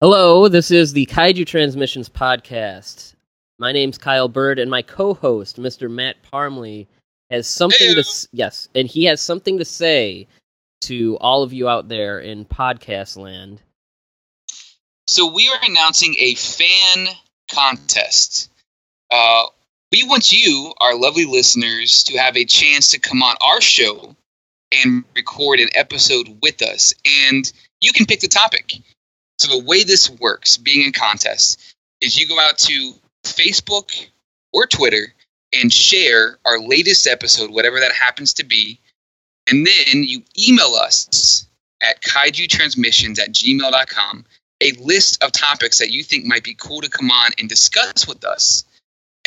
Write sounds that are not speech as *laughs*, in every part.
Hello, this is the Kaiju Transmissions podcast. My name's Kyle Byrd, and my co-host, Mr. Matt Parmley, has something to s- yes, and he has something to say to all of you out there in podcast land. So we are announcing a fan contest. Uh, we want you, our lovely listeners, to have a chance to come on our show and record an episode with us. And you can pick the topic. So the way this works, being a contest, is you go out to Facebook or Twitter and share our latest episode, whatever that happens to be. And then you email us at kaijutransmissions at gmail.com a list of topics that you think might be cool to come on and discuss with us.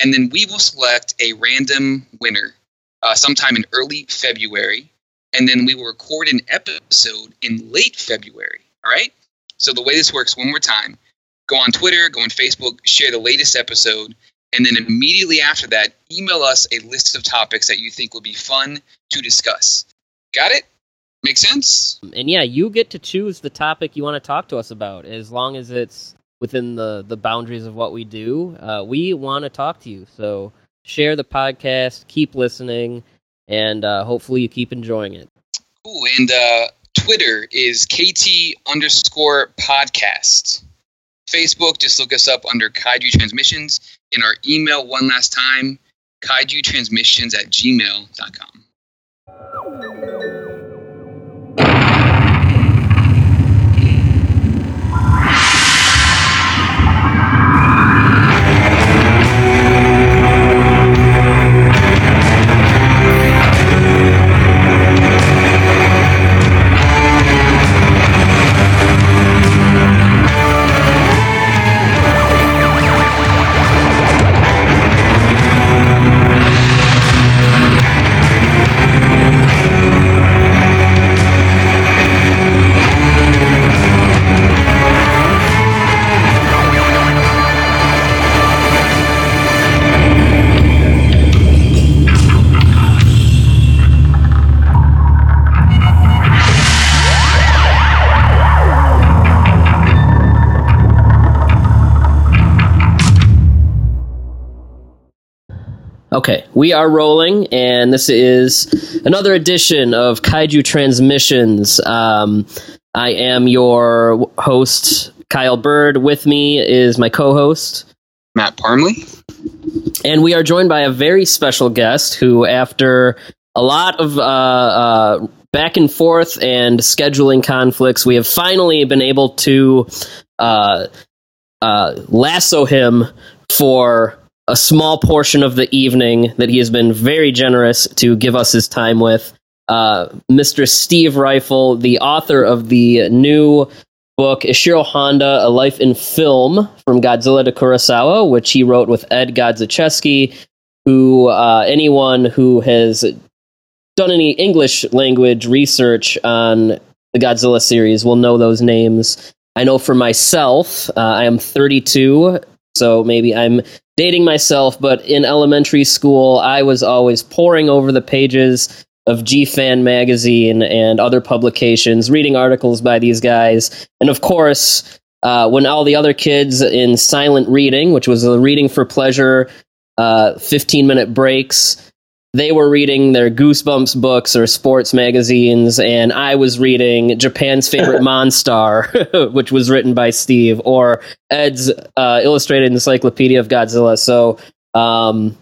And then we will select a random winner uh, sometime in early February. And then we will record an episode in late February. All right? So the way this works, one more time go on Twitter, go on Facebook, share the latest episode. And then immediately after that, email us a list of topics that you think would be fun to discuss. Got it? Make sense? And yeah, you get to choose the topic you want to talk to us about, as long as it's within the the boundaries of what we do. Uh, we want to talk to you, so share the podcast, keep listening, and uh, hopefully you keep enjoying it. Cool. And uh, Twitter is KT underscore podcast. Facebook, just look us up under Kaiju Transmissions. And our email, one last time, kaijutransmissions at gmail.com. Okay, we are rolling, and this is another edition of Kaiju Transmissions. Um, I am your host, Kyle Byrd. With me is my co host, Matt Parmley. and we are joined by a very special guest who, after a lot of uh, uh, back and forth and scheduling conflicts, we have finally been able to uh, uh, lasso him for a small portion of the evening that he has been very generous to give us his time with. Uh, Mr. Steve Ryfle, the author of the new book Ishiro Honda: A Life in Film from Godzilla to Kurosawa, which he wrote with Ed Godziszewski, who uh, anyone who has done any English language research on the Godzilla series will know those names. I know for myself, uh, I am 32, so maybe I'm dating myself, but in elementary school, I was always poring over the pages of G-Fan magazine and other publications, reading articles by these guys. And of course, uh, when all the other kids in silent reading, which was a reading for pleasure, uh, 15 minute breaks, they were reading their Goosebumps books or sports magazines, and I was reading Japan's Favorite *laughs* Monstar, *laughs* which was written by Steve, or Ed's uh, Illustrated Encyclopedia of Godzilla. So, um,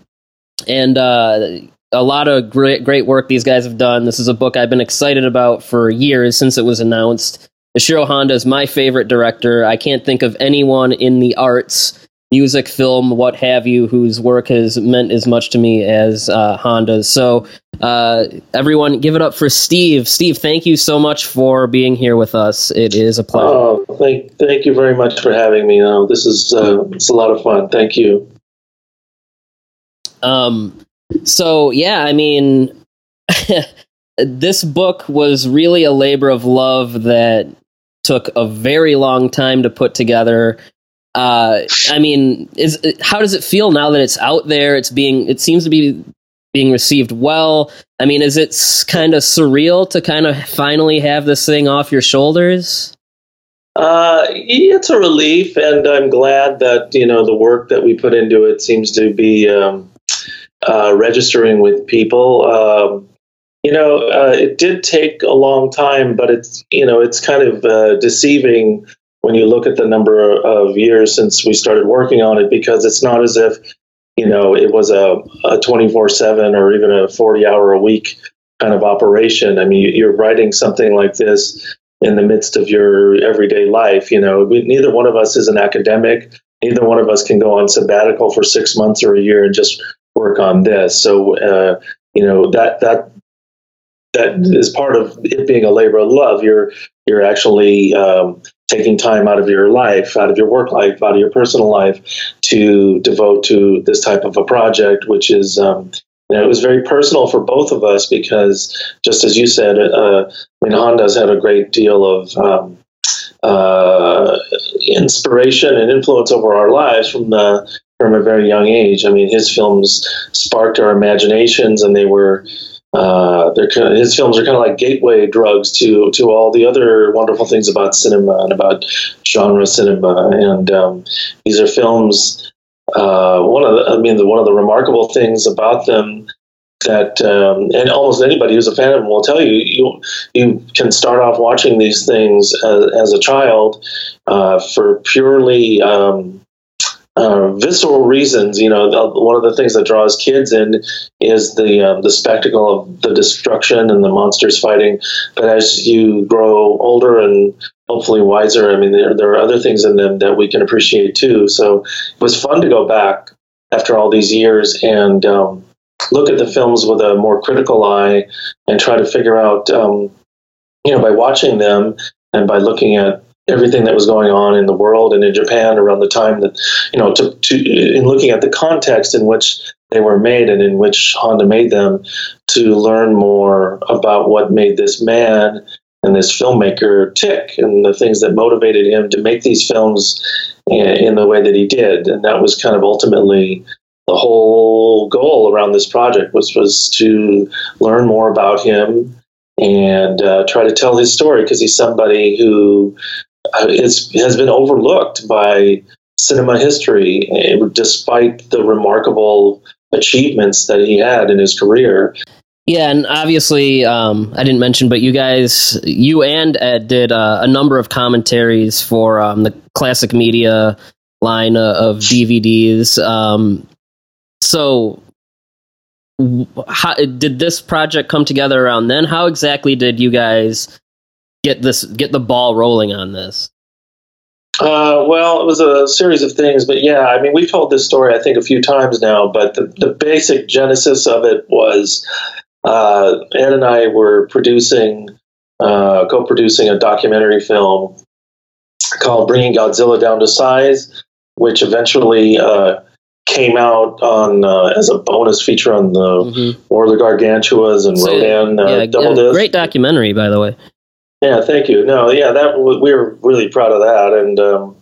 and uh, a lot of great, great work these guys have done. This is a book I've been excited about for years since it was announced. Ishiro Honda is my favorite director. I can't think of anyone in the arts, music, film, what have you, whose work has meant as much to me as uh, Honda's. So, uh, everyone, give it up for Steve. Steve, thank you so much for being here with us. It is a pleasure. Oh, thank thank you very much for having me. Um, this is uh, it's a lot of fun. Thank you. Um, so yeah, I mean, *laughs* this book was really a labor of love that took a very long time to put together. Uh, I mean, is how does it feel now that it's out there? It's being, it seems to be being received well. I mean, is it kind of surreal to kind of finally have this thing off your shoulders? Uh, it's a relief, and I'm glad that you know the work that we put into it seems to be um, uh, registering with people. Um, you know, uh, it did take a long time, but it's you know it's kind of uh, deceiving when you look at the number of years since we started working on it because it's not as if you know it was a, a 24/7 or even a 40 hour a week kind of operation. I mean, you're writing something like this in the midst of your everyday life. You know, we, neither one of us is an academic. Neither one of us can go on sabbatical for six months or a year and just work on this. So, uh, you know, that that that is part of it being a labor of love. You're you're actually um, taking time out of your life, out of your work life, out of your personal life, to devote to this type of a project, which is um, you know, it was very personal for both of us because, just as you said, uh, I mean, Honda's had a great deal of um, uh, inspiration and influence over our lives from the from a very young age. I mean, his films sparked our imaginations, and they were uh, they're kind of, his films are kind of like gateway drugs to to all the other wonderful things about cinema and about genre cinema. And um, these are films uh, one of the, I mean, the, one of the remarkable things about them that, um, and almost anybody who's a fan of them will tell you, you you can start off watching these things as, as a child uh, for purely um, uh, visceral reasons. You know, one of the things that draws kids in is the um, the spectacle of the destruction and the monsters fighting. But as you grow older and hopefully wiser. I mean, there, there are other things in them that we can appreciate too. So it was fun to go back after all these years and um, look at the films with a more critical eye and try to figure out, um, you know, by watching them and by looking at everything that was going on in the world and in Japan around the time that, you know, to, to in looking at the context in which they were made and in which Honda made them to learn more about what made this man and this filmmaker tick and the things that motivated him to make these films in, the way that he did. And that was kind of ultimately the whole goal around this project was was to learn more about him and uh, try to tell his story because he's somebody who is, has been overlooked by cinema history eh, despite the remarkable achievements that he had in his career yeah, and obviously, um, I didn't mention, but you guys, you and Ed did uh, a number of commentaries for um, the classic media line uh, of DVDs. Um, so, how did this project come together around then? How exactly did you guys get this get the ball rolling on this? Uh, well, it was a series of things, but yeah, I mean, we've told this story I think a few times now. But the, the basic genesis of it was uh, Ed and I were producing, uh, co-producing a documentary film called "Bringing Godzilla Down to Size," which eventually uh, came out on uh, as a bonus feature on the mm-hmm. War of the Gargantuas and so, Rodan uh, yeah, double disc. Great documentary, by the way. Yeah, thank you. No, yeah, that we were really proud of that, and um,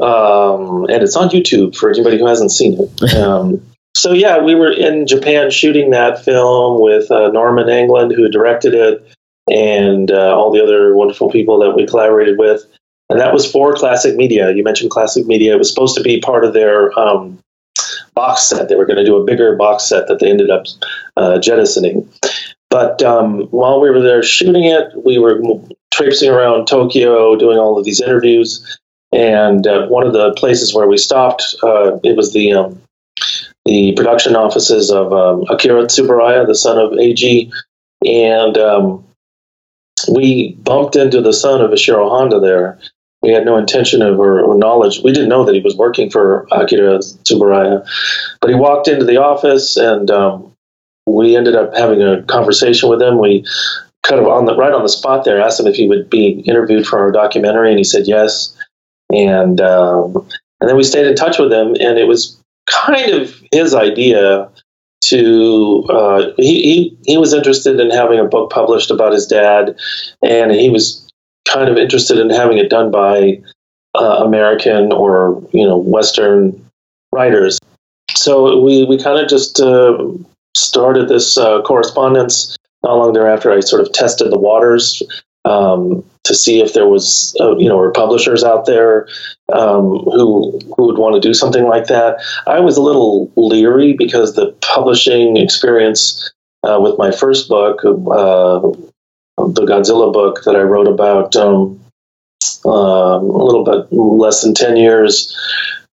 um, and it's on YouTube for anybody who hasn't seen it. *laughs* Um, so yeah, we were in Japan shooting that film with uh, Norman England, who directed it, and uh, all the other wonderful people that we collaborated with. And that was for Classic Media. You mentioned Classic Media. It was supposed to be part of their um, box set. They were going to do a bigger box set that they ended up uh, jettisoning. But um, while we were there shooting it, we were traipsing around Tokyo doing all of these interviews. And uh, one of the places where we stopped, uh, it was the um, the production offices of um, Akira Tsuburaya, the son of Eiji, and um, we bumped into the son of Ishiro Honda there. We had no intention of or, or, knowledge. We didn't know that he was working for Akira Tsuburaya, but he walked into the office, and um, we ended up having a conversation with him. We kind of on the right on the spot there asked him if he would be interviewed for our documentary, and he said yes. And um, and then we stayed in touch with him, and it was kind of his idea to uh, he, he he was interested in having a book published about his dad, and he was kind of interested in having it done by uh, American or you know Western writers. So we we kind of just uh, started this uh, correspondence. Not long thereafter, I sort of tested the waters um, to see if there was, uh, you know, or publishers out there um, who who would want to do something like that. I was a little leery because the publishing experience uh, with my first book, uh, the Godzilla book that I wrote about um, uh, a little bit less than ten years.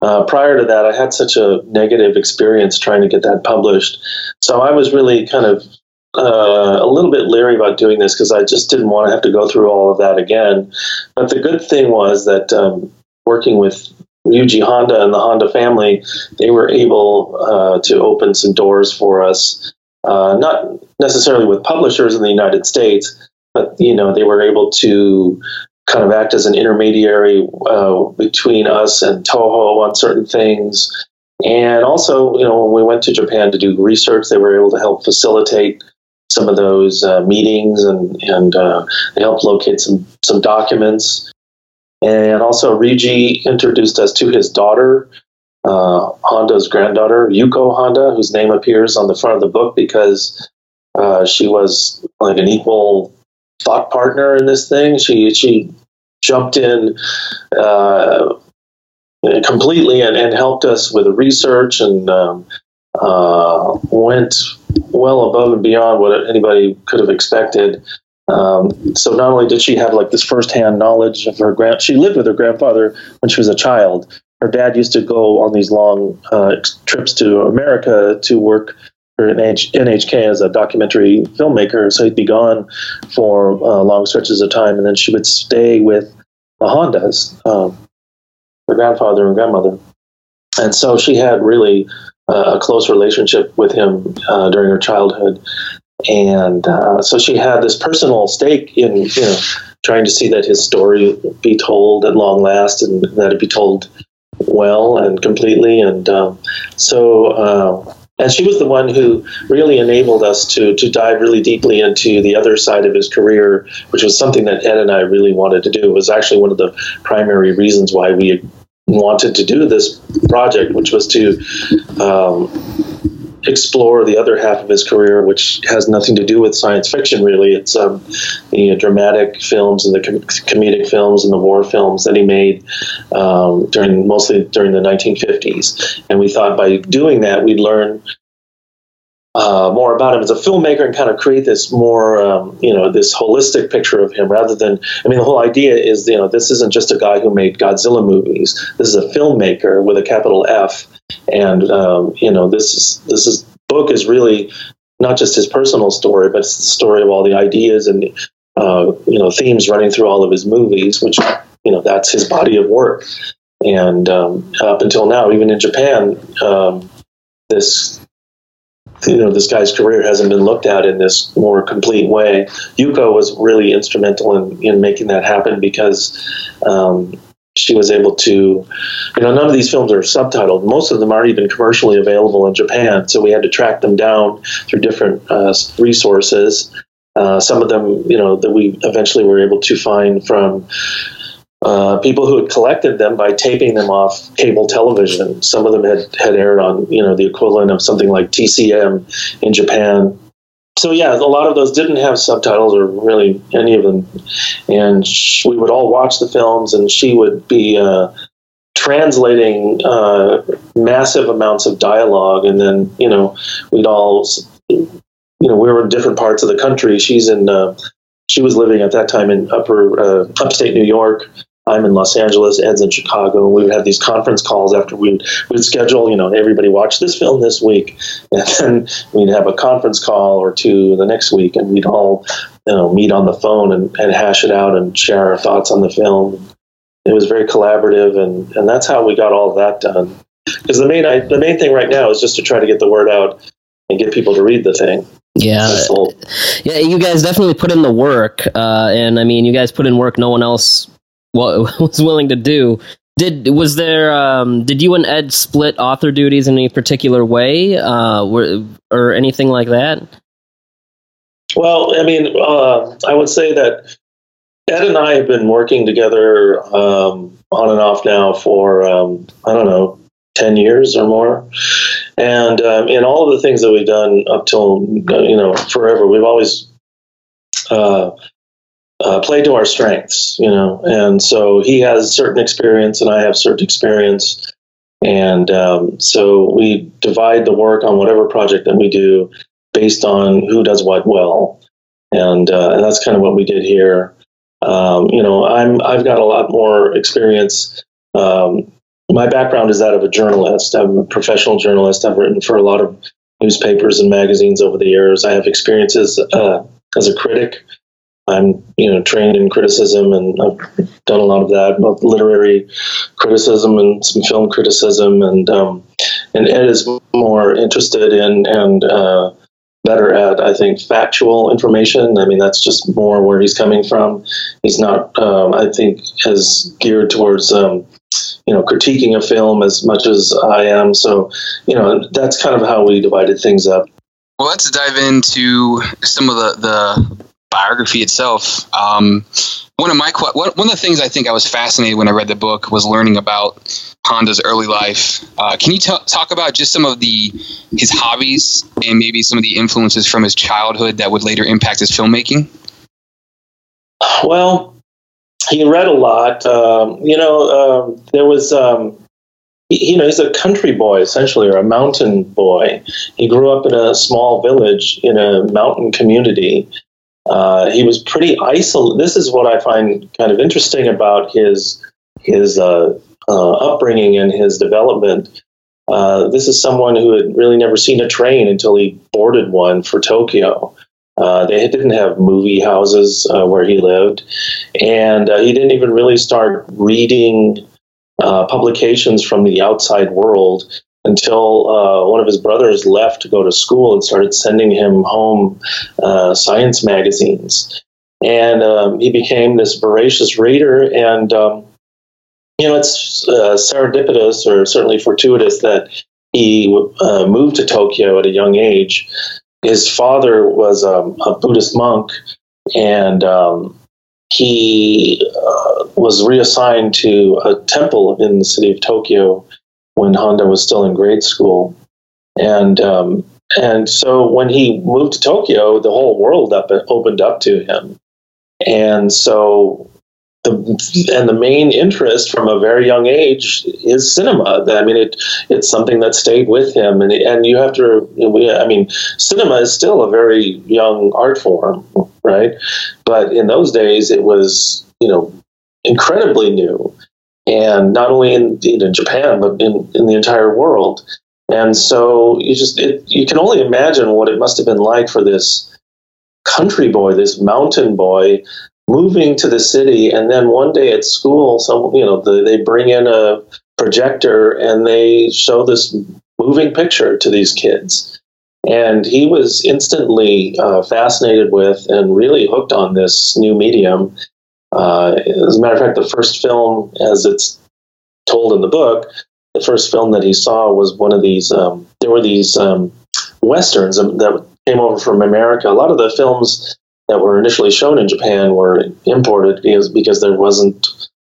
Uh, prior to that, I had such a negative experience trying to get that published. So I was really kind of uh, a little bit leery about doing this because I just didn't want to have to go through all of that again. But the good thing was that um, working with Ryuji Honda and the Honda family, they were able uh, to open some doors for us. Uh, not necessarily with publishers in the United States, but you know they were able to kind of act as an intermediary uh, between us and Toho on certain things. And also, you know, when we went to Japan to do research, they were able to help facilitate some of those uh, meetings and and uh, they helped locate some some documents. And also, Ryuji introduced us to his daughter, uh, Honda's granddaughter, Yuko Honda, whose name appears on the front of the book because uh, she was like an equal thought partner in this thing. She she jumped in uh, completely and, and helped us with the research and um, uh, went well above and beyond what anybody could have expected. Um, so not only did she have like this firsthand knowledge of her grand, she lived with her grandfather when she was a child. Her dad used to go on these long uh, trips to America to work for NHK as a documentary filmmaker. So he'd be gone for uh, long stretches of time, and then she would stay with the Hondas, um, her grandfather and grandmother. And so she had really uh, a close relationship with him uh, during her childhood. And uh, so she had this personal stake in you know, trying to see that his story be told at long last and that it be told well and completely. And um, so uh, and she was the one who really enabled us to to dive really deeply into the other side of his career, which was something that Ed and I really wanted to do. It was actually one of the primary reasons why we wanted to do this project, which was to um, explore the other half of his career, which has nothing to do with science fiction, really. It's um, the dramatic films and the com- comedic films and the war films that he made um, during mostly during the 1950s. And we thought by doing that, we'd learn uh, more about him as a filmmaker and kind of create this more, um, you know, this holistic picture of him rather than, I mean, the whole idea is, you know, this isn't just a guy who made Godzilla movies. This is a filmmaker with a capital F. And, um, you know, this is, this is, book is really not just his personal story, but it's the story of all the ideas and, uh, you know, themes running through all of his movies, which, you know, that's his body of work. And um, up until now, even in Japan, um, this you know this guy's career hasn't been looked at in this more complete way. Yuko was really instrumental in, in making that happen because um, she was able to, you know, none of these films are subtitled. Most of them aren't even commercially available in Japan, so we had to track them down through different uh, resources. Uh, some of them, you know, that we eventually were able to find from uh, people who had collected them by taping them off cable television. Some of them had, had aired on, you know, the equivalent of something like TCM in Japan. So yeah, a lot of those didn't have subtitles or really any of them, and sh- we would all watch the films, and she would be uh, translating uh, massive amounts of dialogue, and then you know we'd all, you know, we were in different parts of the country. She's in uh, she was living at that time in upper uh, upstate New York. I'm in Los Angeles, Ed's in Chicago. and We would have these conference calls after we'd, we'd schedule, you know, everybody watch this film this week. *laughs* And then we'd have a conference call or two the next week and we'd all, you know, meet on the phone and, and hash it out and share our thoughts on the film. It was very collaborative and, and that's how we got all of that done. Because the main, I, the main thing right now is just to try to get the word out and get people to read the thing. Yeah, yeah, you guys definitely put in the work, uh, and I mean, you guys put in work no one else *laughs* was willing to do. Did was there? Um, did you and Ed split author duties in any particular way, uh, or, or anything like that? Well, I mean, uh, I would say that Ed and I have been working together um, on and off now for um, I don't know 10 years or more. And um, in all of the things that we've done up till, you know, forever, we've always uh, uh, play to our strengths, you know. And so he has certain experience, and I have certain experience, and um, so we divide the work on whatever project that we do based on who does what well, and uh, and that's kind of what we did here. Um, you know, I'm I've got a lot more experience. Um, my background is that of a journalist. I'm a professional journalist. I've written for a lot of newspapers and magazines over the years. I have experiences uh, as a critic. I'm, you know, trained in criticism, and I've done a lot of that, both literary criticism and some film criticism. And um, and Ed is more interested in and uh, better at, I think, factual information. I mean, that's just more where he's coming from. He's not, um, I think, as geared towards, um, you know, critiquing a film as much as I am. So, you know, that's kind of how we divided things up. Well, let's dive into some of the, the biography itself. Um, one of my one of the things I think I was fascinated when I read the book was learning about Honda's early life. Uh, can you t- talk about just some of the his hobbies and maybe some of the influences from his childhood that would later impact his filmmaking? Well, he read a lot. Um, you know, um, there was. Um, you know, he's a country boy essentially, or a mountain boy. He grew up in a small village in a mountain community, uh, he was pretty isolated. This is what I find kind of interesting about his his uh, uh, upbringing and his development. Uh, this is someone who had really never seen a train until he boarded one for Tokyo. Uh, they didn't have movie houses where he lived, and he didn't even really start reading publications from the outside world until uh, one of his brothers left to go to school and started sending him home uh, science magazines. And um, he became this voracious reader. And, um, you know, it's uh, serendipitous or certainly fortuitous that he uh, moved to Tokyo at a young age. His father was um, a Buddhist monk, and um, he uh, was reassigned to a temple in the city of Tokyo when Honda was still in grade school, and um, and so when he moved to Tokyo, the whole world up opened up to him, and so the and the main interest from a very young age is cinema. I mean, it it's something that stayed with him, and and you have to. I mean, cinema is still a very young art form, right? But in those days, it was you know incredibly new and not only in, in Japan but in, in the entire world. And so you just it, you can only imagine what it must have been like for this country boy, this mountain boy, moving to the city, and then one day at school, some you know the, they bring in a projector and they show this moving picture to these kids. And he was instantly uh, fascinated with and really hooked on this new medium. Uh, as a matter of fact, the first film, as it's told in the book, the first film that he saw was one of these. Um, there were these um, westerns that came over from America. A lot of the films that were initially shown in Japan were imported because because there wasn't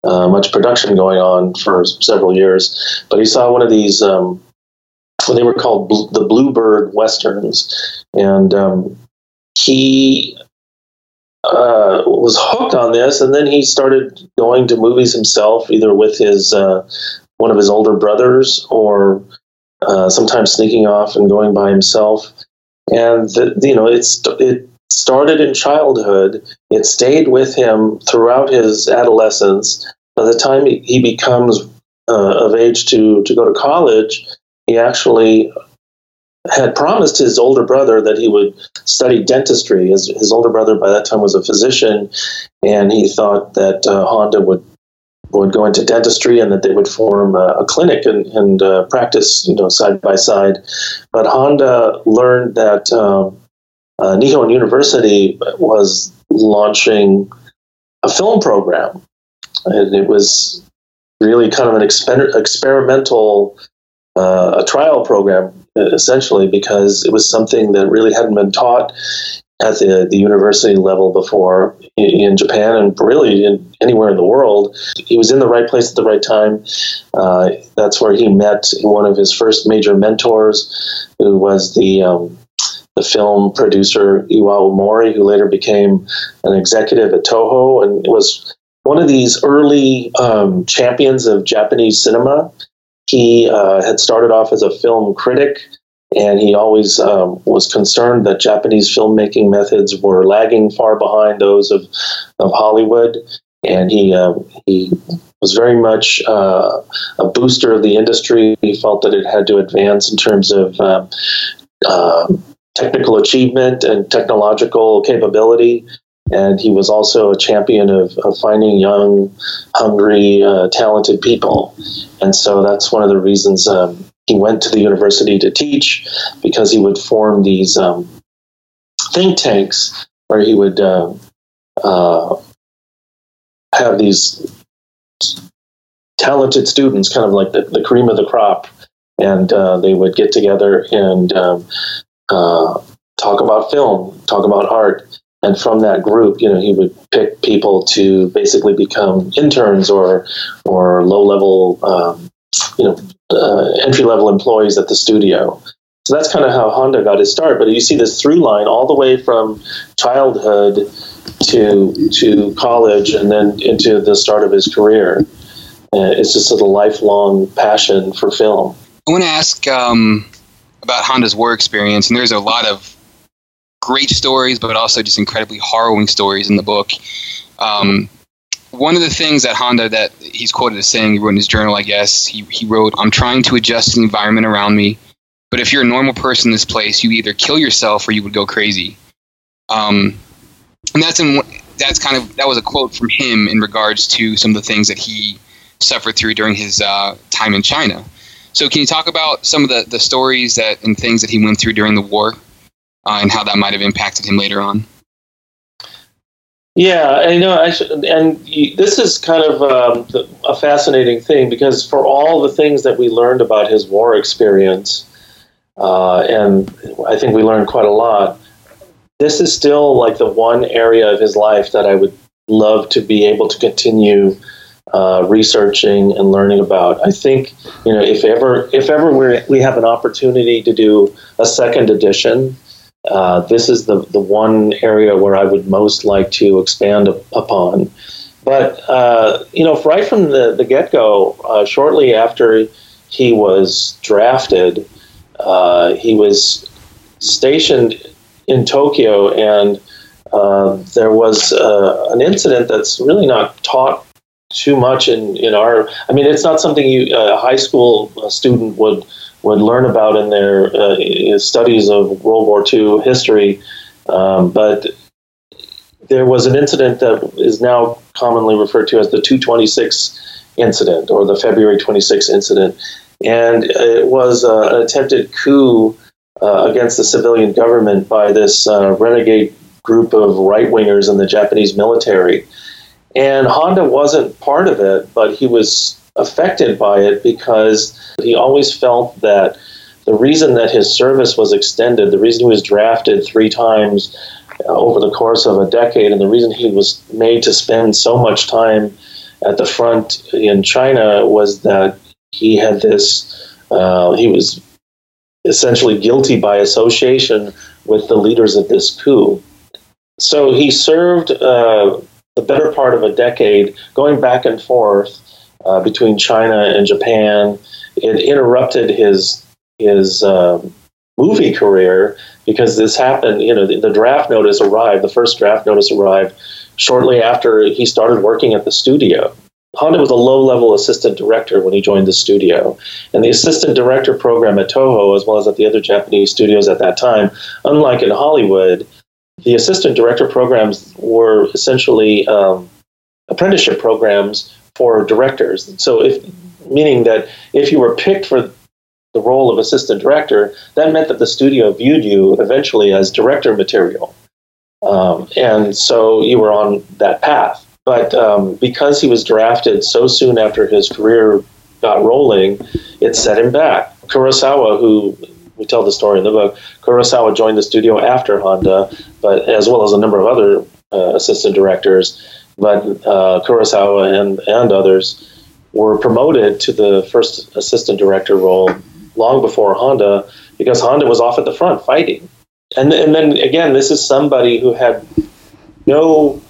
uh, much production going on for several years. But he saw one of these. Um, they were called bl- the Bluebird westerns, and um, he uh, was hooked on this, and then he started going to movies himself, either with his uh, one of his older brothers, or uh, sometimes sneaking off and going by himself. And the, you know, it's it started in childhood. It stayed with him throughout his adolescence. By the time he, becomes uh, of age to to go to college, he actually had promised his older brother that he would study dentistry. His, his older brother by that time was a physician, and he thought that uh, Honda would would go into dentistry and that they would form a, a clinic and, and uh, practice, you know, side by side. But Honda learned that um, uh, Nihon University was launching a film program, and it was really kind of an exper- experimental uh, a trial program essentially because it was something that really hadn't been taught at the, the university level before in, in Japan and really in, anywhere in the world. He was in the right place at the right time. Uh, that's where he met one of his first major mentors, who was the um, the film producer Iwao Mori, who later became an executive at Toho and was one of these early um, champions of Japanese cinema. He uh, had started off as a film critic, and he always um, was concerned that Japanese filmmaking methods were lagging far behind those of, of Hollywood. And he uh, he was very much uh, a booster of the industry. He felt that it had to advance in terms of uh, uh, technical achievement and technological capability and he was also a champion of, of finding young, hungry, uh, talented people. And so that's one of the reasons um, he went to the university to teach, because he would form these um, think tanks where he would uh, uh, have these talented students, kind of like the, the cream of the crop, and uh, they would get together and um, uh, talk about film, talk about art and from that group, you know, he would pick people to basically become interns or or low level, um, you know, uh, entry level employees at the studio. So that's kind of how Honda got his start. But you see this through line all the way from childhood to to college and then into the start of his career. Uh, it's just a lifelong passion for film. I want to ask um, about Honda's war experience, and there's a lot of great stories, but also just incredibly harrowing stories in the book. Um, one of the things that Honda that he's quoted as saying, he wrote in his journal, I guess, he, he wrote, I'm trying to adjust to the environment around me, but if you're a normal person in this place, you either kill yourself or you would go crazy. Um, and that's in that's kind of that was a quote from him in regards to some of the things that he suffered through during his uh, time in China. So, can you talk about some of the, the stories that and things that he went through during the war? Uh, and how that might have impacted him later on. Yeah, I know. I and this is kind of um, a fascinating thing because for all the things that we learned about his war experience, uh, and I think we learned quite a lot. This is still like the one area of his life that I would love to be able to continue uh, researching and learning about. I think you know if ever if ever we we have an opportunity to do a second edition uh, this is the, the one area where I would most like to expand upon. But, uh, you know, right from the, the get go, uh, shortly after he was drafted, uh, he was stationed in Tokyo, and uh, there was an incident that's really not taught too much in, in our. I mean, it's not something you, a high school student would would learn about in their uh, studies of World War II history. Um, but there was an incident that is now commonly referred to as the 226 incident or the February 26 incident. And it was uh, an attempted coup uh, against the civilian government by this uh, renegade group of right wingers in the Japanese military. And Honda wasn't part of it, but he was affected by it because he always felt that the reason that his service was extended, the reason he was drafted three times uh, over the course of a decade, and the reason he was made to spend so much time at the front in China was that he had this, uh, he was essentially guilty by association with the leaders of this coup. So he served uh, the better part of a decade going back and forth uh, between China and Japan. It interrupted his his um, movie career because this happened. You know, the, the, draft notice arrived. The first draft notice arrived shortly after he started working at the studio. Honda was a low-level assistant director when he joined the studio, and the assistant director program at Toho, as well as at the other Japanese studios at that time, unlike in Hollywood, the assistant director programs were essentially um, apprenticeship programs for directors. So if meaning that if you were picked for the role of assistant director, that meant that the studio viewed you eventually as director material. Um, and so you were on that path. But um, because he was drafted so soon after his career got rolling, it set him back. Kurosawa, who we tell the story in the book, Kurosawa joined the studio after Honda, but as well as a number of other uh, assistant directors but uh, Kurosawa and, and others were promoted to the first assistant director role long before Honda because Honda was off at the front fighting. and and then again, this is somebody who had no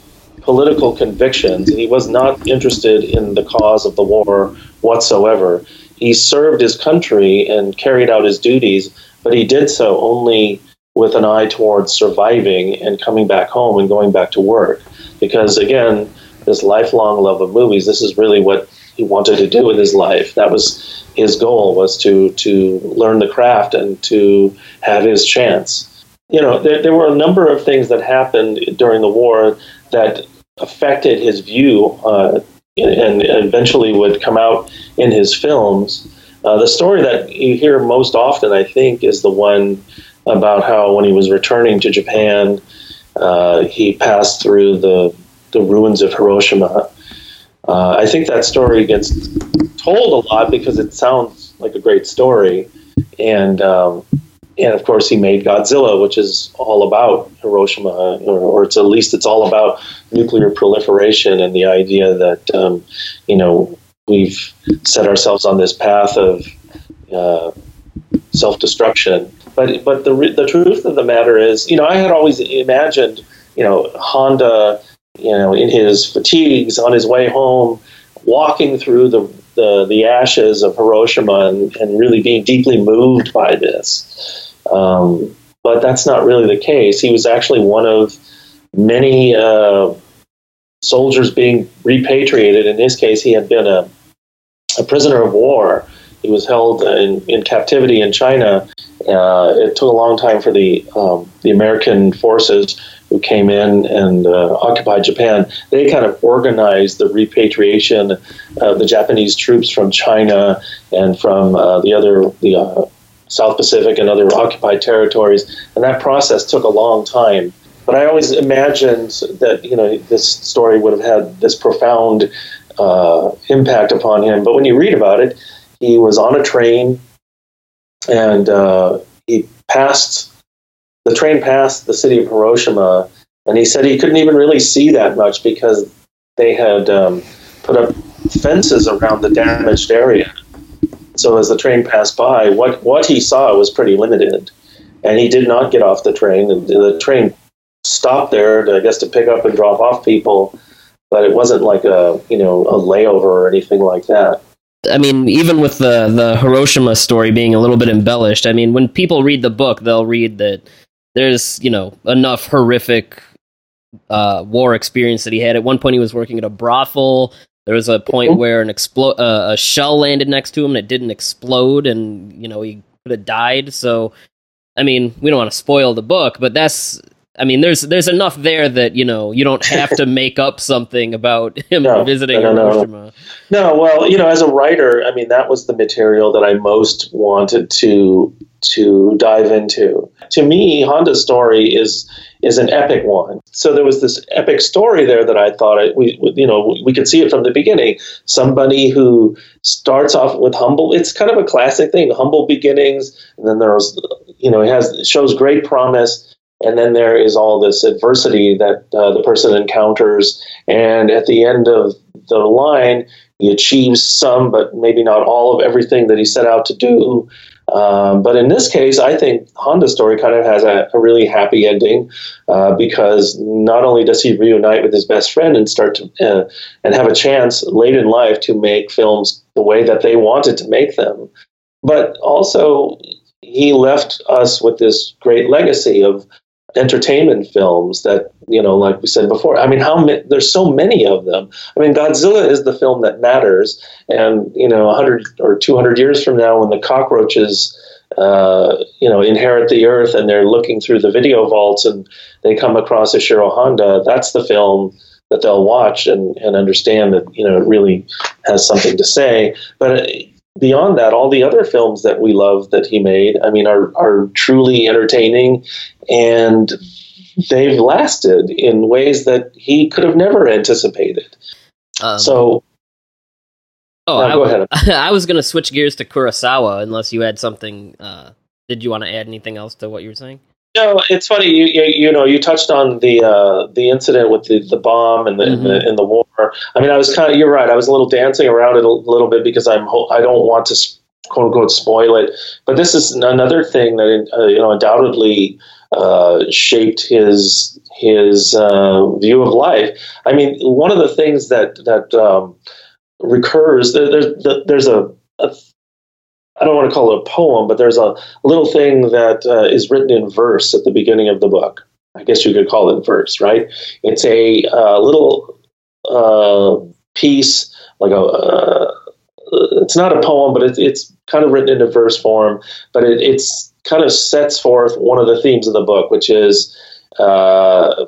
political convictions, and he was not interested in the cause of the war whatsoever. He served his country and carried out his duties, but he did so only with an eye towards surviving and coming back home and going back to work. Because again, this lifelong love of movies, this is really what he wanted to do with his life. That was his goal was to to learn the craft and to have his chance. You know, there, there were a number of things that happened during the war that affected his view uh, and eventually would come out in his films. Uh, the story that you hear most often, I think, is the one about how when he was returning to Japan, uh, he passed through the, the ruins of Hiroshima. Uh, I think that story gets told a lot because it sounds like a great story. And um, and of course he made Godzilla, which is all about Hiroshima, or, or, it's at least it's all about nuclear proliferation and the idea that um, you know we've set ourselves on this path of uh, self-destruction. But but the the truth of the matter is, you know, I had always imagined, you know, Honda, you know, in his fatigues on his way home, walking through the the, the ashes of Hiroshima and, and really being deeply moved by this. Um, but that's not really the case. He was actually one of many uh, soldiers being repatriated. In his case, he had been a, a prisoner of war. He was held in, in captivity in China. Uh, it took a long time for the um, the American forces who came in and uh, occupied Japan. They kind of organized the repatriation of the Japanese troops from China and from uh, the other the uh, South Pacific and other occupied territories, and that process took a long time. But I always imagined that you know this story would have had this profound uh, impact upon him. But when you read about it, he was on a train, and uh, he passed the train passed the city of Hiroshima, and he said he couldn't even really see that much because they had um, put up fences around the damaged area. So as the train passed by, what, what he saw was pretty limited. And he did not get off the train. And the train stopped there, to, I guess, to pick up and drop off people. But it wasn't like a, you know, a layover or anything like that. I mean, even with the, the Hiroshima story being a little bit embellished, I mean, when people read the book, they'll read that there's, you know, enough horrific uh, war experience that he had. At one point, he was working at a brothel. There was a point mm-hmm. where an explo- uh, a shell landed next to him and it didn't explode, and you know he could have died. So, I mean, we don't want to spoil the book, but that's I mean, there's there's enough there that you know you don't have to *laughs* make up something about him no, visiting no, no, Hiroshima. No, well, you know, as a writer, I mean, that was the material that I most wanted to to dive into. To me, Honda's story is is an epic one. So there was this epic story there that I thought I, we, you know, we could see it from the beginning. Somebody who starts off with humble. It's kind of a classic thing, humble beginnings, and then there's, you know, it has shows great promise, and then there is all this adversity that uh, the person encounters, and at the end of the line, he achieves some, but maybe not all of everything that he set out to do. Um, but in this case, I think Honda's story kind of has a, a really happy ending uh, because not only does he reunite with his best friend and start to uh, and have a chance late in life to make films the way that they wanted to make them, but also he left us with this great legacy of entertainment films that you know like we said before i mean how there's so many of them. I mean godzilla is the film that matters and you know 100 or 200 years from now when the cockroaches uh, you know inherit the earth and they're looking through the video vaults and they come across Ishiro Honda that's the film that they'll watch and, and understand that you know it really has something to say. But beyond that, all the other films that we love that he made, I mean, are, are truly entertaining and they've lasted in ways that he could have never anticipated. Um, so, oh, I, go ahead. *laughs* I was going to switch gears to Kurosawa unless you had something. Uh, did you want to add anything else to what you were saying? No, it's funny. You, you, you know you touched on the uh, the incident with the, the bomb and the, mm-hmm. in the in the war. I mean, I was kind of you're right. I was a little dancing around it a little bit because I'm I don't want to quote unquote spoil it. But this is another thing that uh, you know undoubtedly uh, shaped his his uh, view of life. I mean, one of the things that that um, recurs there, there's there's a, a I don't want to call it a poem, but there's a little thing that uh, is written in verse at the beginning of the book. I guess you could call it verse, right? It's a uh, little uh, piece, like a. Uh, it's not a poem, but it's, it's kind of written in a verse form. But it, it's kind of sets forth one of the themes of the book, which is uh,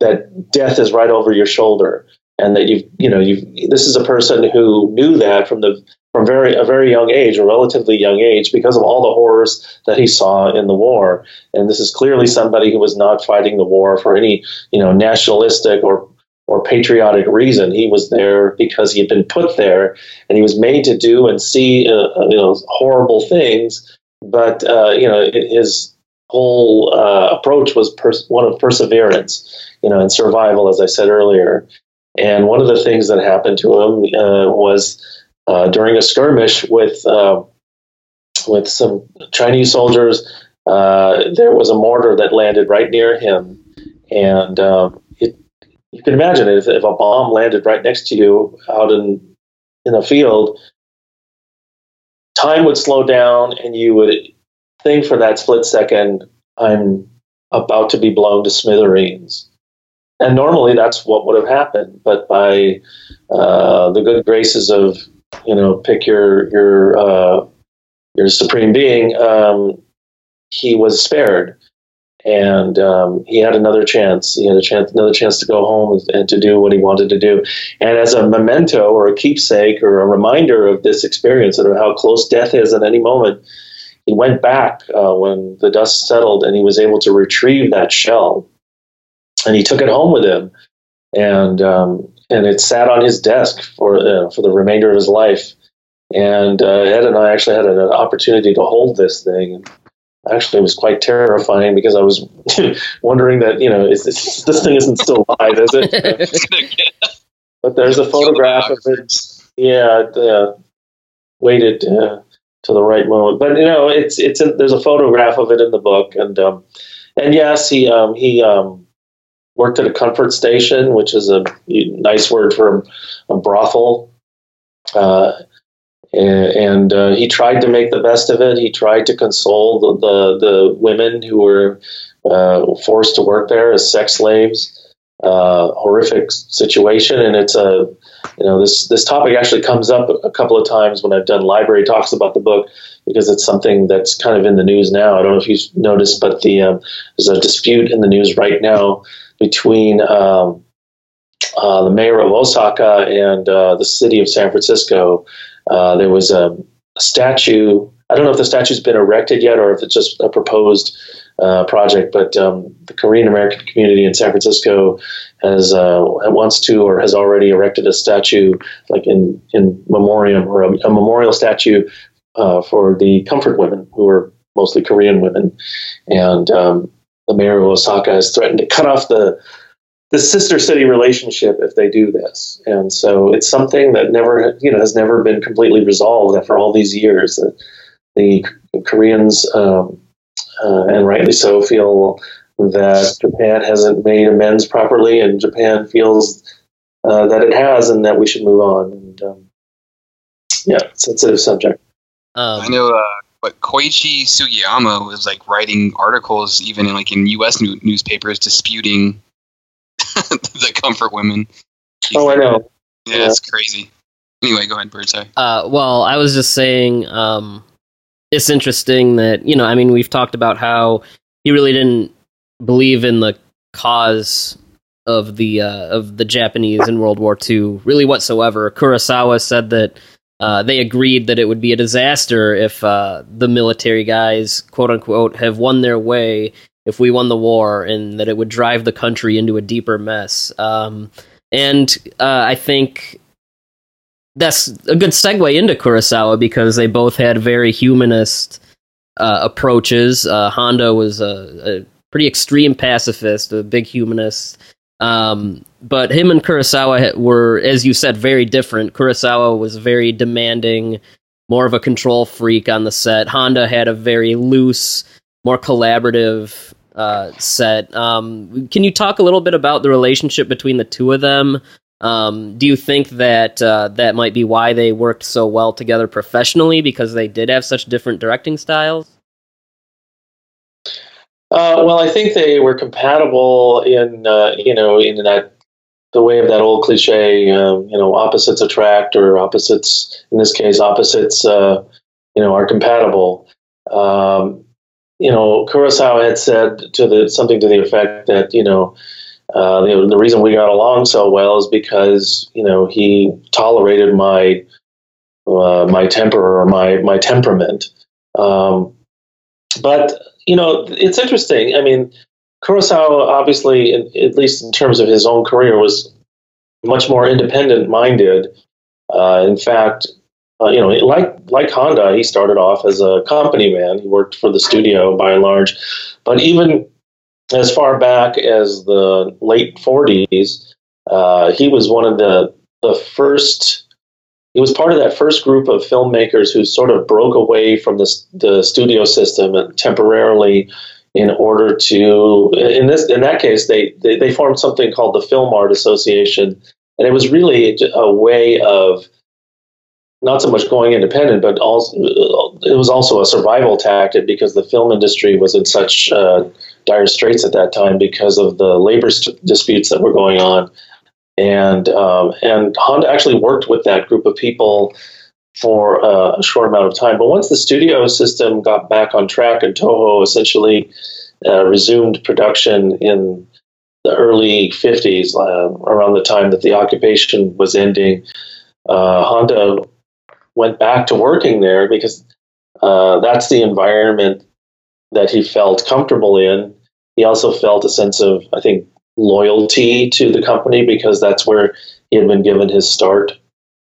that death is right over your shoulder, and that you've you know you this is a person who knew that from the from very a very young age, a relatively young age, because of all the horrors that he saw in the war. And this is clearly somebody who was not fighting the war for any you know nationalistic or or patriotic reason. He was there because he had been put there, and he was made to do and see uh, uh you know horrible things. But uh, you know his whole uh, approach was pers- one of perseverance, you know, and survival, as I said earlier. And one of the things that happened to him uh, was uh, during a skirmish with with some Chinese soldiers. there was a mortar that landed right near him, and um, you can imagine if, if a bomb landed right next to you out in in a field, time would slow down, and you would think for that split second, "I'm about to be blown to smithereens." And normally, that's what would have happened. But by uh, the good graces of you know, pick your your uh, your supreme being, um, he was spared and um, he had another chance. He had a chance, another chance to go home and to do what he wanted to do. And as a memento or a keepsake or a reminder of this experience and of how close death is at any moment, he went back uh, when the dust settled and he was able to retrieve that shell, and he took it home with him, and um, and it sat on his desk for uh, for the remainder of his life. And uh, Ed and I actually had an opportunity to hold this thing and actually it was quite terrifying because I was *laughs* wondering that you know is this, this thing isn't still alive, is it? *laughs* but there's a photograph of it. Yeah, uh, waited uh, to the right moment. But you know, it's it's in, there's a photograph of it in the book, and um, and yes, he um, he um, worked at a comfort station, which is a nice word for a, brothel. Uh, and, uh, he tried to make the best of it. He tried to console the the, the women who were uh, forced to work there as sex slaves. Uh, horrific situation, and it's a you know this this topic actually comes up a couple of times when I've done library talks about the book because it's something that's kind of in the news now. I don't know if you've noticed, but the um, there's a dispute in the news right now between um, uh, the mayor of Osaka and uh, the city of San Francisco uh, there was a, a, statue. I don't know if the statue's been erected yet or if it's just a proposed uh, project, but um, the Korean American community in San Francisco has uh, wants to or has already erected a statue, like in in memoriam or a, a memorial statue uh, for the comfort women who are mostly Korean women, and um, the mayor of Osaka has threatened to cut off the the sister city relationship if they do this. And so it's something that never, you know, has never been completely resolved after all these years. The, the Koreans, um, uh, and rightly so, feel that Japan hasn't made amends properly, and Japan feels uh, that it has, and that we should move on. And um, yeah, sensitive subject. Um, I know. Uh, but Koichi Sugiyama was like writing articles, even in like in U.S. New- newspapers, disputing *laughs* the comfort women. oh, I know. Yeah, yeah, it's crazy. Anyway, go ahead, Birdseye. Uh, well, I was just saying, um, it's interesting that you know, I mean, we've talked about how he really didn't believe in the cause of the uh, of the Japanese in World War II, really whatsoever. Kurosawa said that uh, they agreed that it would be a disaster if uh, the military guys, quote unquote, have won their way if we won the war and that it would drive the country into a deeper mess. Um, and uh, I think that's a good segue into Kurosawa because they both had very humanist uh, approaches. Uh, Honda was a, a, pretty extreme pacifist, a big humanist. Um, but him and Kurosawa were, as you said, very different. Kurosawa was very demanding, more of a control freak on the set. Honda had a very loose, more collaborative uh, set. Um, can you talk a little bit about the relationship between the two of them? Um, do you think that uh, that might be why they worked so well together professionally because they did have such different directing styles? Uh, well, I think they were compatible in uh, you know in that the way of that old cliche, um, you know, opposites attract, or opposites in this case, opposites uh, you know are compatible. Um, you know, Kurosawa had said to the something to the effect that you know. Uh, the, the reason we got along so well is because you know he tolerated my uh, my temper or my my temperament. Um, but you know, it's interesting. I mean, Kurosawa obviously, in, at least in terms of his own career, was much more independent minded. Uh, in fact, uh, you know, like like Honda, he started off as a company man. He worked for the studio by and large, but even as far back as the late 40s, uh, he was one of the the first he was part of that first group of filmmakers who sort of broke away from the, the studio system and temporarily in order to in this in that case they, they, they formed something called the film art association. And it was really a way of not so much going independent but also it was also a survival tactic because the film industry was in such uh, dire straits at that time because of the labor st- disputes that were going on and um, and Honda actually worked with that group of people for uh, a short amount of time. But once the studio system got back on track and Toho essentially uh, resumed production in the early 50s, uh, around the time that the occupation was ending, uh, Honda went back to working there because uh, that's the environment that he felt comfortable in. He also felt a sense of, I think, loyalty to the company because that's where he had been given his start,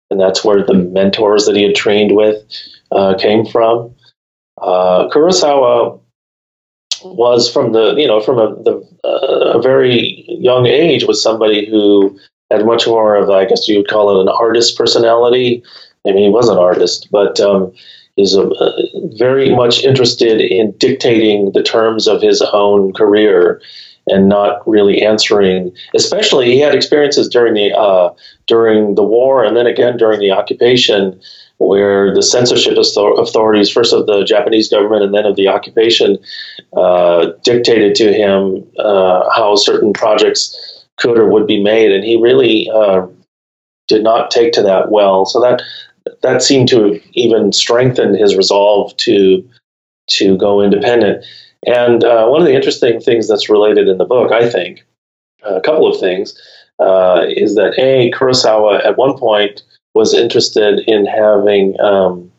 and that's where the mentors that he had trained with uh, came from. Uh, Kurosawa was from the you know from a, the, uh, a very young age was somebody who had much more of I guess you would call it an artist personality. I mean, he was an artist, but um, he's a, very much interested in dictating the terms of his own career and not really answering. Especially, he had experiences during the uh, during the war, and then again during the occupation, where the censorship authorities, first of the Japanese government and then of the occupation, uh, dictated to him uh, how certain projects could or would be made, and he really uh, did not take to that well. So that that seemed to even strengthen his resolve to to go independent. And uh, one of the interesting things that's related in the book, I think, a couple of things, uh, is that A, Kurosawa at one point was interested in having um,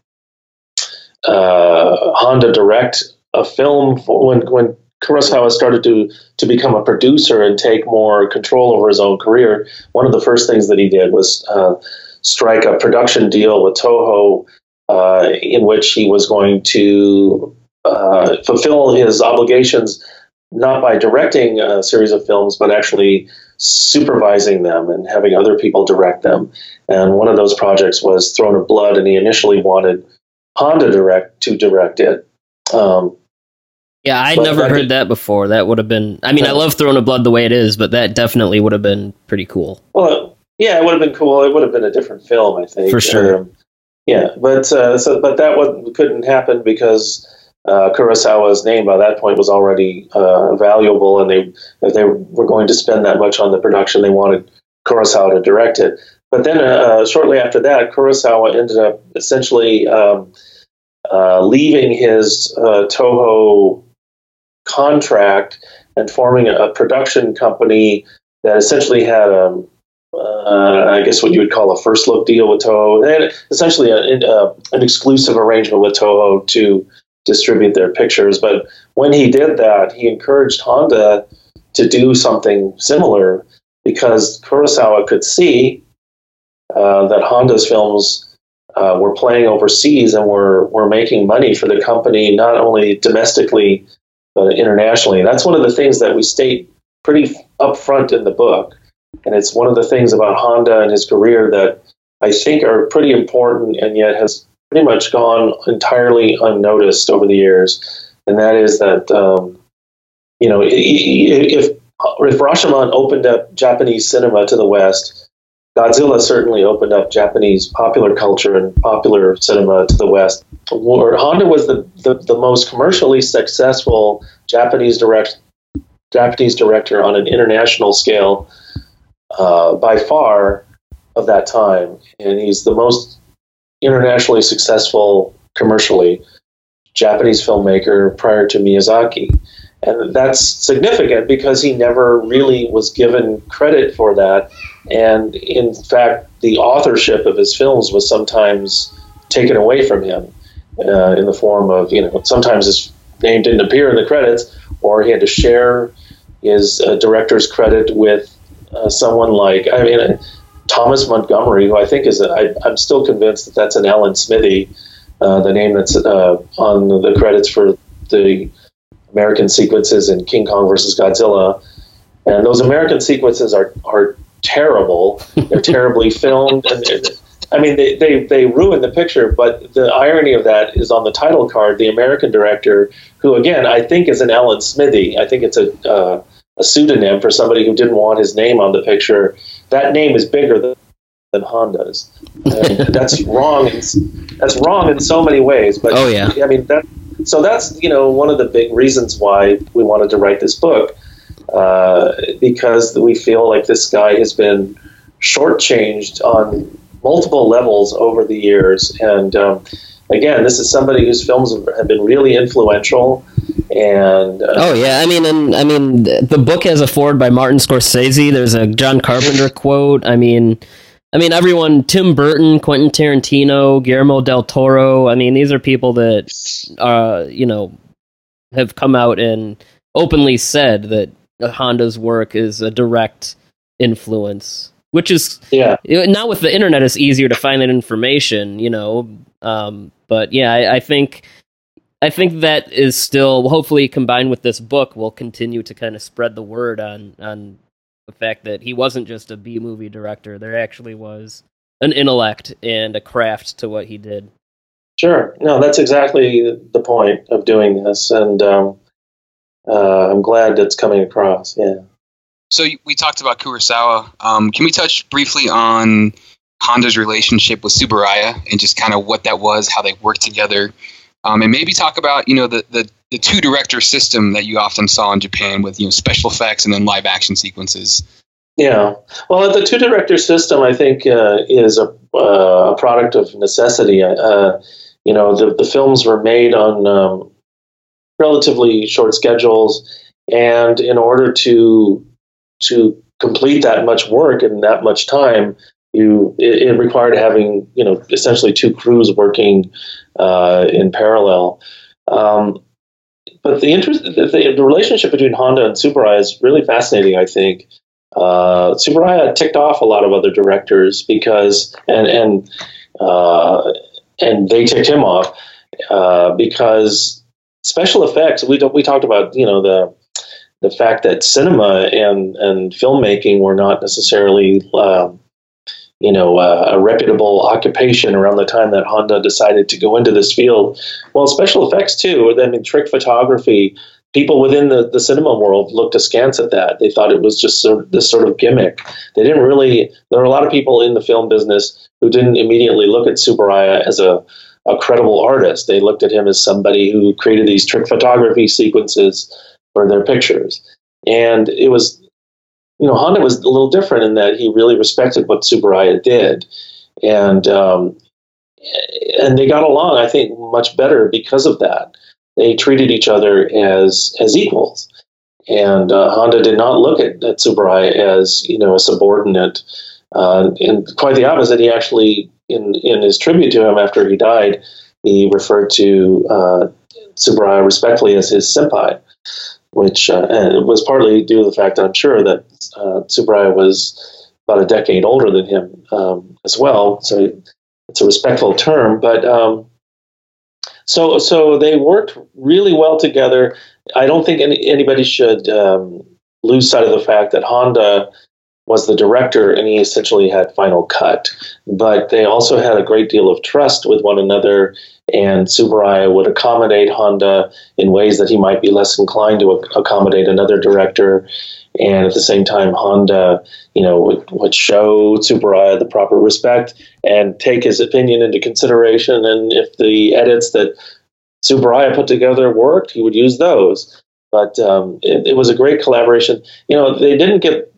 uh, Honda direct a film for when, when Kurosawa started to, to become a producer and take more control over his own career. One of the first things that he did was uh, strike a production deal with Toho uh, in which he was going to uh, fulfill his obligations not by directing a series of films, but actually supervising them and having other people direct them. And one of those projects was Throne of Blood, and he initially wanted Honda direct to direct it. Um, yeah, I'd never heard that before. That would have been. I mean, I love Throne of Blood the way it is, but that definitely would have been pretty cool. Well, yeah, it would have been cool. It would have been a different film, I think. For sure. Um, yeah, but uh, so but that one couldn't happen because uh, Kurosawa's name by that point was already uh, valuable, and they if they were going to spend that much on the production, they wanted Kurosawa to direct it. But then, uh, shortly after that, Kurosawa ended up essentially um, uh, leaving his uh, Toho contract and forming a production company that essentially had a um, uh, I guess what you would call a first look deal with Toho. Had essentially a, a, an exclusive arrangement with Toho to distribute their pictures. But when he did that, he encouraged Honda to do something similar because Kurosawa could see uh, that Honda's films uh, were playing overseas and were, were making money for the company, not only domestically, but internationally. And that's one of the things that we state pretty upfront in the book. And it's one of the things about Honda and his career that I think are pretty important and yet has pretty much gone entirely unnoticed over the years, and that is that um, you know, if if Rashomon opened up Japanese cinema to the West, Godzilla certainly opened up Japanese popular culture and popular cinema to the West. Honda was the, the, the most commercially successful Japanese direct Japanese director on an international scale uh, by far of that time, and he's the most internationally successful commercially Japanese filmmaker prior to Miyazaki. And that's significant because he never really was given credit for that. And in fact, the authorship of his films was sometimes taken away from him uh, in the form of, you know, sometimes his name didn't appear in the credits, or he had to share his uh, director's credit with uh, someone like, I mean, Thomas Montgomery, who I think is, a, I, I'm still convinced that that's an Alan Smithee, uh, the name that's uh, on the credits for the American sequences in King Kong versus Godzilla. And those American sequences are, are terrible. They're *laughs* terribly filmed. And I mean, they, they, they ruin the picture, but the irony of that is on the title card, the American director, who, again, I think is an Alan Smithee. I think it's a, uh, a pseudonym for somebody who didn't want his name on the picture. That name is bigger than, than Honda's. And *laughs* that's wrong. In, that's wrong in so many ways. But oh yeah, I mean that. So that's you know one of the big reasons why we wanted to write this book uh, because we feel like this guy has been shortchanged on multiple levels over the years and. Um, again, this is somebody whose films have been really influential. And uh, oh yeah, I mean, and I mean, the book has a forward by Martin Scorsese. There's a John Carpenter quote. I mean, I mean, everyone, Tim Burton, Quentin Tarantino, Guillermo del Toro. I mean, these are people that, uh, you know, have come out and openly said that Honda's work is a direct influence which is yeah now with the internet it's easier to find that information you know um, but yeah, I, I, think I think that is still hopefully combined with this book will continue to kind of spread the word on on the fact that he wasn't just a B movie director. There actually was an intellect and a craft to what he did. Sure. No, that's exactly the point of doing this, and um, uh, I'm glad it's coming across. Yeah. So we talked about Kurosawa. Um, can we touch briefly on Honda's relationship with Tsuburaya and just kind of what that was, how they worked together, um, and maybe talk about you know the, the the two director system that you often saw in Japan with you know special effects and then live action sequences. Yeah, well, the two director system I think uh, is a, uh, a product of necessity. Uh, you know, the the films were made on um, relatively short schedules, and in order to to complete that much work in that much time, you it, it, required having you know essentially two crews working uh, in parallel. Um, but the interest, the, the, relationship between Honda and Tsuburaya is really fascinating. I think uh, Tsuburaya ticked off a lot of other directors because and and uh, and they ticked him off uh, because special effects. We we talked about you know the the fact that cinema and and filmmaking were not necessarily um, you know, uh, a reputable occupation around the time that Honda decided to go into this field. Well, special effects too. I mean, trick photography. People within the, the cinema world looked askance at that. They thought it was just sort of this sort of gimmick. They didn't really. There are a lot of people in the film business who didn't immediately look at Tsuburaya as a a credible artist. They looked at him as somebody who created these trick photography sequences for their pictures. And it was you know, Honda was a little different in that he really respected what Tsuburaya did, and um, and they got along, I think, much better because of that. They treated each other as as equals, and uh, Honda did not look at, at Tsuburaya as you know a subordinate, uh, and quite the opposite. He actually, in in his tribute to him after he died, he referred to uh, Tsuburaya respectfully as his senpai which uh, was partly due to the fact that I'm sure that uh, was about a decade older than him um, as well. So it's a respectful term, but um, so so they worked really well together. I don't think any, anybody should um, lose sight of the fact that Honda was the director, and he essentially had final cut. But they also had a great deal of trust with one another, and Tsuburaya would accommodate Honda in ways that he might be less inclined to accommodate another director. And at the same time, Honda, you know, would, would show Tsuburaya the proper respect and take his opinion into consideration. And if the edits that Tsuburaya put together worked, he would use those. But um, it, it was a great collaboration. You know, they didn't get,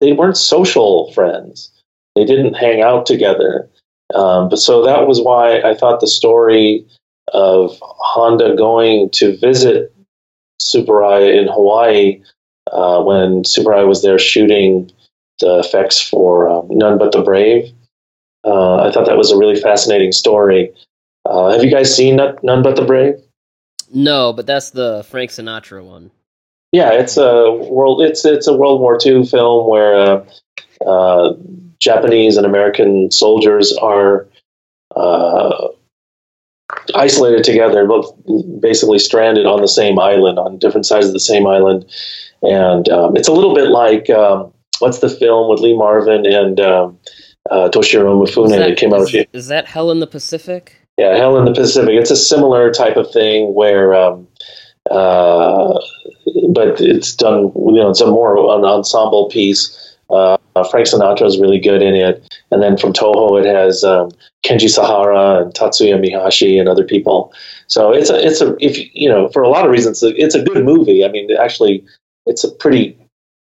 they weren't social friends. They didn't hang out together. Um, but so that was why I thought the story of Honda going to visit Tsuburaya in Hawaii uh, when Tsuburaya was there shooting the effects for um, None But the Brave. Uh, I thought that was a really fascinating story. Uh, have you guys seen None But the Brave? No, but that's the Frank Sinatra one. Yeah, it's a world. It's it's a World War II film where uh, uh, Japanese and American soldiers are uh, isolated together, both basically stranded on the same island, on different sides of the same island, and um, it's a little bit like um, what's the film with Lee Marvin and um, uh, Toshiro Mifune that, that came out. Is, is that Hell in the Pacific? Yeah, Hell in the Pacific. It's a similar type of thing where, um, uh, but it's done. You know, it's a more an ensemble piece. Uh, Frank Sinatra is really good in it, and then from Toho it has um, Kenji Sahara and Tatsuya Mihashi and other people. So it's a it's a if you know for a lot of reasons it's a good movie. I mean, actually, it's a pretty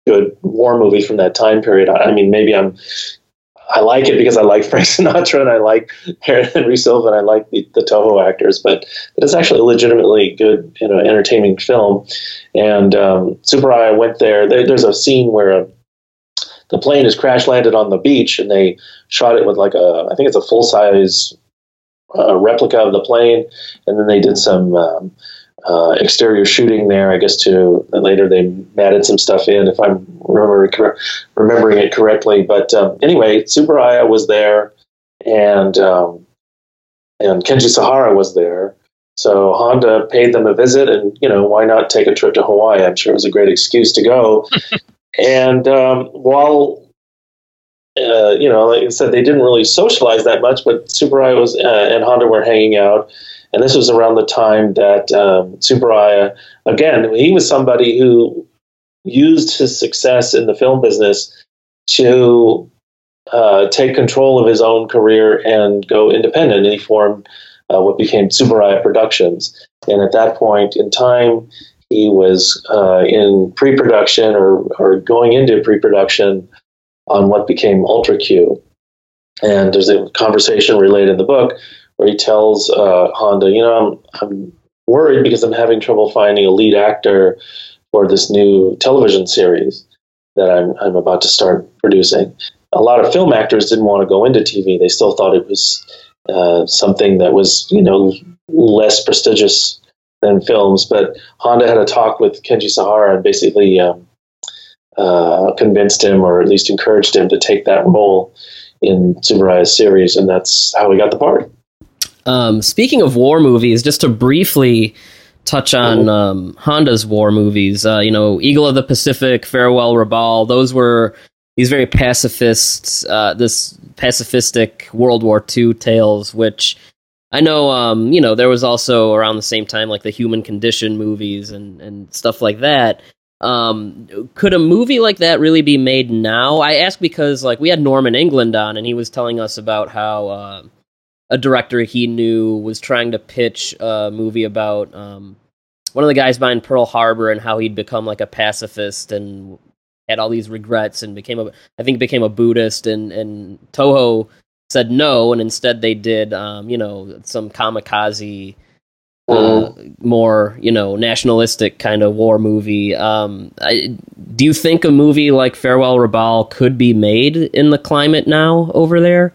good war movie from that time period. I mean, maybe I'm I like it because I like *laughs* Frank Sinatra and I like Henry Silva and I like the, the Toho actors, but, but it's actually a legitimately good, you know, entertaining film. And um, Tsuburaya went there. there. There's a scene where a, the plane is crash landed on the beach and they shot it with like a, I think it's a full size uh, replica of the plane, and then they did some um, uh, exterior shooting there. I guess to later they added some stuff in, if I'm remember, remembering it correctly. But um, anyway, Tsuburaya was there, and um, and Kenji Sahara was there. So Honda paid them a visit, and you know why not take a trip to Hawaii? I'm sure it was a great excuse to go. *laughs* and um, while uh, you know, like I said, they didn't really socialize that much, but Tsuburaya was uh, and Honda were hanging out. And this was around the time that um, again, he was somebody who used his success in the film business to uh, take control of his own career and go independent. And he formed uh, what became Tsuburaya Productions. And at that point in time, he was uh, in pre production or, or going into pre production on what became Ultra Q. And there's a conversation related in the book where he tells uh, Honda, you know, I'm, I'm worried because I'm having trouble finding a lead actor for this new television series that I'm, I'm about to start producing. A lot of film actors didn't want to go into TV. They still thought it was uh, something that was, you know, less prestigious than films. But Honda had a talk with Kenji Sahara and basically um, uh, convinced him, or at least encouraged him, to take that role in Tsuburaya's series, and that's how he got the part. Um, speaking of war movies, just to briefly touch on um, Honda's war movies, uh, you know, Eagle of the Pacific, Farewell Rabaul, those were these very pacifist, uh, this pacifistic World War II tales, which I know, um, you know, there was also around the same time like the Human Condition movies and, and stuff like that. Um, could a movie like that really be made now? I ask because like we had Norman England on, and he was telling us about how. Uh, a director he knew was trying to pitch a movie about um, one of the guys behind Pearl Harbor and how he'd become like a pacifist and had all these regrets and became a I think became a Buddhist and and Toho said no and instead they did um, you know some kamikaze uh, more you know nationalistic kind of war movie. Um, I, do you think a movie like Farewell Rabaul could be made in the climate now over there?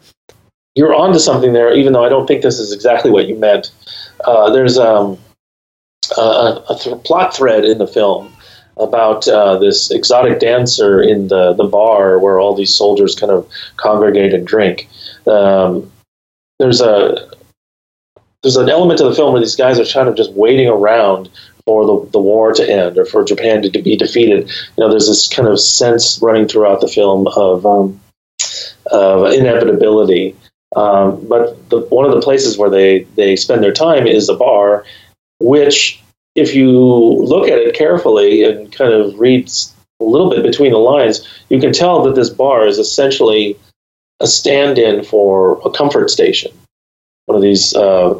You're onto something there, even though I don't think this is exactly what you meant. Uh, there's um, a, a th- plot thread in the film about uh, this exotic dancer in the, the bar where all these soldiers kind of congregate and drink. Um, there's a there's an element of the film where these guys are kind of just waiting around for the, the war to end or for Japan to, to be defeated. You know, there's this kind of sense running throughout the film of, um, of inevitability. Um, but the, one of the places where they, they spend their time is a bar, which, if you look at it carefully and kind of read a little bit between the lines, you can tell that this bar is essentially a stand in for a comfort station. One of these uh,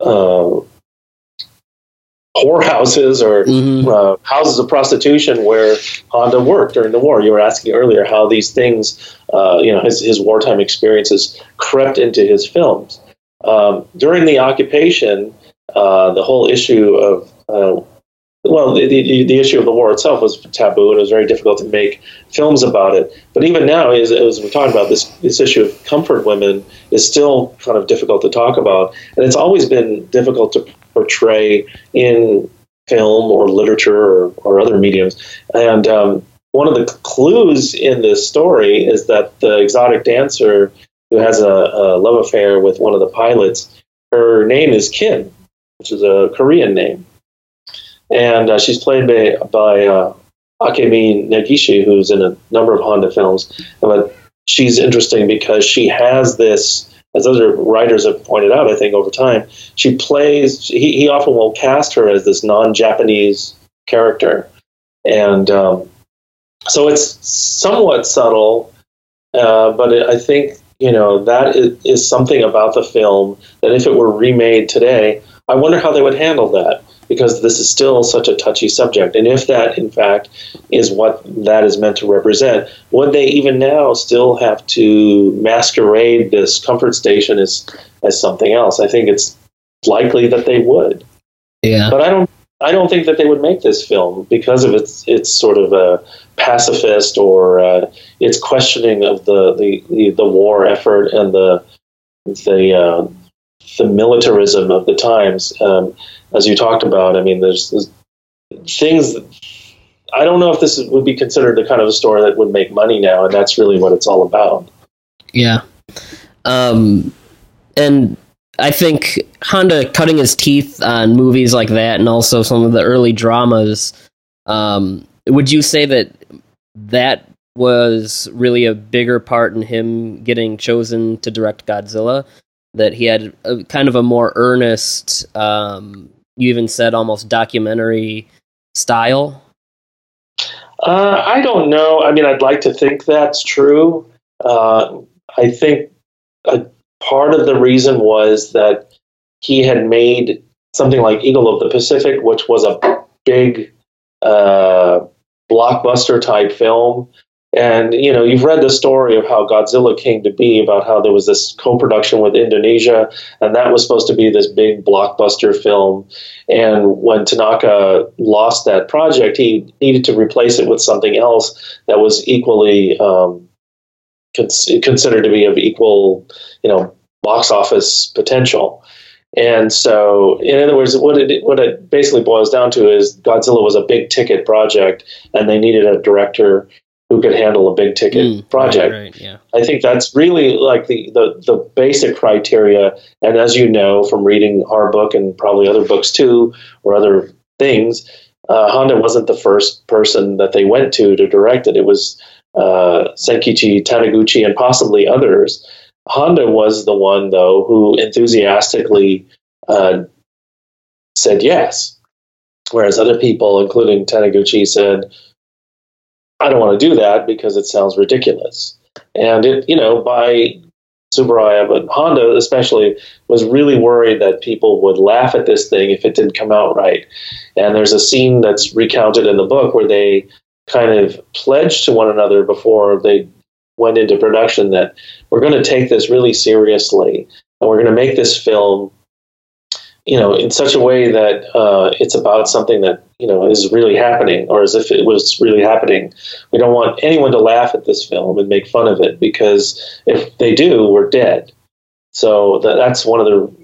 uh, whorehouses or mm-hmm. uh, houses of prostitution where Honda worked during the war. You were asking earlier how these things, uh, you know, his, his wartime experiences crept into his films. Um, during the occupation, uh, the whole issue of uh, well, the, the, the, issue of the war itself was taboo, and it was very difficult to make films about it. But even now, as, as we're talking about this, this issue of comfort women is still kind of difficult to talk about, and it's always been difficult to portray in film or literature or, or other mediums. And um, one of the clues in this story is that the exotic dancer who has a, a love affair with one of the pilots, her name is Kim, which is a Korean name and uh, she's played by, by uh, Akemi Negishi, who's in a number of Honda films. But she's interesting because she has this, as other writers have pointed out, I think over time, she plays. He, he often will cast her as this non-Japanese character, and um, so it's somewhat subtle, uh, but it, I think you know that is, is something about the film that if it were remade today, I wonder how they would handle that because this is still such a touchy subject. And if that, in fact, is what that is meant to represent, would they even now still have to masquerade this comfort station as, as something else? I think it's likely that they would. Yeah. But I don't. I don't think that they would make this film because of its its sort of a pacifist or uh, its questioning of the, the, the, the, war effort and the the uh, the militarism of the times. Um, as you talked about, I mean, there's, there's things. I don't know if this would be considered the kind of a story that would make money now, and that's really what it's all about. Yeah, um, and I think Honda cutting his teeth on movies like that, and also some of the early dramas. Um, would you say that that was really a bigger part in him getting chosen to direct Godzilla? That he had a, kind of a more earnest um, you even said almost documentary style? Uh, I don't know. I mean, I'd like to think that's true. Uh, I think a part of the reason was that he had made something like Eagle of the Pacific, which was a big uh, blockbuster type film and you know, you've read the story of how Godzilla came to be, about how there was this co-production with Indonesia, and that was supposed to be this big blockbuster film. And when Tanaka lost that project, he needed to replace it with something else that was equally um, cons- considered to be of equal, you know, box office potential. And so, in other words, what it what it basically boils down to is Godzilla was a big ticket project, and they needed a director who could handle a big ticket mm, project. Right, right, yeah. I think that's really like the, the, the basic criteria. And as you know from reading our book and probably other books too, or other things, uh, Honda wasn't the first person that they went to to direct it. It was uh, Senkichi Taniguchi and possibly others. Honda was the one, though, who enthusiastically uh, said yes, whereas other people, including Taniguchi, said, I don't want to do that because it sounds ridiculous. And it, you know, by Tsuburaya, but Honda especially was really worried that people would laugh at this thing if it didn't come out right. And there's a scene that's recounted in the book where they kind of pledged to one another before they went into production that we're going to take this really seriously and we're going to make this film you know, in such a way that uh, it's about something that you know is really happening, or as if it was really happening. We don't want anyone to laugh at this film and make fun of it because if they do, we're dead. So that, that's one of the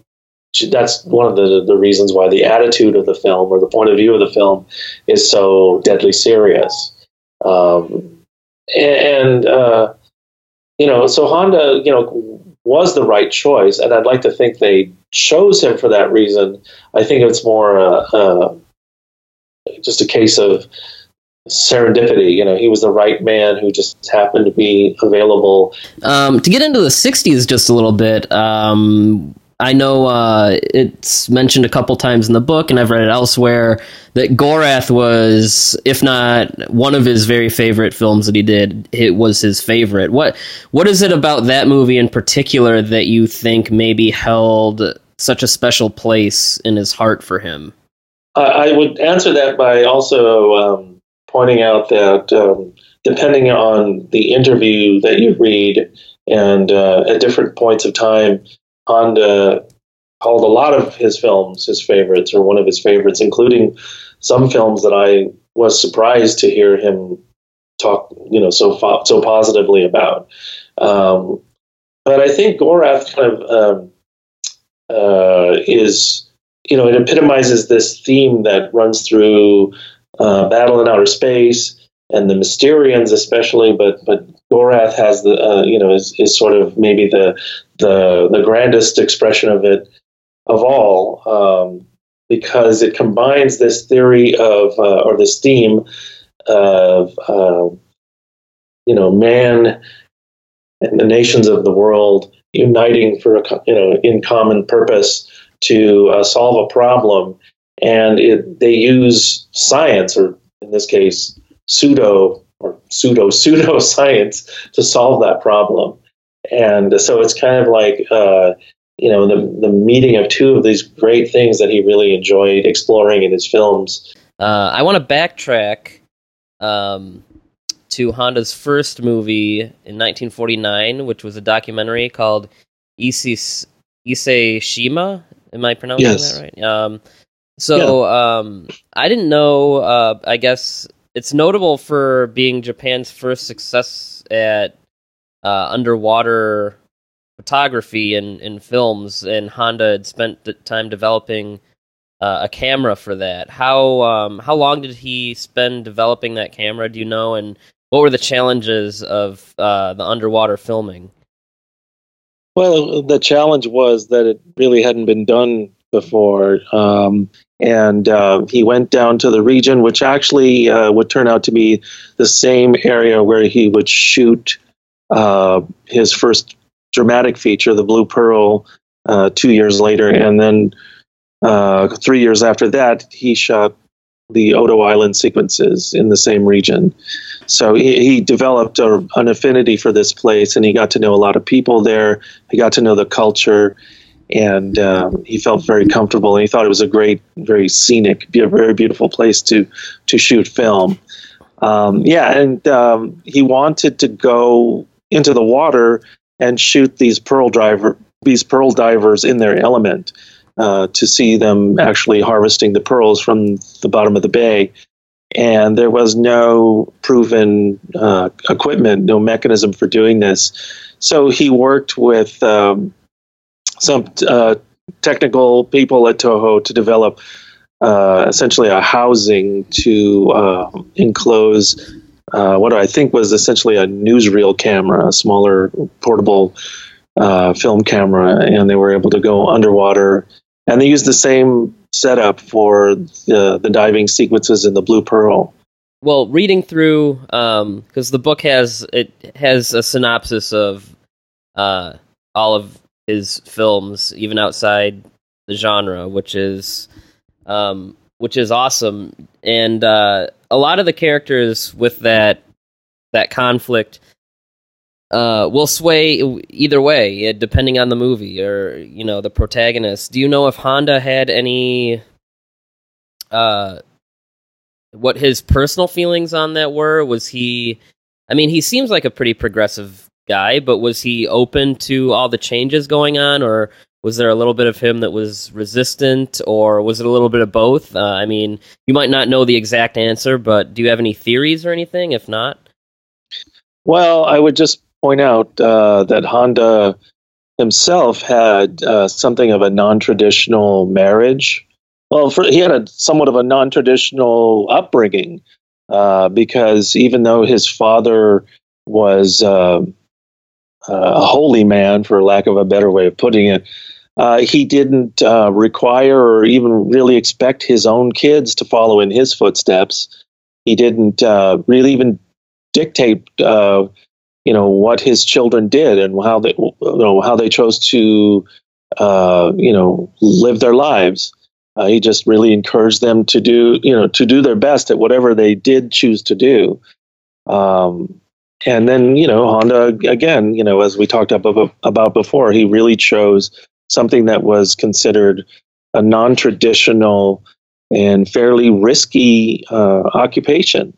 that's one of the the reasons why the attitude of the film or the point of view of the film is so deadly serious. Um, and uh, you know, so Honda, you know, was the right choice, and I'd like to think they chose him for that reason. I think it's more uh, uh, just a case of serendipity. You know, he was the right man who just happened to be available. Um, to get into the '60s just a little bit, um, I know uh, it's mentioned a couple times in the book, and I've read it elsewhere that Gorath was, if not one of his very favorite films that he did, it was his favorite. What What is it about that movie in particular that you think maybe held such a special place in his heart for him? I would answer that by also um, pointing out that um, depending on the interview that you read, and uh, at different points of time, Honda called a lot of his films his favorites or one of his favorites, including some films that I was surprised to hear him talk, you know, so fo- so positively about. Um, but I think Gorath kind of um, uh, is, you know, it epitomizes this theme that runs through uh, Battle in Outer Space and the Mysterians, especially. But but Gorath has the, uh, you know, is, is sort of maybe the the the grandest expression of it of all. Um, because it combines this theory of uh, or this theme of uh, you know man and the nations of the world uniting for a you know in common purpose to uh, solve a problem, and it, they use science or in this case pseudo or pseudo *laughs* pseudo science to solve that problem, and so it's kind of like uh, you know the the meeting of two of these great things that he really enjoyed exploring in his films. Uh, I want to backtrack um, to Honda's first movie in 1949, which was a documentary called Ise, Ise Shima. Am I pronouncing Yes. that right? Um, so um, I didn't know. Uh, I guess it's notable for being Japan's first success at uh, underwater photography and in films, and Honda had spent time developing uh, a camera for that. How um, how long did he spend developing that camera? Do you know? And what were the challenges of uh, the underwater filming? Well, the challenge was that it really hadn't been done before. Um, and uh, he went down to the region, which actually uh, would turn out to be the same area where he would shoot uh, his first dramatic feature, The Blue Pearl, uh, two years later. And then uh, three years after that, he shot the Odo Island sequences in the same region. So he, he developed a, an affinity for this place, and he got to know a lot of people there. He got to know the culture, and um, he felt very comfortable. And he thought it was a great, very scenic, be a very beautiful place to to shoot film. Um, yeah, and um, he wanted to go into the water and shoot these pearl driver these pearl divers in their element uh, to see them actually harvesting the pearls from the bottom of the bay and there was no proven uh, equipment, no mechanism for doing this. So he worked with um, some uh, technical people at Toho to develop uh, essentially a housing to uh, enclose what I think was essentially a newsreel camera, a smaller portable uh, film camera, and they were able to go underwater. And they used the same setup for the, the diving sequences in the Blue Pearl. Well, reading through, because the book has it has a synopsis of uh, all of his films, even outside the genre, which is um, which is awesome, and uh, a lot of the characters with that that conflict uh, will sway either way, depending on the movie or you know the protagonist. Do you know if Honda had any uh, what his personal feelings on that were? Was he? I mean, he seems like a pretty progressive guy, but was he open to all the changes going on, or was there a little bit of him that was resistant, or was it a little bit of both? Uh, I mean, you might not know the exact answer, but do you have any theories or anything? If not, Well, I would just point out uh, that Honda himself had uh, something of a non-traditional marriage. Well, for, he had a somewhat of a non-traditional upbringing uh, because even though his father was uh, a holy man, for lack of a better way of putting it, uh, he didn't uh, require or even really expect his own kids to follow in his footsteps. He didn't uh, really even dictate, uh, you know, what his children did and how they, you know, how they chose to, uh, you know, live their lives. Uh, he just really encouraged them to do, you know, to do their best at whatever they did choose to do. Um, and then, you know, Honda again, you know, as we talked about, before, he really chose something that was considered a non-traditional and fairly risky uh, occupation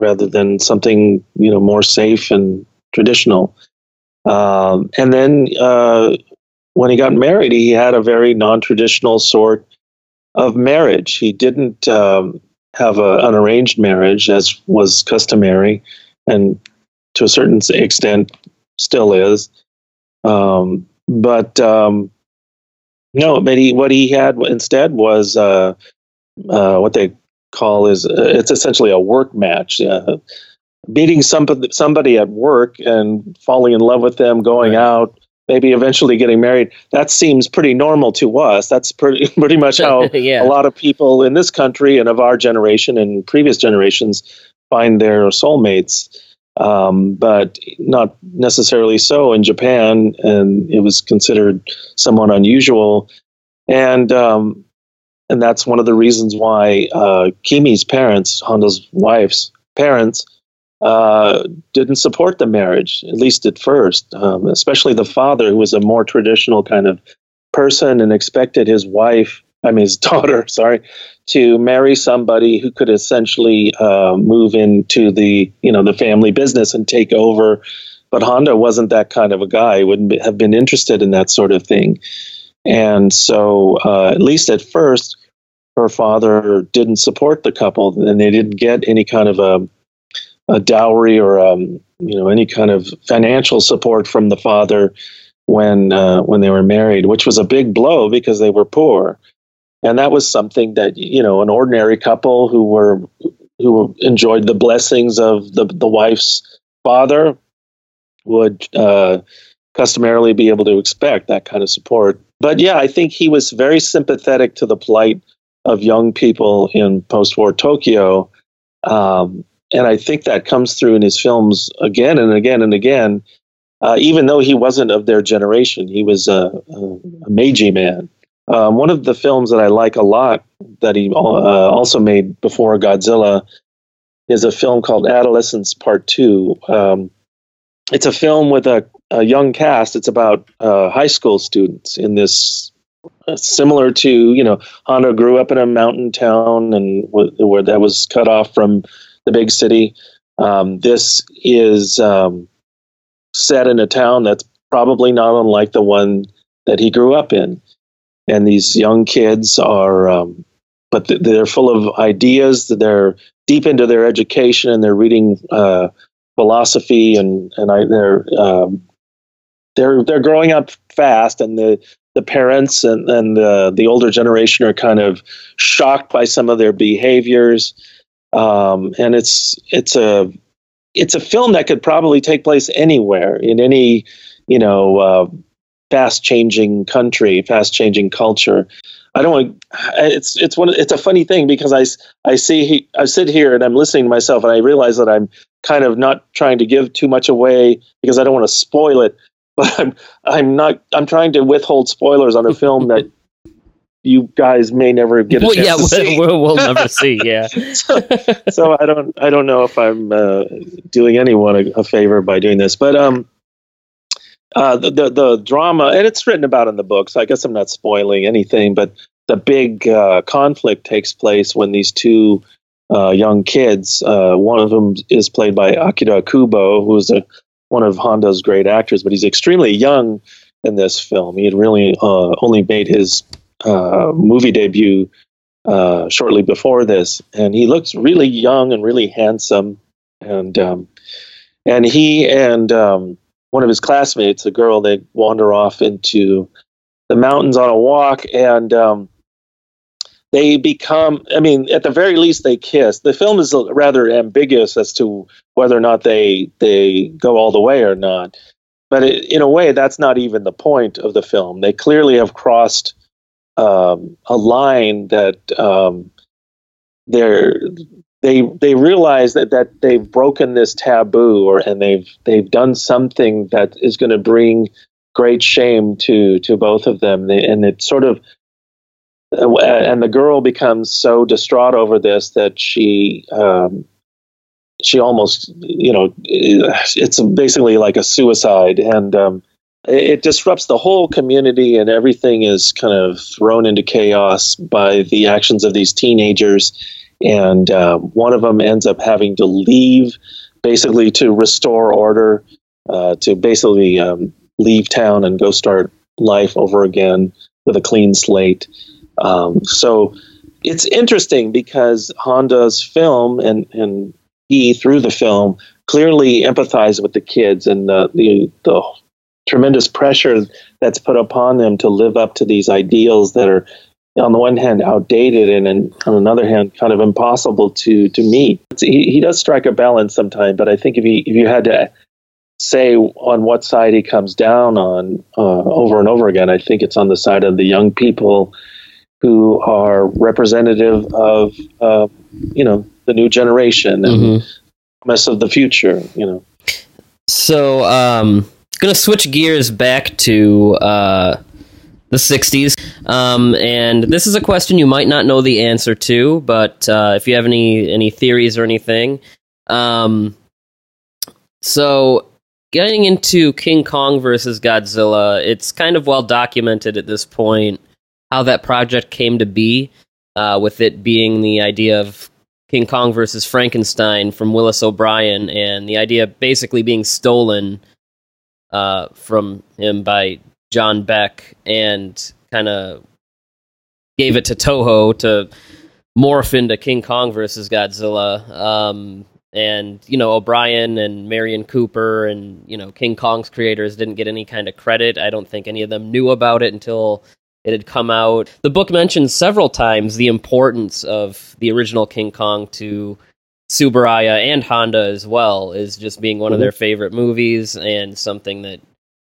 rather than something you know more safe and traditional. Um, and then uh, when he got married, he had a very non-traditional sort of marriage. He didn't um, have a, an arranged marriage as was customary, and to a certain extent still is. Um, but um, no, but he what he had instead was uh, uh, what they call is uh, it's essentially a work match. Uh, meeting somebody somebody at work and falling in love with them, going right. out, maybe eventually getting married. That seems pretty normal to us. That's pretty *laughs* pretty much how *laughs* yeah. a lot of people in this country and of our generation and previous generations find their soulmates um, but not necessarily so in Japan, and it was considered somewhat unusual. And um, and that's one of the reasons why uh, Kimi's parents, Honda's wife's parents, uh, didn't support the marriage, at least at first. Um, especially the father, who was a more traditional kind of person and expected his wife, I mean his *laughs* daughter, sorry, to marry somebody who could essentially uh, move into the you know the family business and take over. But Honda wasn't that kind of a guy; he wouldn't have been interested in that sort of thing. And so, uh, at least at first, her father didn't support the couple, and they didn't get any kind of a, a dowry or um, you know any kind of financial support from the father when uh, when they were married, which was a big blow because they were poor and that was something that you know an ordinary couple who were who enjoyed the blessings of the the wife's father would uh, customarily be able to expect that kind of support. But yeah, I think he was very sympathetic to the plight of young people in post-war Tokyo, um, and I think that comes through in his films again and again and again. Uh, even though he wasn't of their generation, he was a, a, a Meiji man. Um, one of the films that I like a lot that he uh, also made before Godzilla is a film called Adolescence Part Two. Um, it's a film with a, a young cast. It's about uh, high school students in this uh, similar to you know Honda grew up in a mountain town and w- where that was cut off from the big city. Um, this is um, set in a town that's probably not unlike the one that he grew up in and these young kids are, um, but they're full of ideas. They're deep into their education and they're reading uh, philosophy and and I, they're um, they're they're growing up fast and the the parents and, and the, the older generation are kind of shocked by some of their behaviors um, and it's it's a it's a film that could probably take place anywhere in any you know uh, fast changing country, fast changing culture. I don't want. It's it's one. It's a funny thing because I I see I sit here and I'm listening to myself and I realize that I'm kind of not trying to give too much away because I don't want to spoil it. *laughs* But I'm I'm not. I'm trying to withhold spoilers on a film that *laughs* you guys may never get a well, chance yeah, to see. We'll, we'll *laughs* never see. Yeah. so, so, I don't I don't know if I'm uh, doing anyone a, a, favor by doing this, but um, uh, the, the, drama, and it's written about in the book, so I guess I'm not spoiling anything. But the big uh, conflict takes place when these two uh, young kids. Uh, one of them is played by Akira Kubo, who's a, one of Honda's great actors, but he's extremely young in this film. He had really uh, only made his movie debut shortly before this, and he looks really young and really handsome. And um, and he and um, one of his classmates, a girl, they wander off into the mountains on a walk, and um, they become. I mean, at the very least, they kiss. The film is rather ambiguous as to whether or not they they go all the way or not. but it, in a way, that's not even the point of the film. They clearly have crossed um, a line that um, they're they they realize that that they've broken this taboo or and they've they've done something that is going to bring great shame to to both of them. They, and it sort of uh, and the girl becomes so distraught over this that she um, she almost you know it's basically like a suicide. And um, it disrupts the whole community and everything is kind of thrown into chaos by the actions of these teenagers and uh, one of them ends up having to leave basically to restore order uh, to basically um, leave town and go start life over again with a clean slate. Um, so it's interesting because honda's film and, and he through the film clearly empathized with the kids and the, the, the tremendous pressure that's put upon them to live up to these ideals that are on the one hand outdated and, and on another hand kind of impossible to to meet. He, he does strike a balance sometimes, but I think if he if you had to say on what side he comes down on uh, over and over again, I think it's on the side of the young people who are representative of uh, you know the new generation and mm-hmm. promise of the future. You know. So, um, gonna switch gears back to. Uh the 60s. Um, and this is a question you might not know the answer to, but uh, if you have any any theories or anything. Um, so, getting into King Kong versus Godzilla, it's kind of well documented at this point how that project came to be, uh, with it being the idea of King Kong versus Frankenstein from Willis O'Brien, and the idea basically being stolen uh, from him by John Beck and kind of gave it to Toho to morph into King Kong versus Godzilla. Um, and you know O'Brien and Merian Cooper and you know King Kong's creators didn't get any kind of credit. I don't think any of them knew about it until it had come out. The book mentions several times the importance of the original King Kong to Tsuburaya and Honda as well, is just being one mm-hmm. of their favorite movies and something that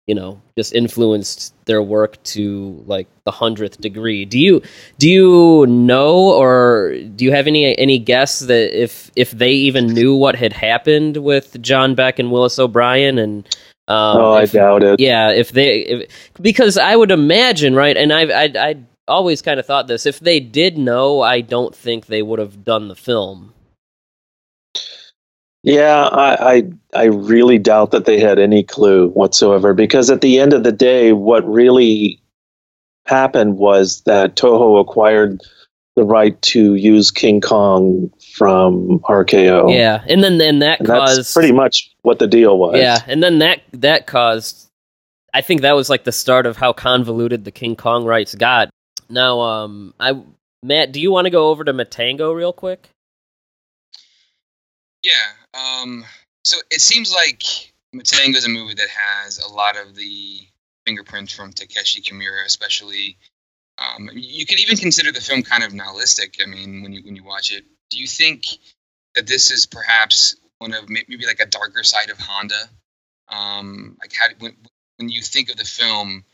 you know just influenced their work to like the hundredth degree do you do you know or do you have any any guess that if if they even knew what had happened with john beck and willis o'brien and um, oh, if, I doubt it. Yeah, if they, if, because I would imagine, right? And I, I, I always kind of thought this: if they did know, I don't think they would have done the film. Yeah, I, I, I really doubt that they had any clue whatsoever because at the end of the day, what really happened was that Toho acquired the right to use King Kong from RKO. Yeah, and then then that and caused pretty much what the deal was. Yeah, and then that that caused. I think that was like the start of how convoluted the King Kong rights got. Now, um, I Matt, do you want to go over to Matango real quick? Yeah, um, so it seems like Matango is a movie that has a lot of the fingerprints from Takeshi Kimura, especially. Um, you could even consider the film kind of nihilistic. I mean, when you when you watch it, do you think that this is perhaps one of maybe like a darker side of Honda? Um, like how when, when you think of the film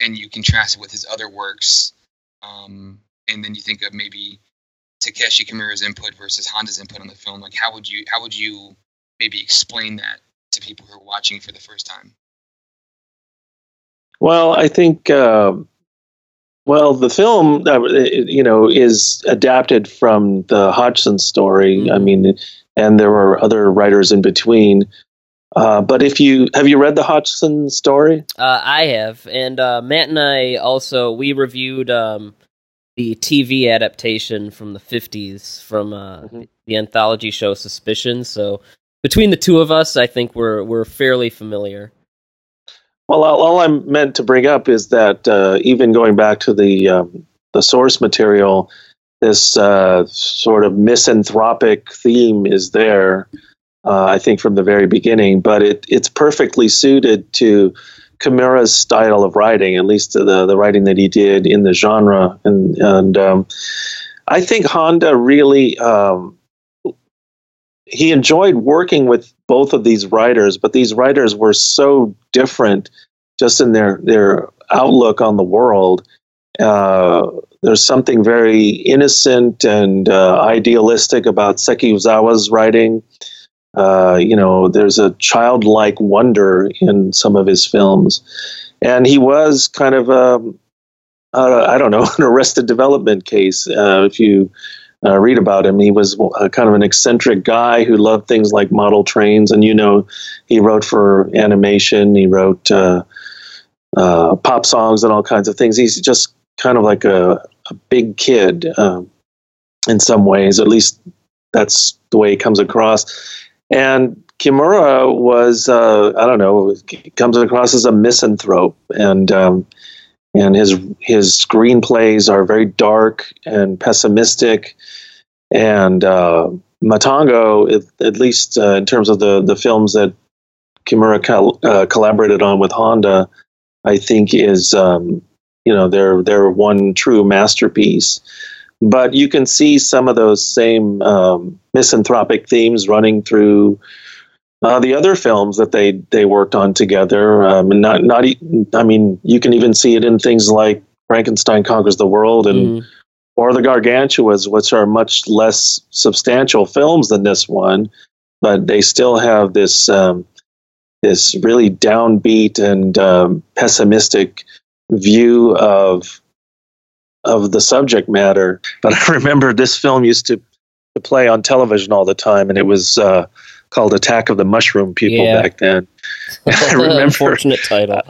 and you contrast it with his other works, um, and then you think of maybe Takeshi Kimura's input versus Honda's input on the film? Like, how would you how would you maybe explain that to people who are watching for the first time? Well, I think. Uh, well, the film, uh, you know, is adapted from the Hodgson story. Mm-hmm. I mean, and there were other writers in between. Uh, but if you have you read the Hodgson story? Uh, I have, and uh, Matt and I also we reviewed um, the TV adaptation from the 50s from uh, mm-hmm. the anthology show Suspicion. So between the two of us, I think we're we're fairly familiar. Well, all I'm meant to bring up is that uh, even going back to the um, the source material, this uh, sort of misanthropic theme is there. Uh, I think from the very beginning, but it it's perfectly suited to Kimura's style of writing, at least the the writing that he did in the genre, and and um, I think Honda really um, he enjoyed working with both of these writers, but these writers were so different just in their their outlook on the world. Uh, there's something very innocent and uh, idealistic about Sekizawa's writing. Uh, you know, there's a childlike wonder in some of his films, and he was kind of a, um, uh, I don't know, *laughs* an arrested development case. Uh, if you uh, read about him, he was kind of an eccentric guy who loved things like model trains, and you know, he wrote for animation, he wrote pop songs and all kinds of things. He's just kind of like a, a big kid um, in some ways. At least that's the way he comes across. And Kimura was, uh, I don't know, comes across as a misanthrope, and um, and his his screenplays are very dark and pessimistic. And uh, Matango, at, at least uh, in terms of the the films that Kimura col- uh, collaborated on with Honda, I think is um, you know they're they're one true masterpiece but you can see some of those same um, misanthropic themes running through uh, the other films that they they worked on together. Um, and not not I mean you can even see it in things like Frankenstein conquers the world and mm. or the Gargantuas, which are much less substantial films than this one, but they still have this um, this really downbeat and um, pessimistic view of of the subject matter. But I *laughs* remember this film used to, to play on television all the time, and it was uh, called Attack of the Mushroom People yeah. back then. *laughs* *laughs* I remember unfortunate title.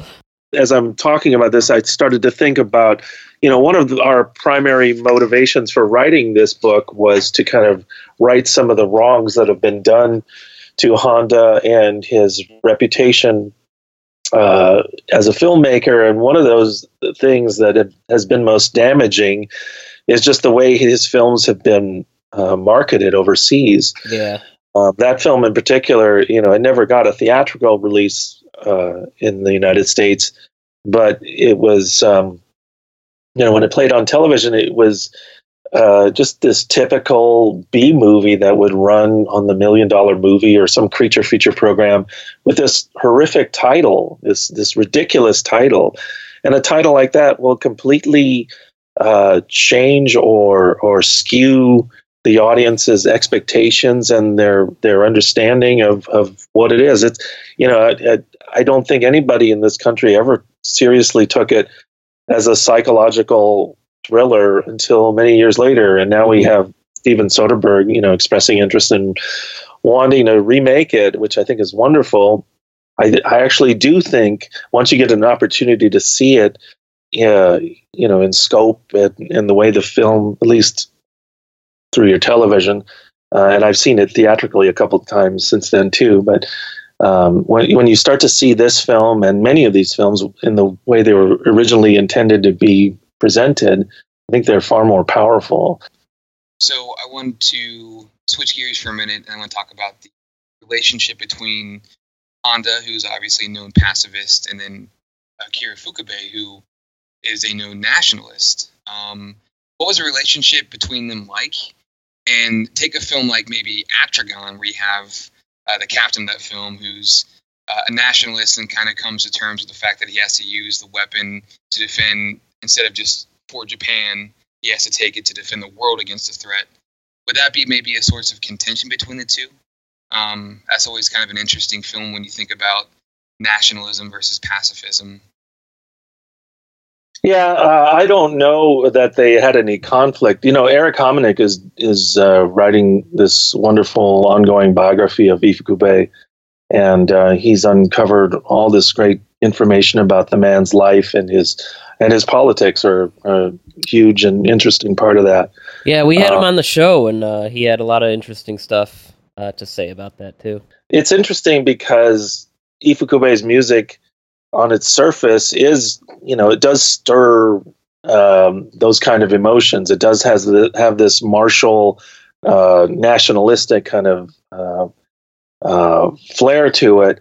As I'm talking about this, I started to think about, you know, one of the, our primary motivations for writing this book was to kind of right some of the wrongs that have been done to Honda and his reputation uh, as a filmmaker, and one of those things that has been most damaging is just the way his films have been uh, marketed overseas. Yeah. Uh, that film in particular, you know, it never got a theatrical release uh, in the United States, but it was, um, you know, when it played on television, it was uh, just this typical B movie that would run on the Million Dollar Movie or some creature feature program with this horrific title, this this ridiculous title, and a title like that will completely uh, change or or skew the audience's expectations and their their understanding of, of what it is. It's you know I, I don't think anybody in this country ever seriously took it as a psychological thriller until many years later, and now we mm-hmm. have Steven Soderbergh, you know, expressing interest in wanting to remake it, which I think is wonderful. I, I actually do think once you get an opportunity to see it, uh, you know, in scope and, and the way the film, at least through your television, uh, and I've seen it theatrically a couple of times since then too. But um, when when you start to see this film and many of these films in the way they were originally intended to be presented, I think they're far more powerful. So I want to switch gears for a minute and I want to talk about the relationship between Honda, who's obviously a known pacifist, and then Akira Ifukube, who is a known nationalist. Um, what was the relationship between them like? And take a film like maybe Atragon, where you have uh, the captain of that film who's uh, a nationalist and kind of comes to terms with the fact that he has to use the weapon to defend instead of just for Japan, he has to take it to defend the world against a threat. Would that be maybe a source of contention between the two? Um, that's always kind of an interesting film when you think about nationalism versus pacifism. Yeah, uh, I don't know that they had any conflict. You know, Erik Homenick is is uh, writing this wonderful ongoing biography of Ifukube, and uh, he's uncovered all this great information about the man's life and his and his politics are a huge and interesting part of that. Yeah, we had uh, him on the show, and uh, he had a lot of interesting stuff uh, to say about that too. It's interesting because Ifukube's music, on its surface, is you know it does stir um, those kind of emotions. It does has the, have this martial, uh, nationalistic kind of uh, uh, flair to it.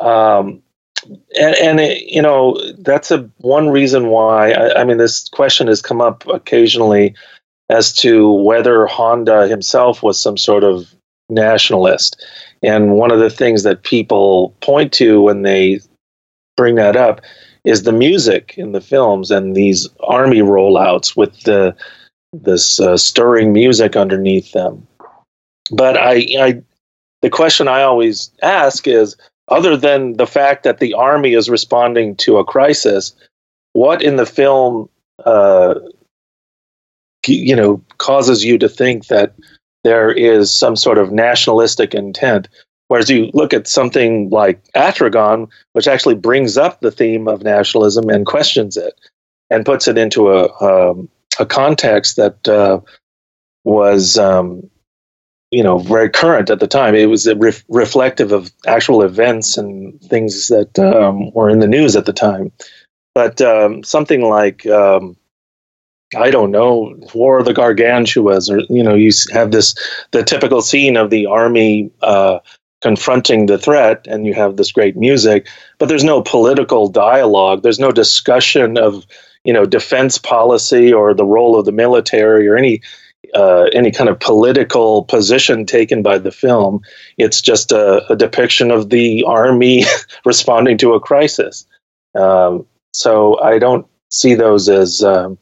Um, and, and it, you know that's a one reason why I, I, mean this question has come up occasionally as to whether Honda himself was some sort of nationalist. And one of the things that people point to when they bring that up is the music in the films and these army rollouts with the this uh, stirring music underneath them. But I, I, the question I always ask is, other than the fact that the army is responding to a crisis, what in the film, uh, you know, causes you to think that there is some sort of nationalistic intent? Whereas you look at something like Atragon, which actually brings up the theme of nationalism and questions it, and puts it into a um, a context that uh, was um, you know very current at the time. It was re- reflective of actual events and things that um, were in the news at the time. But um, something like um, I don't know, War of the Gargantuas, or you know, you have this the typical scene of the army uh, confronting the threat, and you have this great music, but there's no political dialogue. There's no discussion of you know defense policy or the role of the military or any uh, any kind of political position taken by the film. It's just a, a depiction of the army *laughs* responding to a crisis. Um, so I don't see those as um,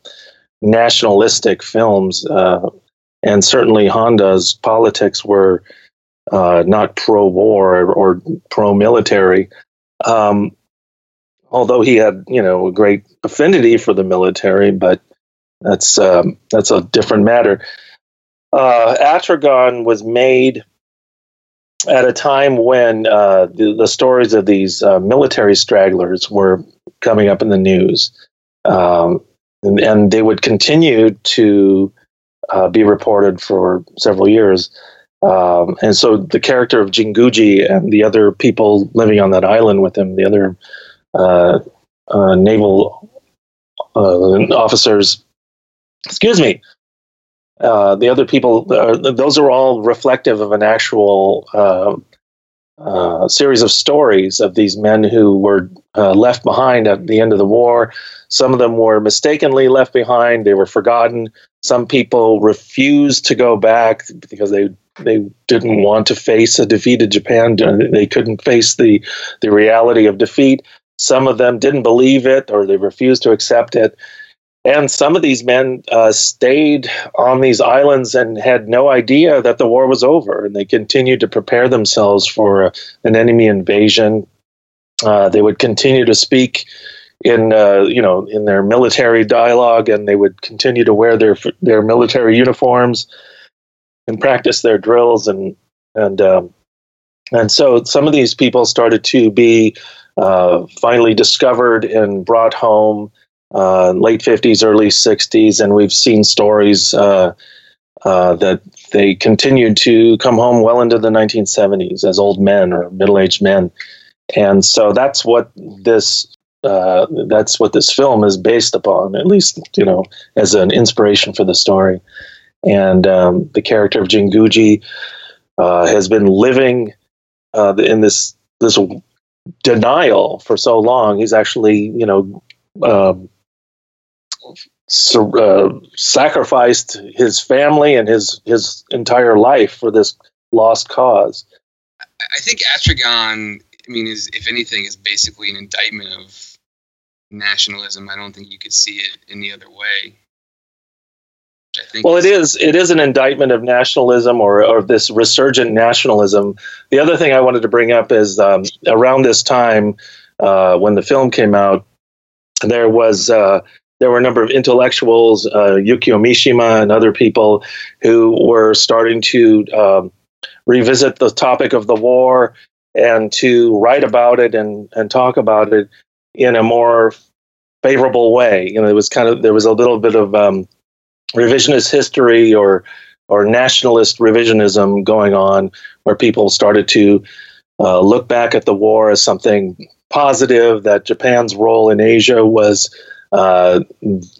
nationalistic films. Uh, and certainly Honda's politics were uh, not pro war or, or pro military. Um, although he had, you know, a great affinity for the military, but that's um, that's a different matter. Uh, Atragon was made at a time when uh, the, the, stories of these uh, military stragglers were coming up in the news, um, and, and, they would continue to uh, be reported for several years. Um, and so the character of Jinguji and the other people living on that island with him, the other uh, uh, naval uh, officers, excuse me, uh, the other people, those are all reflective of an actual um, uh, series of stories of these men who were uh, left behind at the end of the war. Some of them were mistakenly left behind, they were forgotten. Some people refused to go back because they they didn't want to face a defeated Japan. They couldn't face the the reality of defeat. Some of them didn't believe it or they refused to accept it. And some of these men uh, stayed on these islands and had no idea that the war was over. And they continued to prepare themselves for uh, an enemy invasion. Uh, they would continue to speak in, uh, you know, in their military dialogue, and they would continue to wear their their military uniforms and practice their drills. And and um, and so some of these people started to be uh, finally discovered and brought home uh, late 50s, early 60s, and we've seen stories uh, uh, that they continued to come home well into the 1970s as old men or middle-aged men, and so that's what this uh, that's what this film is based upon, at least you know as an inspiration for the story. And um, the character of Jinguji uh, has been living uh, in this this denial for so long. He's actually, you know, um, uh, sacrificed his family and his his entire life for this lost cause. I think Atragon, I mean, is if anything, is basically an indictment of nationalism. I don't think you could see it any other way. well, it is. It is an indictment of nationalism or, or this resurgent nationalism. The other thing I wanted to bring up is um, around this time uh, when the film came out, there was uh, there were a number of intellectuals, uh, Yukio Mishima and other people, who were starting to um, revisit the topic of the war and to write about it and, and talk about it in a more favorable way. You know, it was kind of there was a little bit of um, revisionist history or or nationalist revisionism going on, where people started to uh, look back at the war as something positive. That Japan's role in Asia was uh,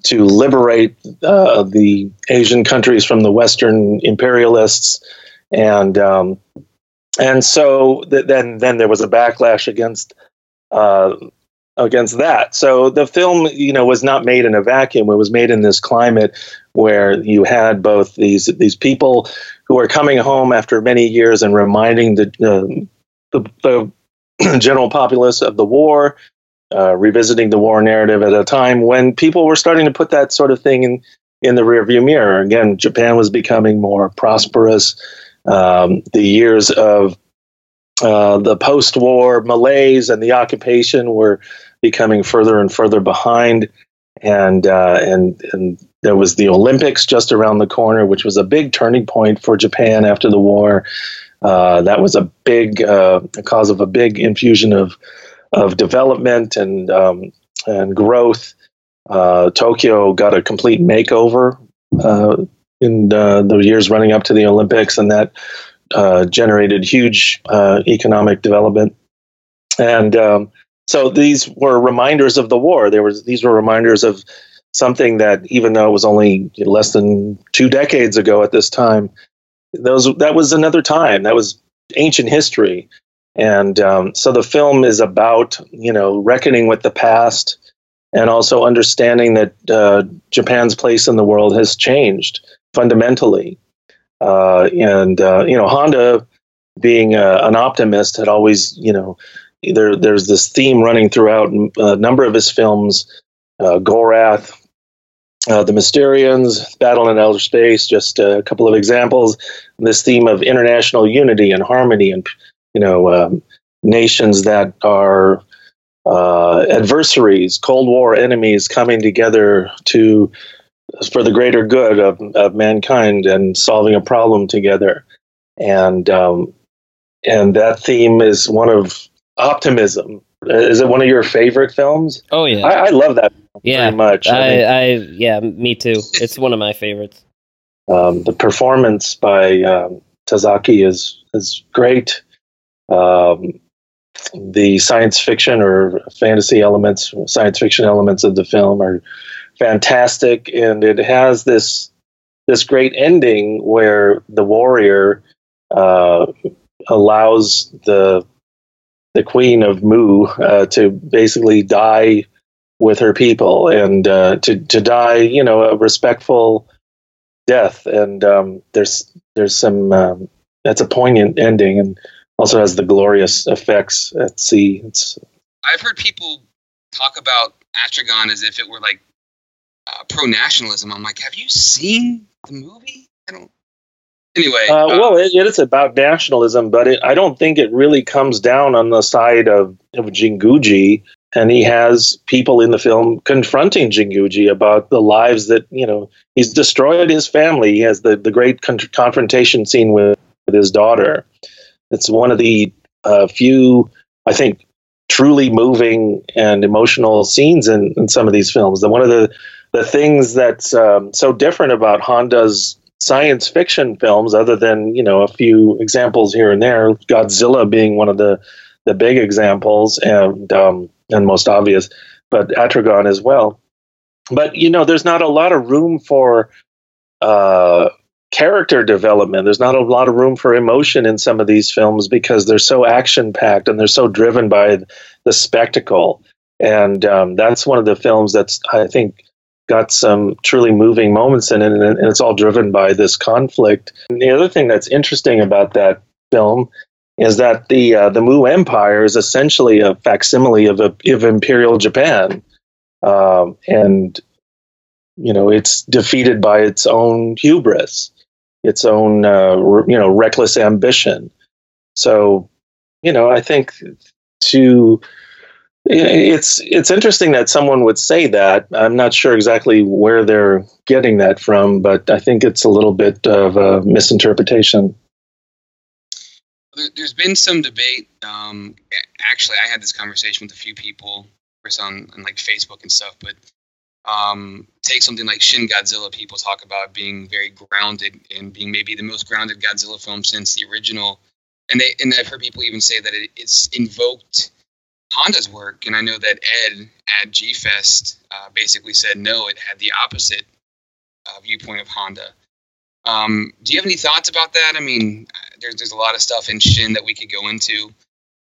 to liberate uh, the Asian countries from the Western imperialists, and um, and so th- then then there was a backlash against uh, against that. So the film, you know, was not made in a vacuum. It was made in this climate where you had both these these people who are coming home after many years and reminding the the, the *clears throat* general populace of the war, uh, revisiting the war narrative at a time when people were starting to put that sort of thing in in the rearview mirror. Again, Japan was becoming more prosperous. Um, the years of uh, the post-war malaise and the occupation were becoming further and further behind, and uh, and and there was the Olympics just around the corner, which was a big turning point for Japan after the war. Uh, that was a big uh, cause of a big infusion of of development and um, and growth. Uh, Tokyo got a complete makeover uh, in the years running up to the Olympics, and that uh, generated huge uh, economic development. And um, so these were reminders of the war. There was these were reminders of something that, even though it was only less than two decades ago at this time, those that was another time. That was ancient history. And um, so the film is about you know reckoning with the past and also understanding that uh, Japan's place in the world has changed fundamentally. Uh, and uh, you know, Honda, being an optimist, had always you know there there's this theme running throughout a number of his films, uh, Gorath, uh, the Mysterians, Battle in Outer Space, just a couple of examples. This theme of international unity and harmony, and you know, um, nations that are uh, adversaries, Cold War enemies coming together to for the greater good of, of mankind and solving a problem together. And um, and that theme is one of optimism. Is it one of your favorite films? Oh yeah, I, I love that. Yeah, very much. I, I, I, yeah, me too. It's one of my favorites. Um, the performance by um, Tazaki is is great. Um, the science fiction or fantasy elements, science fiction elements of the film are fantastic, and it has this this great ending where the warrior uh, allows the the queen of Mu uh, to basically die with her people and uh, to to die, you know, a respectful death. And um, there's there's some um, that's a poignant ending, and also has the glorious effects at sea. It's I've heard people talk about Atragon as if it were like uh, pro nationalism. I'm like, have you seen the movie? I don't. Anyway, uh, uh, well, it, it is about nationalism, but it, I don't think it really comes down on the side of, of Jinguji. And he has people in the film confronting Jinguji about the lives that you know he's destroyed his family. He has the the great con- confrontation scene with, with his daughter. It's one of the uh, few, I think, truly moving and emotional scenes in, in some of these films. And one of the the things that's um, so different about Honda's science fiction films, other than you know a few examples here and there, Godzilla being one of the the big examples and um, and most obvious, but Atragon as well. But you know, there's not a lot of room for uh, character development. There's not a lot of room for emotion in some of these films because they're so action packed and they're so driven by the spectacle. And um, that's one of the films that's I think got some truly moving moments in it, and it's all driven by this conflict. And the other thing that's interesting about that film is that the uh, the Mu Empire is essentially a facsimile of, a, of Imperial Japan, um, and you know it's defeated by its own hubris, its own uh, you know reckless ambition. So, you know, I think to it's it's interesting that someone would say that. I'm not sure exactly where they're getting that from, but I think it's a little bit of a misinterpretation. There's been some debate. Um, actually, I had this conversation with a few people, on, on like Facebook and stuff. But um, take something like Shin Godzilla. People talk about being very grounded and being maybe the most grounded Godzilla film since the original. And they and I've heard people even say that it, it's invoked Honda's work, and I know that Ed at G Fest uh, basically said no, it had the opposite uh, viewpoint of Honda. Um, do you have any thoughts about that? I mean, there's there's a lot of stuff in Shin that we could go into,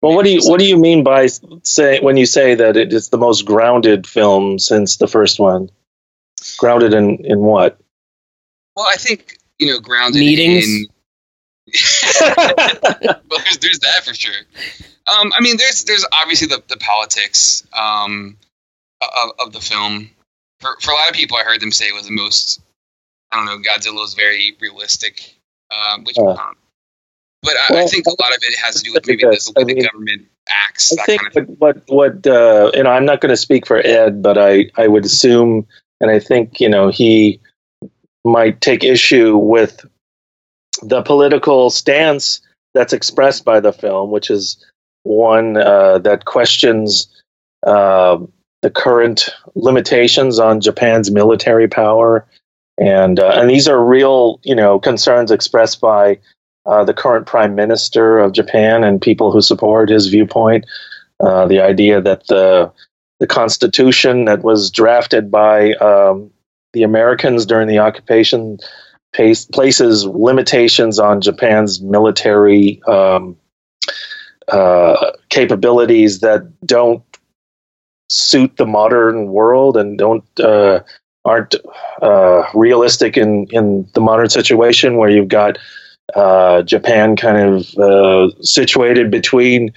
Well, what do you what do you mean by say when you say that it is the most grounded film since the first one? Grounded in in what? Well, I think you know, grounded Meetings? in. *laughs* well, there's, there's that for sure. Um, I mean, there's there's obviously the, the politics um, of, of the film. For, for a lot of people, I heard them say it was the most. I don't know. Godzilla was very realistic, um, which. Oh. um, but I, I think a lot of it has to do with maybe the, way I the government acts, I think kind of what what, what uh, you know, I'm not going to speak for Ed, but I I would assume, and I think you know he might take issue with the political stance that's expressed by the film, which is one uh, that questions uh, the current limitations on Japan's military power, and uh, and these are real you know concerns expressed by uh, the current prime minister of Japan and people who support his viewpoint. Uh, the idea that the the constitution that was drafted by um, the Americans during the occupation pace, places limitations on Japan's military um, uh, capabilities that don't suit the modern world and don't uh, aren't uh, realistic in in the modern situation where you've got uh, Japan kind of uh, situated between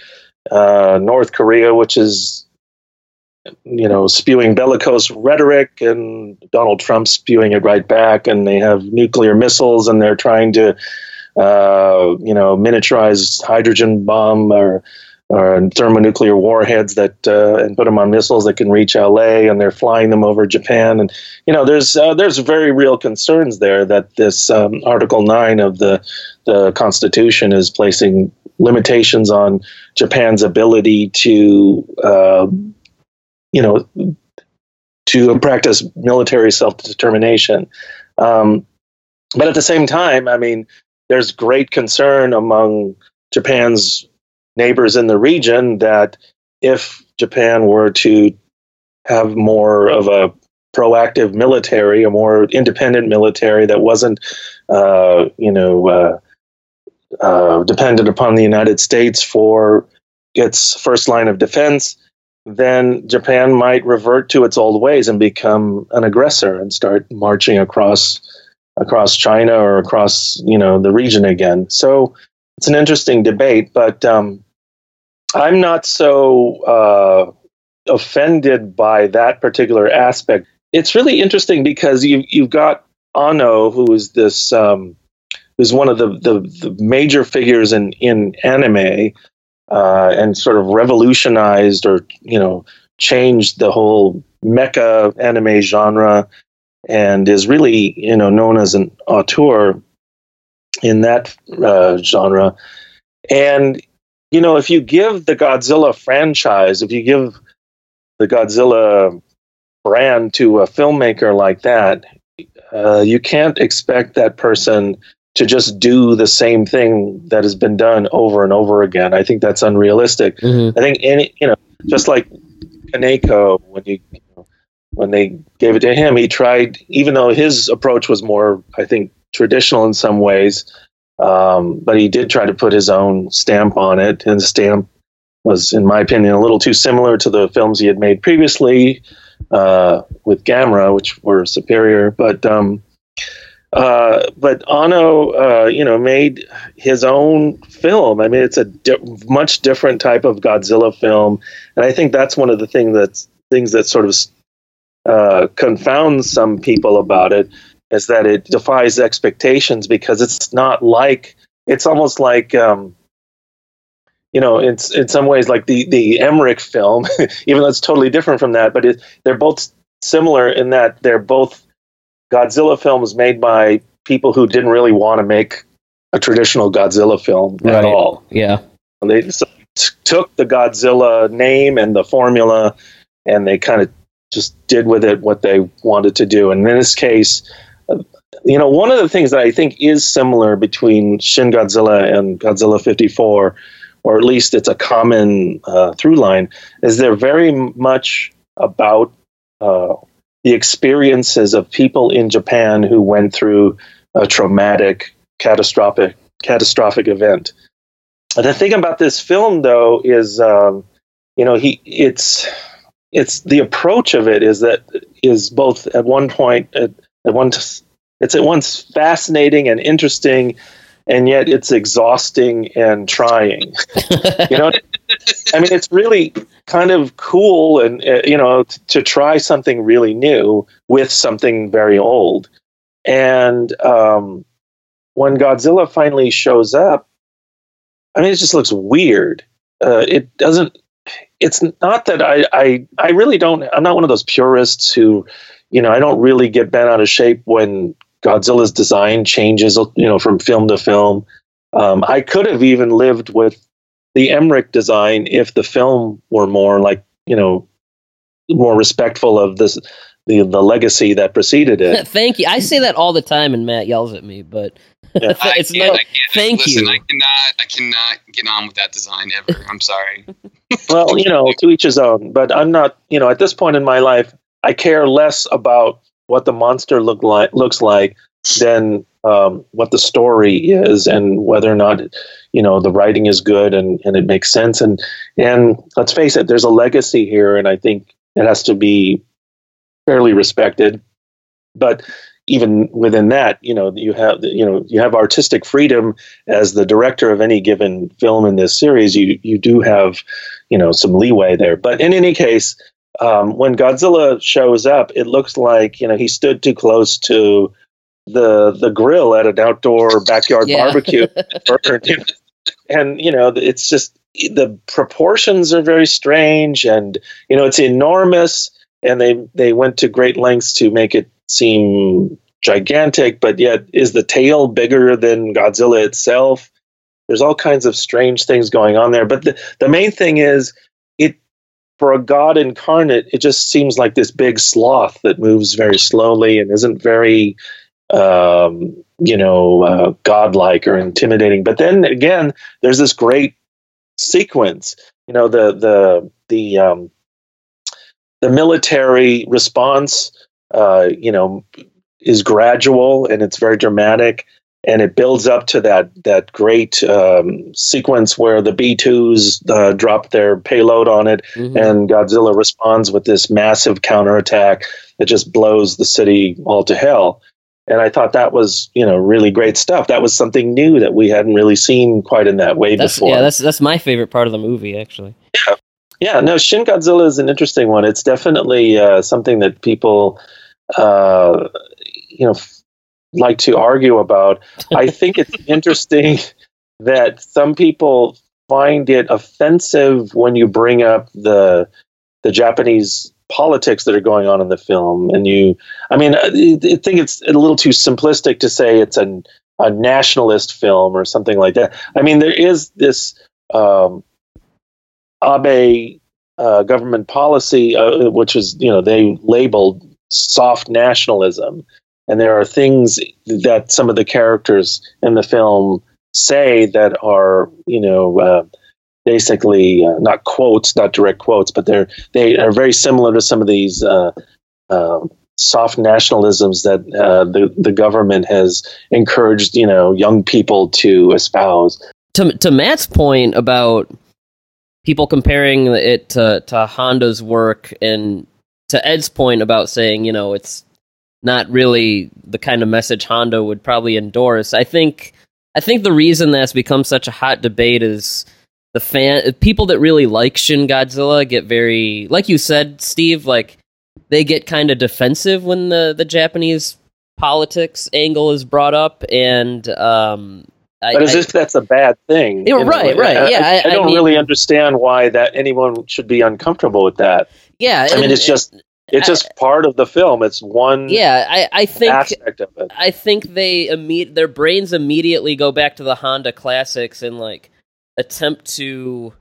uh, North Korea, which is you know spewing bellicose rhetoric, and Donald Trump spewing it right back, and they have nuclear missiles, and they're trying to uh, you know miniaturize hydrogen bomb or or thermonuclear warheads that uh, and put them on missiles that can reach LA, and they're flying them over Japan, and you know there's uh, there's very real concerns there that this um, Article Nine of the the Constitution is placing limitations on Japan's ability to uh, you know to practice military self determination. Um, but at the same time, I mean, there's great concern among Japan's neighbors in the region that if Japan were to have more of a proactive military, a more independent military that wasn't, uh, you know, uh, uh, dependent upon the United States for its first line of defense, then Japan might revert to its old ways and become an aggressor and start marching across across China or across you know the region again. So it's an interesting debate, but um, I'm not so uh, offended by that particular aspect. It's really interesting because you you've got Anno, who is this um, who's one of the, the, the major figures in in anime, uh, and sort of revolutionized or you know changed the whole mecha anime genre, and is really you know known as an auteur in that uh, genre. And you know, if you give the Godzilla franchise, if you give the Godzilla brand to a filmmaker like that, uh, you can't expect that person to just do the same thing that has been done over and over again. I think that's unrealistic. Mhm. I think any, you know, just like Kaneko, when you, you know, when they gave it to him, he tried, even though his approach was more, I think, traditional in some ways, um, but he did try to put his own stamp on it, and the stamp was, in my opinion, a little too similar to the films he had made previously uh, with Gamera, which were superior. But um, uh, but Anno, uh, you know, made his own film. I mean, it's a di- much different type of Godzilla film, and I think that's one of the things that's things that sort of uh, confounds some people about it is that it defies expectations because it's not like it's almost like um, you know it's in some ways like the the Emmerich film, *laughs* even though it's totally different from that. But it, they're both similar in that they're both Godzilla films made by people who didn't really want to make a traditional Godzilla film Right. at all. Yeah. And They so t- took the Godzilla name and the formula, and they kind of just did with it what they wanted to do. And in this case, you know, one of the things that I think is similar between Shin Godzilla and Godzilla 54, or at least it's a common uh, through line, is they're very much about uh, the experiences of people in Japan who went through a traumatic, catastrophic, catastrophic event. the thing about this film, though, is um, you know he it's it's the approach of it is that is both at one point at, at one it's at once fascinating and interesting and yet it's exhausting and trying. You know? *laughs* I mean it's really kind of cool and uh, you know t- to try something really new with something very old. And um, when godzilla finally shows up i mean it just looks weird. Uh, it doesn't it's not that I, I I really don't I'm not one of those purists who, you know, I don't really get bent out of shape when Godzilla's design changes, you know, from film to film. Um, I could have even lived with the Emmerich design if the film were more like, you know, more respectful of this the the legacy that preceded it. *laughs* Thank you. I say that all the time, and Matt yells at me, but yeah. *laughs* it's not. I thank Listen, you. I cannot. I cannot get on with that design ever. I'm sorry. *laughs* well, you know, to each his own. But I'm not. You know, at this point in my life, I care less about what the monster look like looks like than um, what the story is and whether or not you know the writing is good and, and it makes sense and and let's face it there's a legacy here and i think it has to be fairly respected but even within that, you know, you have you know you have artistic freedom as the director of any given film in this series. You you do have you know some leeway there. But in any case, um, when Godzilla shows up, it looks like you know he stood too close to the the grill at an outdoor backyard yeah. barbecue, *laughs* *laughs* and you know it's just the proportions are very strange, and you know it's enormous, and they they went to great lengths to make it seem gigantic, but yet is the tail bigger than Godzilla itself? There's all kinds of strange things going on there. But the, the main thing is, for a god incarnate, it just seems like this big sloth that moves very slowly and isn't very, um, you know, uh, godlike or intimidating. But then again, there's this great sequence. You know, the the the um, the military response uh, you know, is gradual and it's very dramatic, and it builds up to that that great um, sequence where the B twos uh, drop their payload on it, mm-hmm. and Godzilla responds with this massive counterattack that just blows the city all to hell. And I thought that was, you know, really great stuff. That was something new that we hadn't really seen quite in that way that's, before. Yeah, that's that's my favorite part of the movie, actually. Yeah, yeah. No, Shin Godzilla is an interesting one. It's definitely uh, something that people uh, you know, *laughs* like to argue about. I think it's *laughs* interesting that some people find it offensive when you bring up the the Japanese politics that are going on in the film, and you, I mean, I, I think it's a little too simplistic to say it's a a nationalist film or something like that. I mean, there is this um, Abe uh, government policy, uh, which is you know they labeled soft nationalism. And there are things that some of the characters in the film say that are, you know, uh, basically uh, not quotes, not direct quotes, but they're they are very similar to some of these uh, um, soft nationalisms that uh, the the government has encouraged, you know, young people to espouse. To to Matt's point about people comparing it to, to Honda's work and to Ed's point about saying, you know, it's not really the kind of message Honda would probably endorse. I think I think the reason that's become such a hot debate is the fan people that really like Shin Godzilla get very like you said, Steve, like they get kind of defensive when the the Japanese politics angle is brought up and um but as I, if that's a bad thing. Yeah, right, right. I, yeah, I, don't mean, really understand why that anyone should be uncomfortable with that. Yeah, I mean, it's just it's just part of the film. It's one. Yeah, I, I think aspect of it. I think they imme- their brains immediately go back to the Honda classics and like attempt to,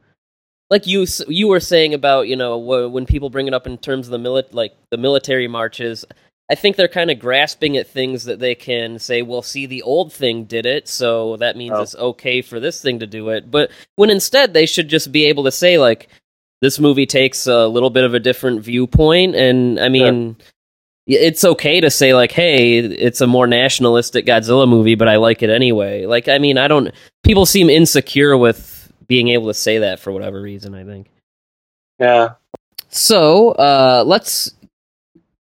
like you you were saying about you know when people bring it up in terms of the mili- like the military marches. I think they're kind of grasping at things that they can say, well, see, the old thing did it, so that means oh. it's okay for this thing to do it. But when instead they should just be able to say, like, this movie takes a little bit of a different viewpoint and i mean yeah. it's okay to say like hey it's a more nationalistic godzilla movie but i like it anyway like i mean i don't people seem insecure with being able to say that for whatever reason. I think. Yeah. So uh, let's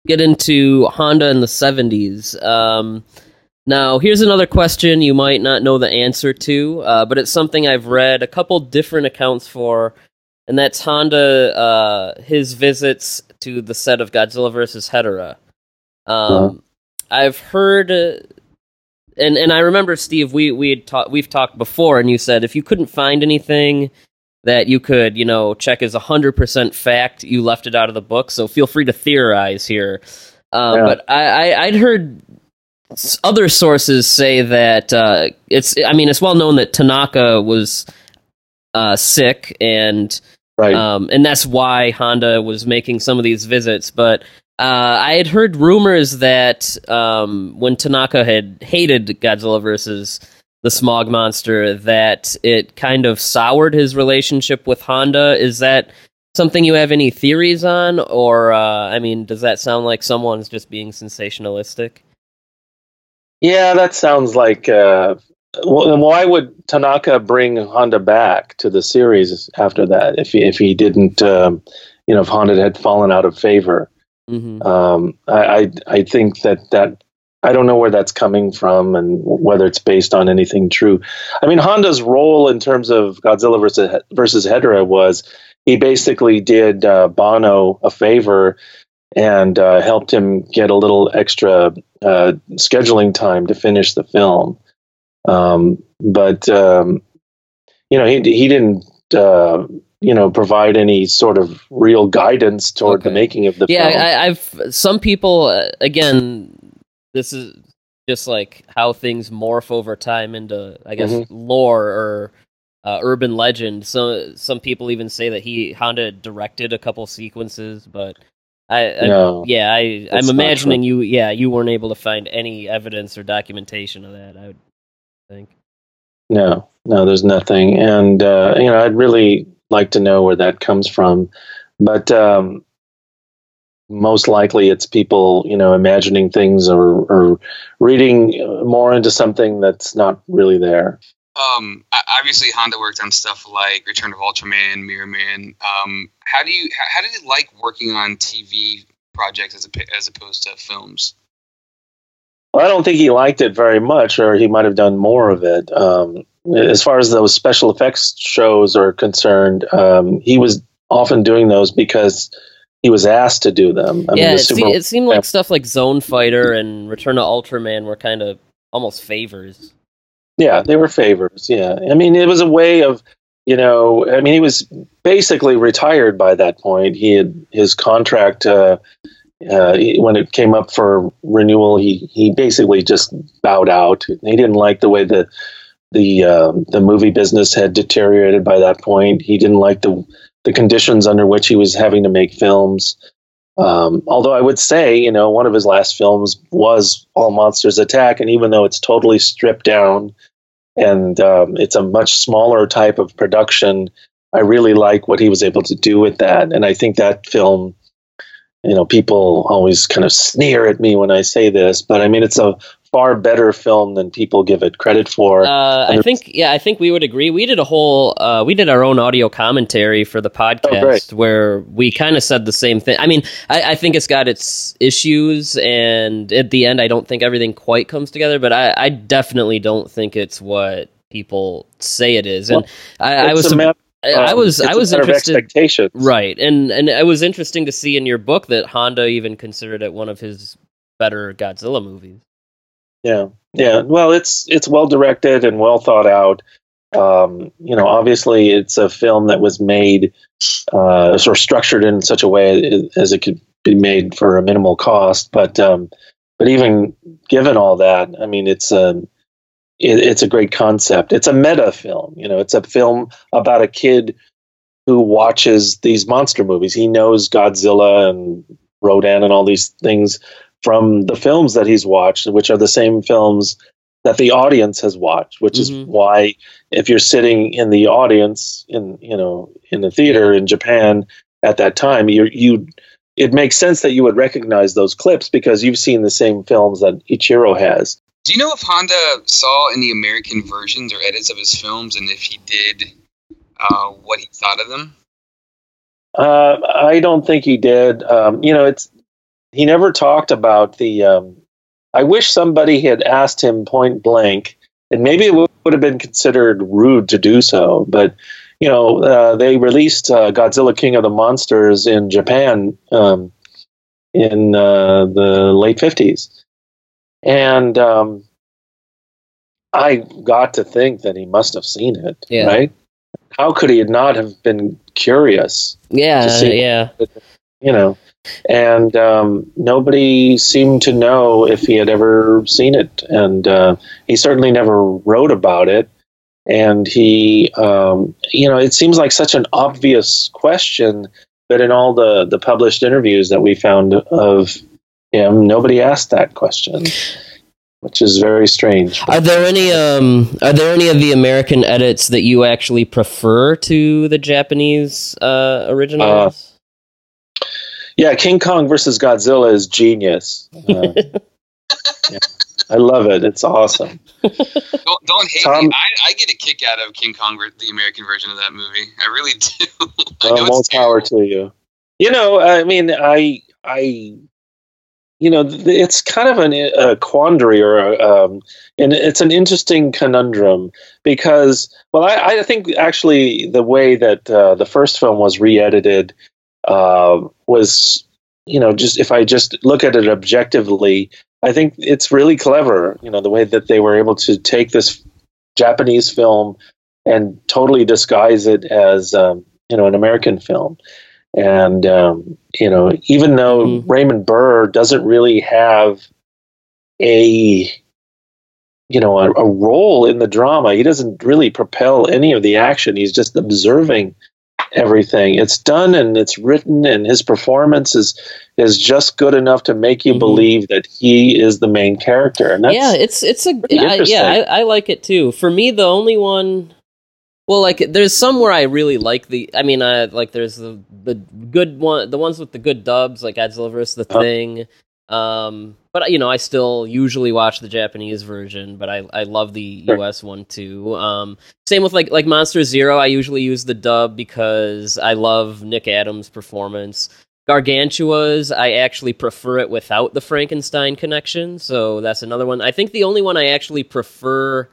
get into Honda in the seventies. Um, now, here's another question you might not know the answer to, uh, but it's something I've read a couple different accounts for, and that's Honda uh, his visits to the set of Godzilla vs. Hedorah. Um, Uh-huh. I've heard, uh, and and I remember Steve, we we had ta- we've talked before, and you said if you couldn't find anything that you could, you know, check as hundred percent fact, you left it out of the book. So feel free to theorize here. Um, Yeah. But I, I I'd heard other sources say that uh, it's. I mean, it's well known that Tanaka was uh, sick and Right. um, and that's why Honda was making some of these visits. But uh, I had heard rumors that um, when Tanaka had hated Godzilla versus the Smog Monster, that it kind of soured his relationship with Honda. Is that something you have any theories on, or uh, I mean, does that sound like someone's just being sensationalistic? Yeah, that sounds like. Uh, well, then why would Tanaka bring Honda back to the series after that? If he if he didn't, um, you know, if Honda had fallen out of favor, Mm-hmm. um, I, I I think that that I don't know where that's coming from and whether it's based on anything true. I mean, Honda's role in terms of Godzilla versus versus Hedorah was he basically did uh, Banno a favor and uh, helped him get a little extra uh, scheduling time to finish the film. Um, but um, you know, he he didn't uh, you know provide any sort of real guidance toward the making of the Yeah, film. I, I've some people uh, again. This is just like how things morph over time into, I guess, Mhm. lore or uh, urban legend. So some people even say that he Honda directed a couple sequences, but I, I no, yeah, I That's I'm imagining you, yeah, you weren't able to find any evidence or documentation of that. I would think. no, no. There's nothing, and uh, you know, I'd really like to know where that comes from, but um, most likely it's people, you know, imagining things or, or reading uh, more into something that's not really there. Um, obviously Honda worked on stuff like Return of Ultraman, Mirror Man. Um, how do you how, how did it like working on TV projects as a, as opposed to films? Well, I don't think he liked it very much, or he might have done more of it. Um, as far as those special effects shows are concerned, um, he was often doing those because he was asked to do them. I yeah, mean, it, the se- it seemed like stuff like Zone Fighter and Return of Ultraman were kind of almost favors. yeah, they were favors. Yeah, I mean, it was a way of, you know, I mean, he was basically retired by that point. He had his contract. Uh, uh, when it came up for renewal, he he basically just bowed out. He didn't like the way the the um, the movie business had deteriorated by that point. He didn't like the the conditions under which he was having to make films. Um, although I would say, you know, one of his last films was All Monsters Attack, and even though it's totally stripped down and um, it's a much smaller type of production, I really like what he was able to do with that. And I think that film, you know, people always kind of sneer at me when I say this, but I mean, it's a far better film than people give it credit for. Uh, I think, yeah, I think we would agree. We did a whole, uh, we did our own audio commentary for the podcast great. where we kind of said the same thing. I mean, I, I think it's got its issues, and at the end, I don't think everything quite comes together. But I, I definitely don't think it's what people say it is. And I, I was, a I, I um, was, I was interested. expectations. Right, and and it was interesting to see in your book that Honda even considered it one of his better Godzilla movies. Yeah, yeah. Well, it's it's well directed and well thought out. Um, you know, obviously, it's a film that was made uh, sort of structured in such a way as it could be made for a minimal cost. But um, but even given all that, I mean, it's um, it, it's a great concept. It's a meta film. You know, it's a film about a kid who watches these monster movies. He knows Godzilla and Rodan and all these things from the films that he's watched, which are the same films that the audience has watched. Which Mhm. is why, if you're sitting in the audience in you know in the theater in Japan at that time, you you it makes sense that you would recognize those clips because you've seen the same films that Ichiro has. Do you know if Honda saw any American versions or edits of his films, and if he did, uh, what he thought of them? Uh, I don't think he did. Um, you know, it's he never talked about the. Um, I wish somebody had asked him point blank, and maybe it would have been considered rude to do so. But you know, uh, they released uh, Godzilla King of the Monsters in Japan um, in uh, the late fifties, and um, I got to think that he must have seen it, Yeah. right? How could he not have been curious? Yeah, yeah. you know and um, nobody seemed to know if he had ever seen it and uh, he certainly never wrote about it and he um, you know it seems like such an obvious question but in all the the published interviews that we found of him nobody asked that question which is very strange Are there any um are there any of the American edits that you actually prefer to the Japanese uh originals? yeah king kong versus godzilla is genius uh, *laughs* yeah. i love it it's awesome Don't, don't hate Tom- me. I, I get a kick out of King Kong, the American version of that movie. I really *laughs* do. I Well, know more it's power terrible. to you. You know, I mean, I, I, you know, it's kind of an, a quandary, or a, um, and it's an interesting conundrum because, well, I, I think actually the way that uh, the first film was re-edited uh, was, you know, just if I just look at it objectively, I think it's really clever. You know, the way that they were able to take this Japanese film and totally disguise it as um, you know an American film. And um, you know, even though Mhm. Raymond Burr doesn't really have a you know a, a role in the drama, he doesn't really propel any of the action. He's just observing everything. It's done and it's written, and his performance is is just good enough to make you Mhm. believe that he is the main character. And that's yeah, it's it's a I, yeah, I, I like it too. For me, the only one, well, like there's some where I really like the. I mean, uh, like there's the the good one, the ones with the good dubs, like Godzilla vs. the Uh-huh. Thing. Um, but you know, I still usually watch the Japanese version, but I I love the Sure. US one too. Um, same with like like Monster Zero. I usually use the dub because I love Nick Adams' performance. Gargantua's, I actually prefer it without the Frankenstein connection, so that's another one. I think the only one I actually prefer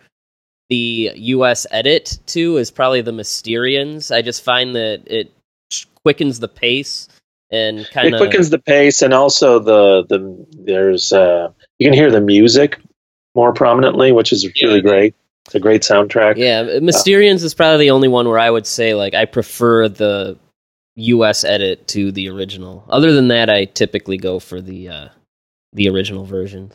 the US edit to is probably the Mysterians. I just find that it quickens the pace and kind it of quickens the pace and also the the there's uh you can hear the music more prominently which is really Yeah. great it's a great soundtrack Yeah, Mysterians is probably the only one where I would say like I prefer the US edit to the original. Other than that, I typically go for the uh the original versions.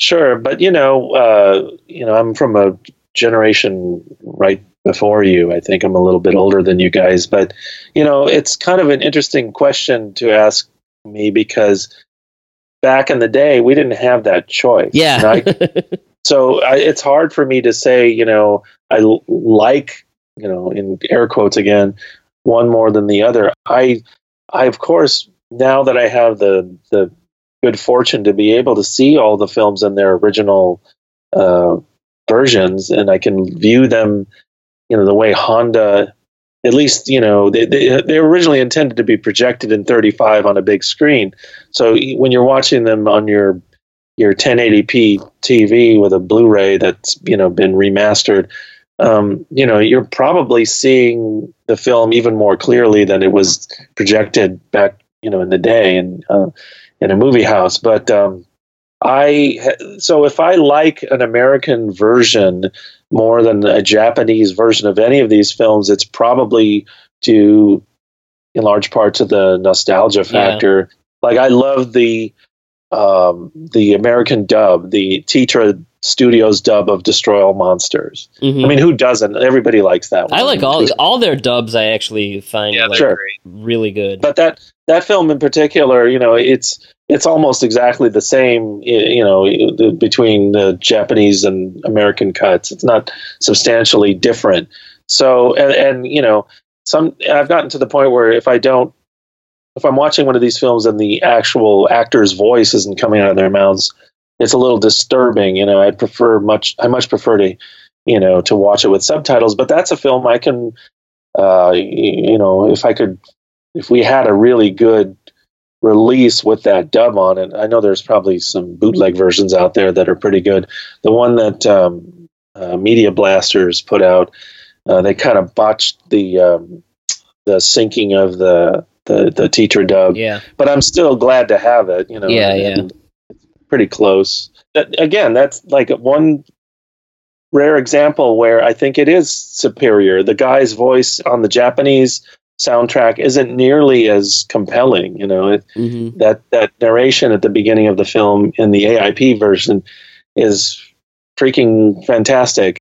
sure but you know uh you know i'm from a generation right before you. I think i'm a little bit older than you guys but you know it's kind of an interesting question to ask me because back in the day we didn't have that choice Yeah. I, *laughs* so I, it's hard for me to say you know i l- like you know in air quotes again one more than the other. I i of course now that i have the the good fortune to be able to see all the films in their original uh, versions and i can view them you know the way honda at least you know they, they, they were originally intended to be projected in 35 on a big screen so when you're watching them on your your 1080p TV with a Blu-ray that's you know been remastered, um, you know you're probably seeing the film even more clearly than it was projected back you know in the day in uh, in a movie house. But um, I so if I like an American version more than a Japanese version of any of these films, it's probably due in large part to the nostalgia factor. Like I love the um, the American dub, the Titra Studios dub of Destroy All Monsters. Mhm. I mean, who doesn't? Everybody likes that one. I like all all their dubs. I actually find Yeah, like, Sure. really good. but that that film in particular, you know, it's it's almost exactly the same, you know, between the Japanese and American cuts. It's not substantially different. So, and, and you know, some I've gotten to the point where if I don't, if I'm watching one of these films and the actual actor's voice isn't coming out of their mouths, it's a little disturbing. You know, I prefer much, I much prefer to, you know, to watch it with subtitles. But that's a film I can uh, you know, if I could, if we had a really good release with that dub on it, I know there's probably some bootleg versions out there that are pretty good. The one that um, uh, Media Blasters put out, uh, they kind of botched the um, the syncing of the, the the Titra dub. Yeah. But I'm still glad to have it. You know. Yeah, yeah. It's pretty close. That, again, that's like one rare example where I think it is superior. The guy's voice on the Japanese soundtrack isn't nearly as compelling. You know, it, Mm-hmm. that that narration at the beginning of the film in the AIP version is freaking fantastic.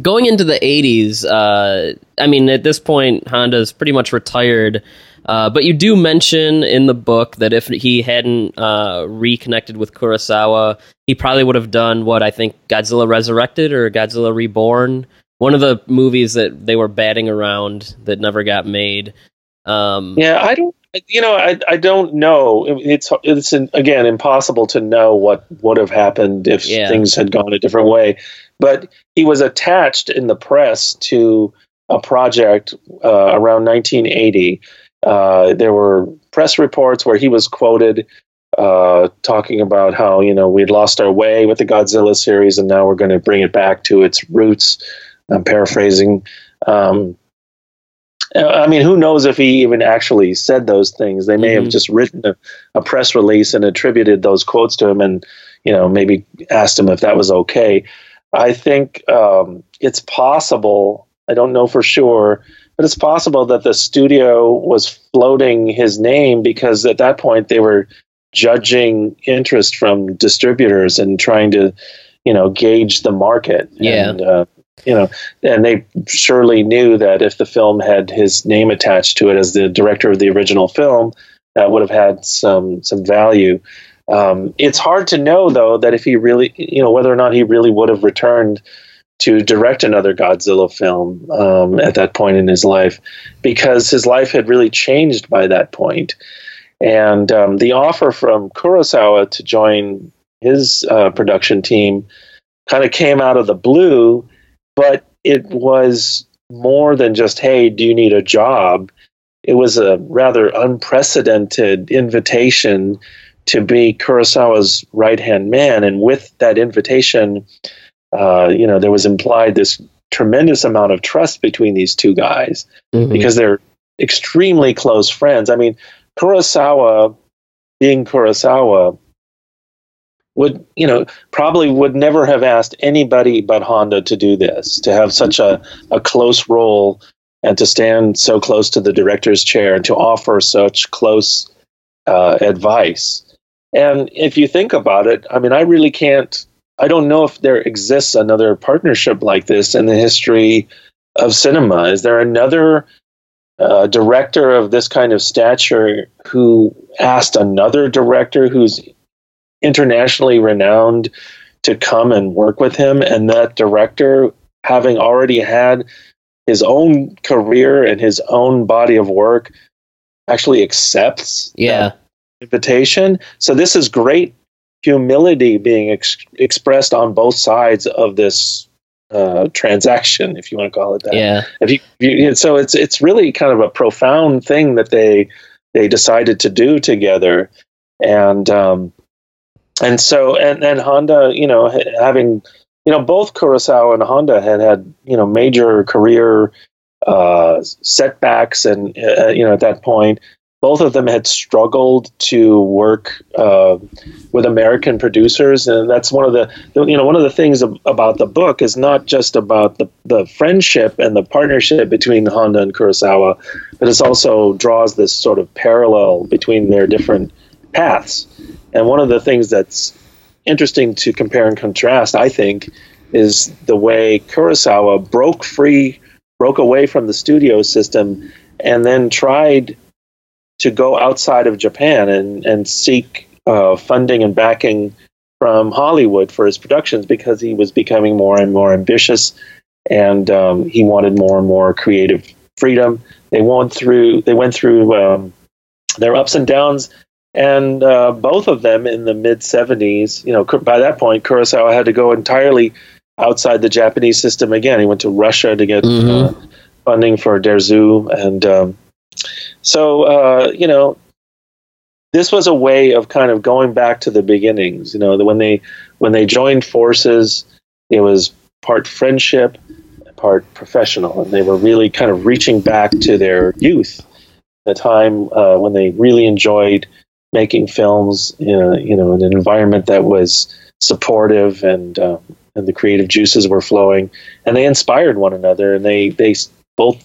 Going into the 80s, uh, I mean, at this point, Honda's pretty much retired. Uh, but you do mention in the book that if he hadn't uh, reconnected with Kurosawa, he probably would have done what I think Godzilla Resurrected or Godzilla Reborn, one of the movies that they were batting around that never got made. Um, Yeah, I don't. You know, I I don't know. It's it's again impossible to know what would have happened if Yeah. things had gone a different way. But he was attached in the press to a project uh, around 1980. Uh, there were press reports where he was quoted uh, talking about how you know we'd lost our way with the Godzilla series, and now we're going to bring it back to its roots. I'm paraphrasing. Um, I mean, who knows if he even actually said those things? They may have Mhm. just written a, a press release and attributed those quotes to him, and you know maybe asked him if that was okay. I think um, it's possible. I don't know for sure, but it's possible that the studio was floating his name because at that point they were judging interest from distributors and trying to, you know, gauge the market. Yeah. And, uh, you know, and they surely knew that if the film had his name attached to it as the director of the original film, that would have had some some value. Um, it's hard to know though that if he really, you know, whether or not he really would have returned to direct another Godzilla film um, at that point in his life, because his life had really changed by that point. And um, the offer from Kurosawa to join his uh, production team kind of came out of the blue, but it was more than just, hey, do you need a job? It was a rather unprecedented invitation to be Kurosawa's right hand man. And with that invitation, uh, you know, there was implied this tremendous amount of trust between these two guys mhm. because they're extremely close friends. I mean, Kurosawa, being Kurosawa, would you know probably would never have asked anybody but Honda to do this, to have such a, a close role and to stand so close to the director's chair and to offer such close uh, advice. And if you think about it, I mean, I really can't. I don't know if there exists another partnership like this in the history of cinema. Is there another uh, director of this kind of stature who asked another director who's internationally renowned to come and work with him, and that director, having already had his own career and his own body of work, actually accepts yeah. invitation. So this is great humility being ex- expressed on both sides of this uh, transaction, if you want to call it that. Yeah. If you, you, so it's it's really kind of a profound thing that they they decided to do together, and um, and so and and Honda, you know, having you know both Kurosawa and Honda had had you know major career uh, setbacks, and uh, you know at that point, both of them had struggled to work uh, with American producers, and that's one of the you know one of the things about the book is not just about the the friendship and the partnership between Honda and Kurosawa, but it also draws this sort of parallel between their different paths. And one of the things that's interesting to compare and contrast, I think, is the way Kurosawa broke free, broke away from the studio system, and then tried to go outside of Japan and, and seek uh, funding and backing from Hollywood for his productions because he was becoming more and more ambitious and um, he wanted more and more creative freedom. They went through they went through um, their ups and downs, and uh, both of them in the mid '70s. You know, by that point, Kurosawa had to go entirely outside the Japanese system again. He went to Russia to get Mhm. uh, funding for Dersu, and um, so uh, you know, this was a way of kind of going back to the beginnings. You know, when they when they joined forces, it was part friendship, part professional, and they were really kind of reaching back to their youth, the time uh, when they really enjoyed making films. In a, you know, in an environment that was supportive and uh, and the creative juices were flowing, and they inspired one another, and they they both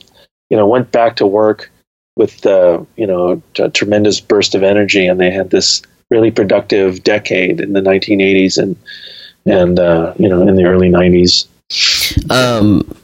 you know went back to work with uh, you know a tremendous burst of energy, and they had this really productive decade in the 1980s and and uh, you know in the early 90s. Um,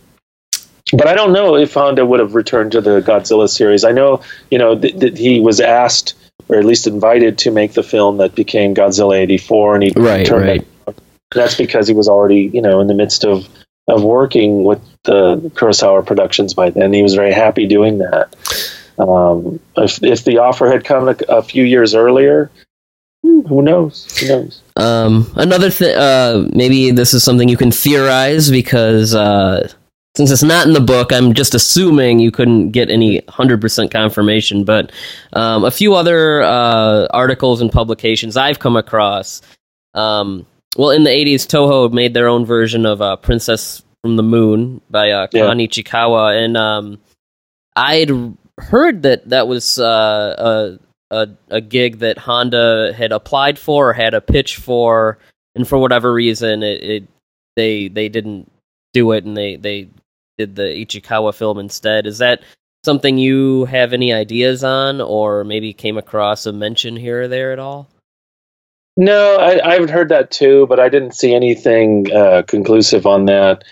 but I don't know if Honda would have returned to the Godzilla series. I know you know that th- he was asked or at least invited to make the film that became Godzilla 84 and he right, turned right. It. That's because he was already, you know, in the midst of of working with the Kurosawa productions by then. He was very happy doing that. Um, if, if the offer had come a, a few years earlier, who knows? Who knows? Um, another thing, uh, maybe this is something you can theorize because uh, since it's not in the book, I'm just assuming you couldn't get any 100% confirmation. But um, a few other uh, articles and publications I've come across. Um, well, in the 80s, Toho made their own version of uh, Princess from the Moon by uh, yeah. Ichikawa. And um, I'd heard that that was uh, a, a, a gig that Honda had applied for or had a pitch for, and for whatever reason, it, it they they didn't do it, and they they did the Ichikawa film instead. Is that something you have any ideas on, or maybe came across a mention here or there at all? No, I, I've heard that too, but I didn't see anything uh, conclusive on that.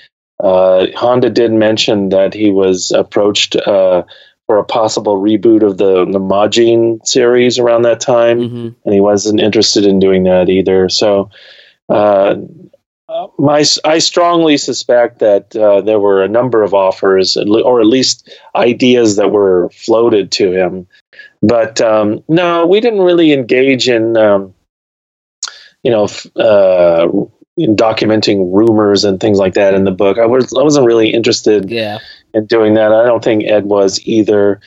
Uh, Honda did mention that he was approached uh, for a possible reboot of the, the Majin series around that time, mm-hmm. and he wasn't interested in doing that either. So, uh, my I strongly suspect that uh, there were a number of offers, or at least ideas that were floated to him. But um, no, we didn't really engage in, um, you know, uh, in documenting rumors and things like that in the book. I was I wasn't really interested. Yeah in doing that. I don't think Ed was either.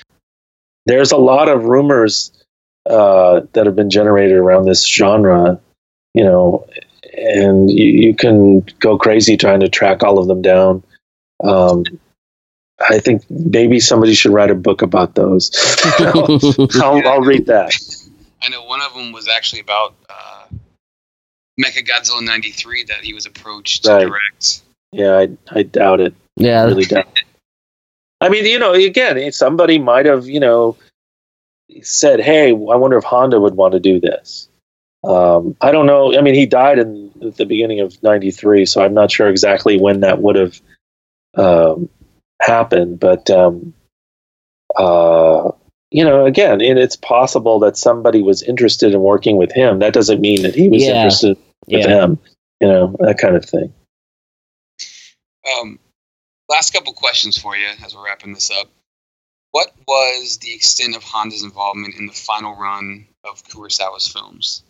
There's a lot of rumors uh, that have been generated around this genre, you know, and you, you, can go crazy trying to track all of them down. Um, I think maybe somebody should write a book about those. I'll, *laughs* I'll, I'll, read that. I know one of them was actually about uh, Mechagodzilla '93 that he was approached right. to direct. Yeah, I, I doubt it. Yeah, I really doubt. It. I mean, you know, again, somebody might have, you know, said, "Hey, I wonder if Honda would want to do this." Um, I don't know. I mean, he died in the beginning of '93, so I'm not sure exactly when that would have um, happened. But um, uh, you know, again, and it's possible that somebody was interested in working with him. That doesn't mean that he was yeah. interested with yeah. him. You know, that kind of thing. Um, last couple questions for you as we're wrapping this up. What was the extent of Honda's involvement in the final run of Kurosawa's films?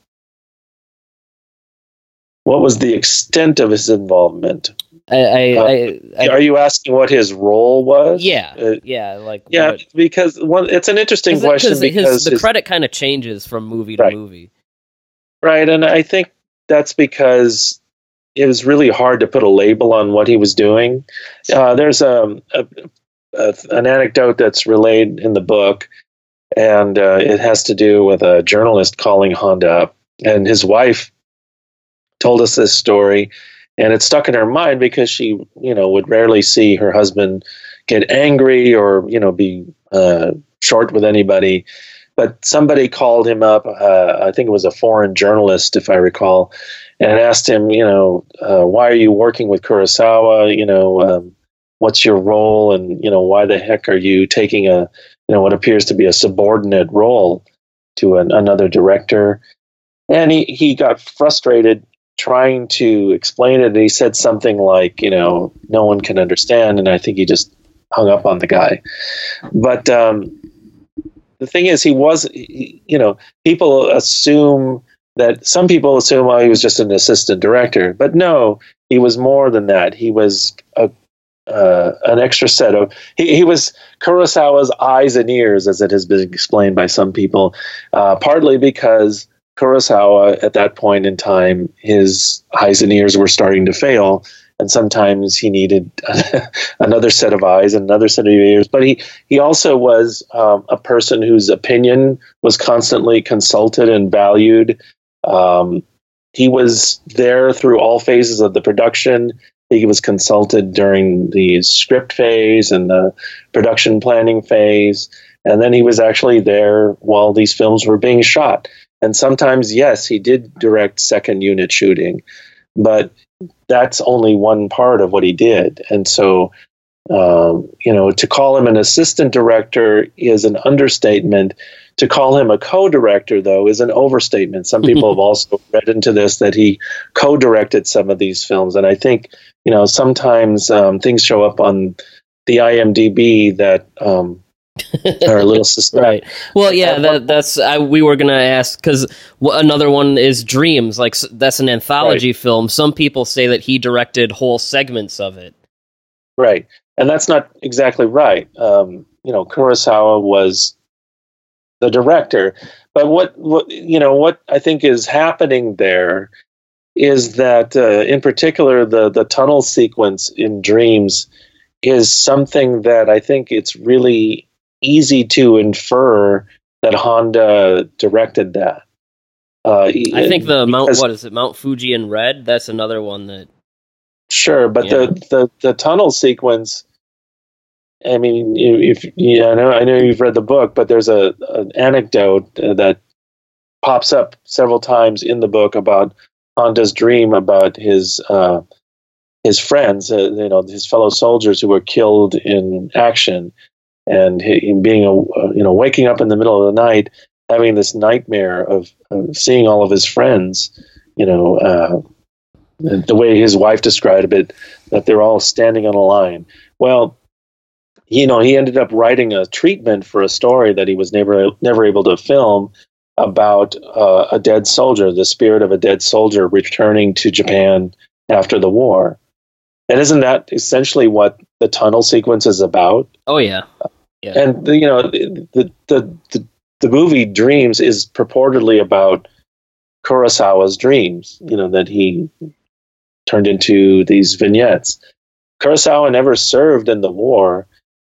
What was the extent of his involvement? I, I, uh, I, are you asking what his role was? Yeah, uh, yeah, like yeah, what, because one, it's an interesting question because his, the his, credit kind of changes from movie to right. movie. Right, and I think that's because it was really hard to put a label on what he was doing. Uh, there's a, a, a, an anecdote that's relayed in the book, and uh, it has to do with a journalist calling Honda up, and his wife told us this story, and it stuck in her mind because she, you know, would rarely see her husband get angry or you know be uh, short with anybody. But somebody called him up. Uh, I think it was a foreign journalist, if I recall, and asked him, you know, uh, why are you working with Kurosawa? You know, um, what's your role, and you know, why the heck are you taking a, you know, what appears to be a subordinate role to an, another director? And he he got frustrated trying to explain it, and he said something like, you know, no one can understand, and I think he just hung up on the guy. But um, the thing is, he was, he, you know, people assume that some people assume, oh, he was just an assistant director, but no, he was more than that. He was a uh, an extra set of he, he was Kurosawa's eyes and ears, as it has been explained by some people, uh, partly because Kurosawa at that point in time his eyes and ears were starting to fail, and sometimes he needed *laughs* another set of eyes and another set of ears. But he he also was um, a person whose opinion was constantly consulted and valued. Um, he was there through all phases of the production. He was consulted during the script phase and the production planning phase. And then he was actually there while these films were being shot. And sometimes, yes, he did direct second unit shooting, but that's only one part of what he did. And so, um, you know, to call him an assistant director is an understatement. To call him a co director, though, is an overstatement. Some people *laughs* have also read into this that he co directed some of these films. And I think, you know, sometimes um, things show up on the IMDb that um, a little suspect. right. Well, yeah, that, that's I, we were gonna ask because w- another one is Dreams. Like s- that's an anthology Right. film. Some people say that he directed whole segments of it. Right. And that's not exactly right. Um, you know, Kurosawa was the director. But what, what, you know, what I think is happening there is that, uh, in particular, the, the tunnel sequence in Dreams is something that I think it's really easy to infer that Honda directed that. Uh, I think the Mount what is it Mount Fuji in red? That's another one that Sure, but Yeah. the, the the tunnel sequence. I mean, you- if yeah, I know I know you've read the book, but there's a an anecdote that pops up several times in the book about Honda's dream about his uh, his friends, uh, you know, his fellow soldiers who were killed in action, and he, being a uh, you know waking up in the middle of the night, having this nightmare of, of seeing all of his friends, you know. Uh, the way his wife described it, that they're all standing on a line. Well, you know, he ended up writing a treatment for a story that he was never never able to film about uh, a dead soldier, the spirit of a dead soldier returning to Japan after the war. And isn't that essentially what the tunnel sequence is about? oh yeah Yeah. And the, you know, the, the the the movie Dreams is purportedly about Kurosawa's dreams. You know that he turned into these vignettes. Kurosawa never served in the war,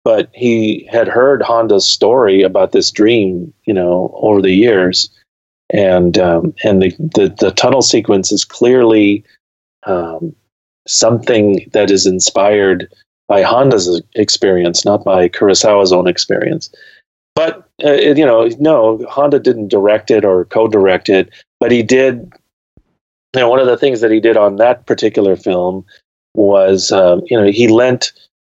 but he had heard Honda's story about this dream. You know, over the years, and um, and the, the the tunnel sequence is clearly um, something that is inspired by Honda's experience, not by Kurosawa's own experience. But uh, you know, no, Honda didn't direct it or co-direct it, but he did. You know, one of the things that he did on that particular film was, um, you know, he lent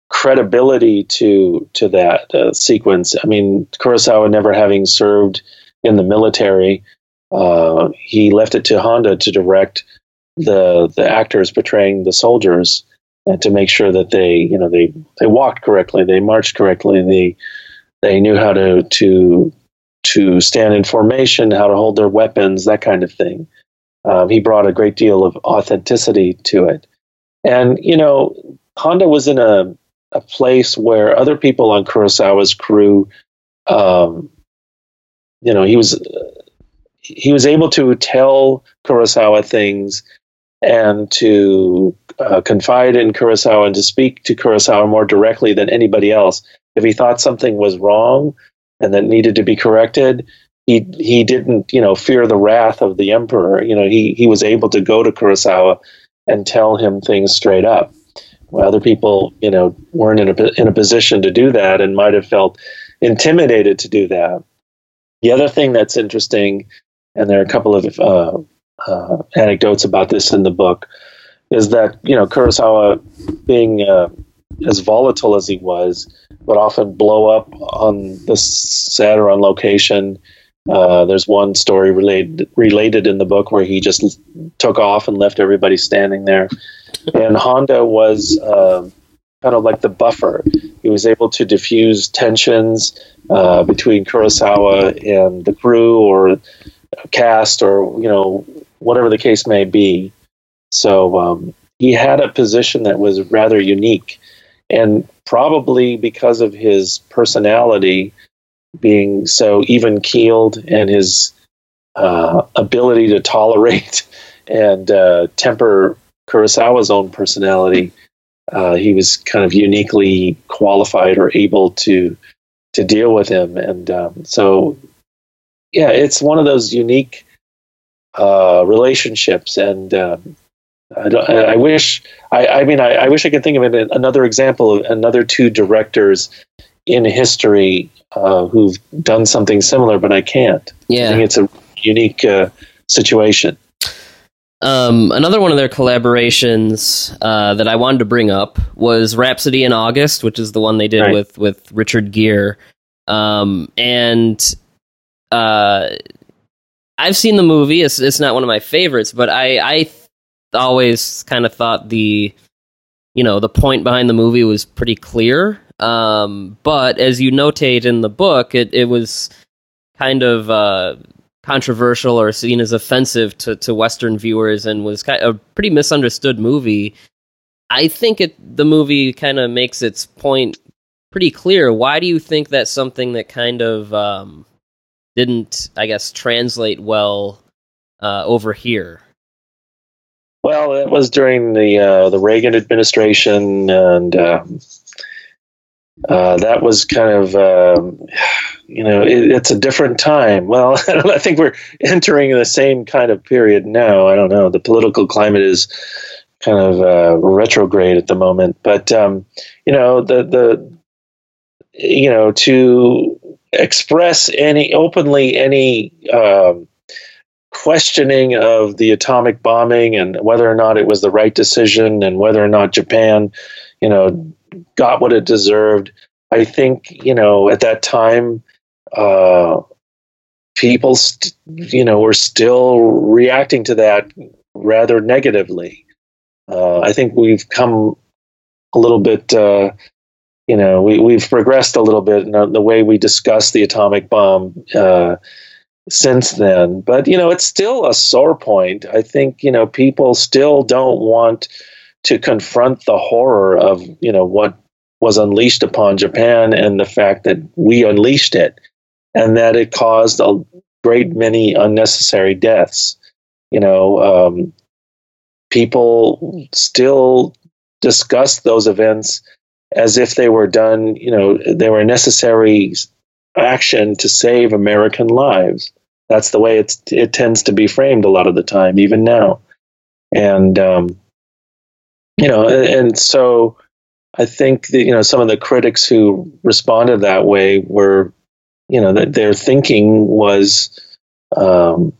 credibility to to that uh, sequence. I mean, Kurosawa never having served in the military, uh, he left it to Honda to direct the the actors portraying the soldiers and to make sure that they you know they they walked correctly they marched correctly they they knew how to to to stand in formation how to hold their weapons that kind of thing. Um, he brought a great deal of authenticity to it. And you know honda was in a a place where other people on kurosawa's crew um, you know he was he was able to tell kurosawa things and to uh, confide in Kurosawa and to speak to Kurosawa more directly than anybody else. If he thought something was wrong and that needed to be corrected, he he didn't you know fear the wrath of the emperor. You know he he was able to go to Kurosawa and tell him things straight up. Well, other people you know weren't in a in a position to do that and might have felt intimidated to do that. The other thing that's interesting, and there are a couple of uh, uh, anecdotes about this in the book is that you know Kurosawa, being uh, as volatile as he was, would often blow up on the set or on location. Uh, there's one story related related in the book where he just took off and left everybody standing there, and Honda was uh, kind of like the buffer. He was able to diffuse tensions uh, between Kurosawa and the crew or cast or you know whatever the case may be. So um, he had a position that was rather unique and probably because of his personality being so even keeled and his uh, ability to tolerate *laughs* and uh, temper Kurosawa's own personality, uh, he was kind of uniquely qualified or able to to deal with him. And um, so, yeah, it's one of those unique uh, relationships. And um, I, I, wish, I, I mean, I, I, wish I could think of it, another example of another two directors in history uh, who've done something similar, but I can't. Yeah, I think it's a unique uh, situation. Um, another one of their collaborations uh, that I wanted to bring up was Rhapsody in August, which is the one they did right. with with Richard Gere. Um, and uh, I've seen the movie. It's it's not one of my favorites, but I I always kind of thought the you know the point behind the movie was pretty clear. Um, but as you notate in the book, it it was kind of uh, controversial or seen as offensive to, to Western viewers and was kind of a pretty misunderstood movie. I think it the movie kind of makes its point pretty clear. Why do you think that's something that kind of um, didn't, I guess, translate well uh, over here? Well, it was during the uh, the Reagan administration, and um, uh, that was kind of um, you know it, it's a different time. Well *laughs* I, think we're entering the same kind of period now. I don't know. The political climate is kind of uh, retrograde at the moment. But um, you know the the you know to express any openly any um, questioning of the atomic bombing and whether or not it was the right decision and whether or not japan you know got what it deserved. I think you know at that time, uh, people st- you know were still reacting to that rather negatively. Uh, I think we've come a little bit. Uh, you know, we, we've progressed a little bit in the way we discuss the atomic bomb uh, since then. But you know, it's still a sore point. I think you know people still don't want to confront the horror of you know what was unleashed upon Japan and the fact that we unleashed it and that it caused a great many unnecessary deaths. You know, um, people still discuss those events as if they were done, you know, they were necessary action to save American lives. That's the way it's, it tends to be framed a lot of the time, even now. And, um, you know, and so I think that, you know, some of the critics who responded that way were, you know, that their thinking was, um,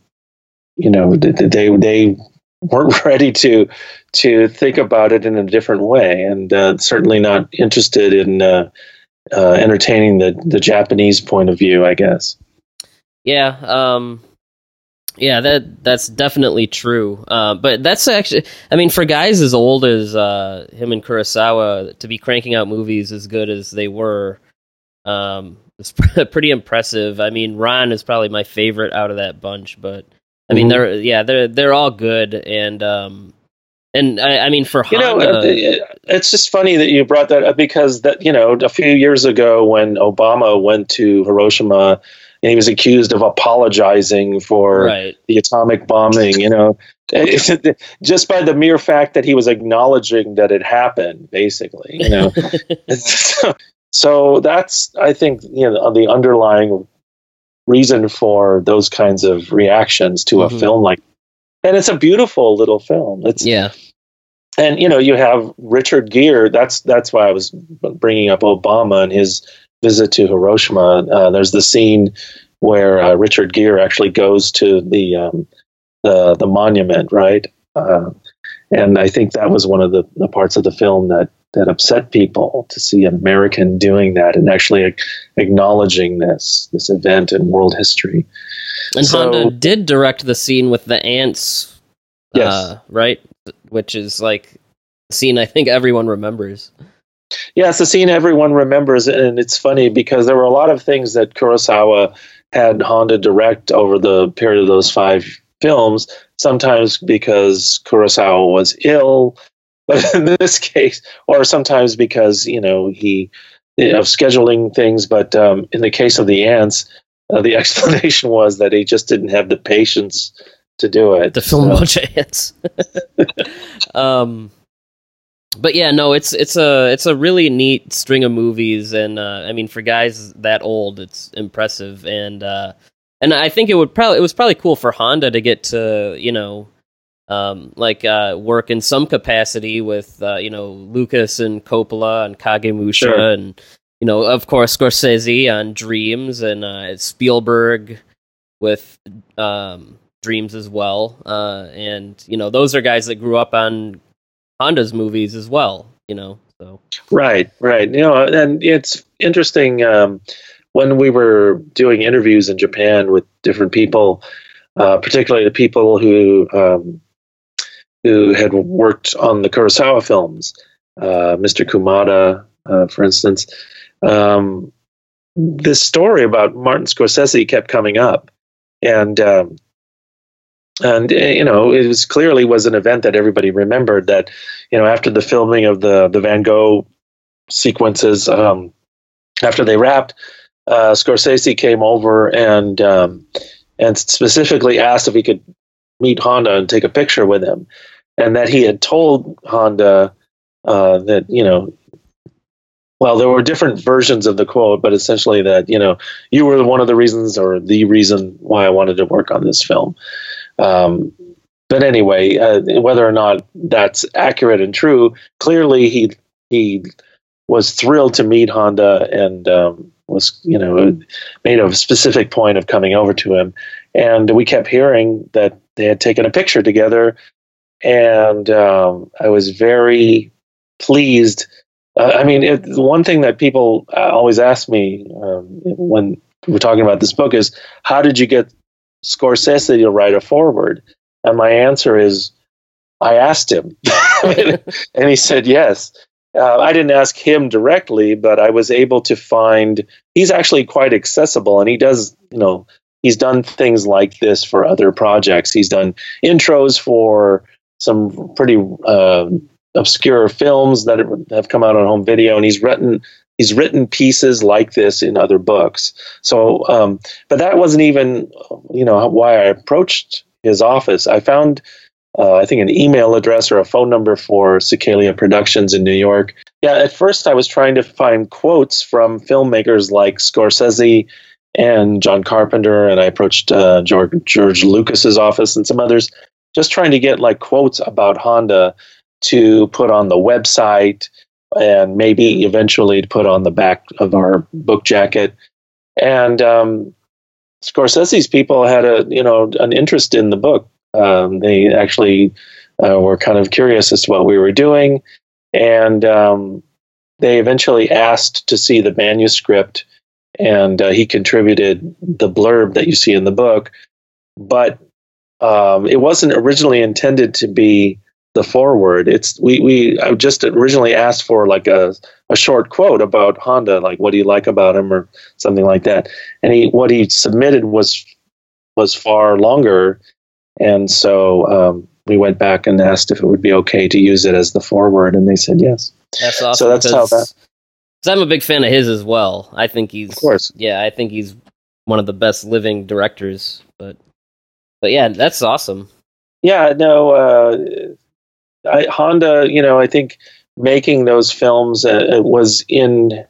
you know, they, they weren't *laughs* ready to, to think about it in a different way and uh, certainly not interested in uh, uh, entertaining the, the Japanese point of view, I guess. Yeah. Um, yeah, that that's definitely true. Uh, but that's actually, I mean, for guys as old as uh, him and Kurosawa to be cranking out movies as good as they were, um, it's *laughs* pretty impressive. I mean, Ran is probably my favorite out of that bunch, but I mean, mm-hmm. they're yeah, they're they're all good, and um, and I, I mean, for you Honda, know, it's just funny that you brought that up because that you know, a few years ago when Obama went to Hiroshima and he was accused of apologizing for right. the atomic bombing. You know, *laughs* just by the mere fact that he was acknowledging that it happened, basically. You know, so, *laughs* *laughs* so that's I think you know the underlying reason for those kinds of reactions to mm-hmm. a film like, and it's a beautiful little film. It's yeah and you know you have Richard Gere. That's that's why I was bringing up Obama and his visit to Hiroshima, uh, there's the scene where uh, Richard Gere actually goes to the um, the, the monument, right? Uh, and I think that was one of the, the parts of the film that that upset people to see an American doing that and actually acknowledging this this event in world history. And so, Honda did direct the scene with the ants, yes. Uh, right? Which is like a scene I think everyone remembers. Yeah, it's a scene everyone remembers, and it's funny because there were a lot of things that Kurosawa had Honda direct over the period of those five films. Sometimes because Kurosawa was ill, *laughs* but in this case, or sometimes because you know he of scheduling things. But um, in the case of the ants, uh, the *laughs* explanation was that he just didn't have the patience to do it. To film so. a bunch of ants. um, but yeah, no, it's it's a it's a really neat string of movies, and uh, I mean, for guys that old, it's impressive, and uh, and I think it would probably it was probably cool for Honda to get to you know um, like uh, work in some capacity with uh, you know Lucas and Coppola and Kagemusha sure. and you know of course Scorsese on Dreams and uh, Spielberg with um, Dreams as well, uh, and you know those are guys that grew up on Honda's movies as well. You know, so right, right. You know, and it's interesting. Um, when we were doing interviews in Japan with different people, uh, particularly the people who um, who had worked on the Kurosawa films, uh, Mr. Kumada, uh, for instance, um, this story about Martin Scorsese kept coming up, and um, and you know it was clearly was an event that everybody remembered. That you know after the filming of the the Van Gogh sequences, um, after they wrapped, uh, Scorsese came over and um, and specifically asked if he could meet Honda and take a picture with him, and that he had told Honda uh, that you know. Well, there were different versions of the quote, but essentially that you know you were one of the reasons or the reason why I wanted to work on this film. Um, but anyway, uh, whether or not that's accurate and true, clearly he he was thrilled to meet Honda and um, was you know made a specific point of coming over to him and we kept hearing that they had taken a picture together and um, i was very pleased uh, i mean it, one thing that people always ask me um, when we're talking about this book is how did you get scorsese to write a foreword and my answer is i asked him. *laughs* And he said yes. Uh, I didn't ask him directly, but I was able to find he's actually quite accessible and he does, you know, he's done things like this for other projects. He's done intros for some pretty uh, obscure films that have come out on home video and he's written he's written pieces like this in other books. So, um, but that wasn't even, you know, why I approached his office. I found uh, I think an email address or a phone number for Sikelia Productions in New York. Yeah, at first I was trying to find quotes from filmmakers like Scorsese and John Carpenter, and I approached uh, George, George Lucas's office and some others, just trying to get like quotes about Honda to put on the website and maybe eventually to put on the back of our book jacket. And um, Scorsese's people had a you know an interest in the book. Um, they actually uh, were kind of curious as to what we were doing, and um, they eventually asked to see the manuscript, and uh, he contributed the blurb that you see in the book, but um, it wasn't originally intended to be the foreword. It's we we I just originally asked for like a a short quote about Honda, like what do you like about him or something like that. And he what he submitted was was far longer and so um, we went back and asked if it would be okay to use it as the foreword, and they said yes. That's awesome. So that's how that. Because I'm a big fan of his as well. I think he's, of course, yeah, I think he's one of the best living directors. But, but yeah, that's awesome. Yeah, no, uh, I, Honda. You know, I think making those films uh, was in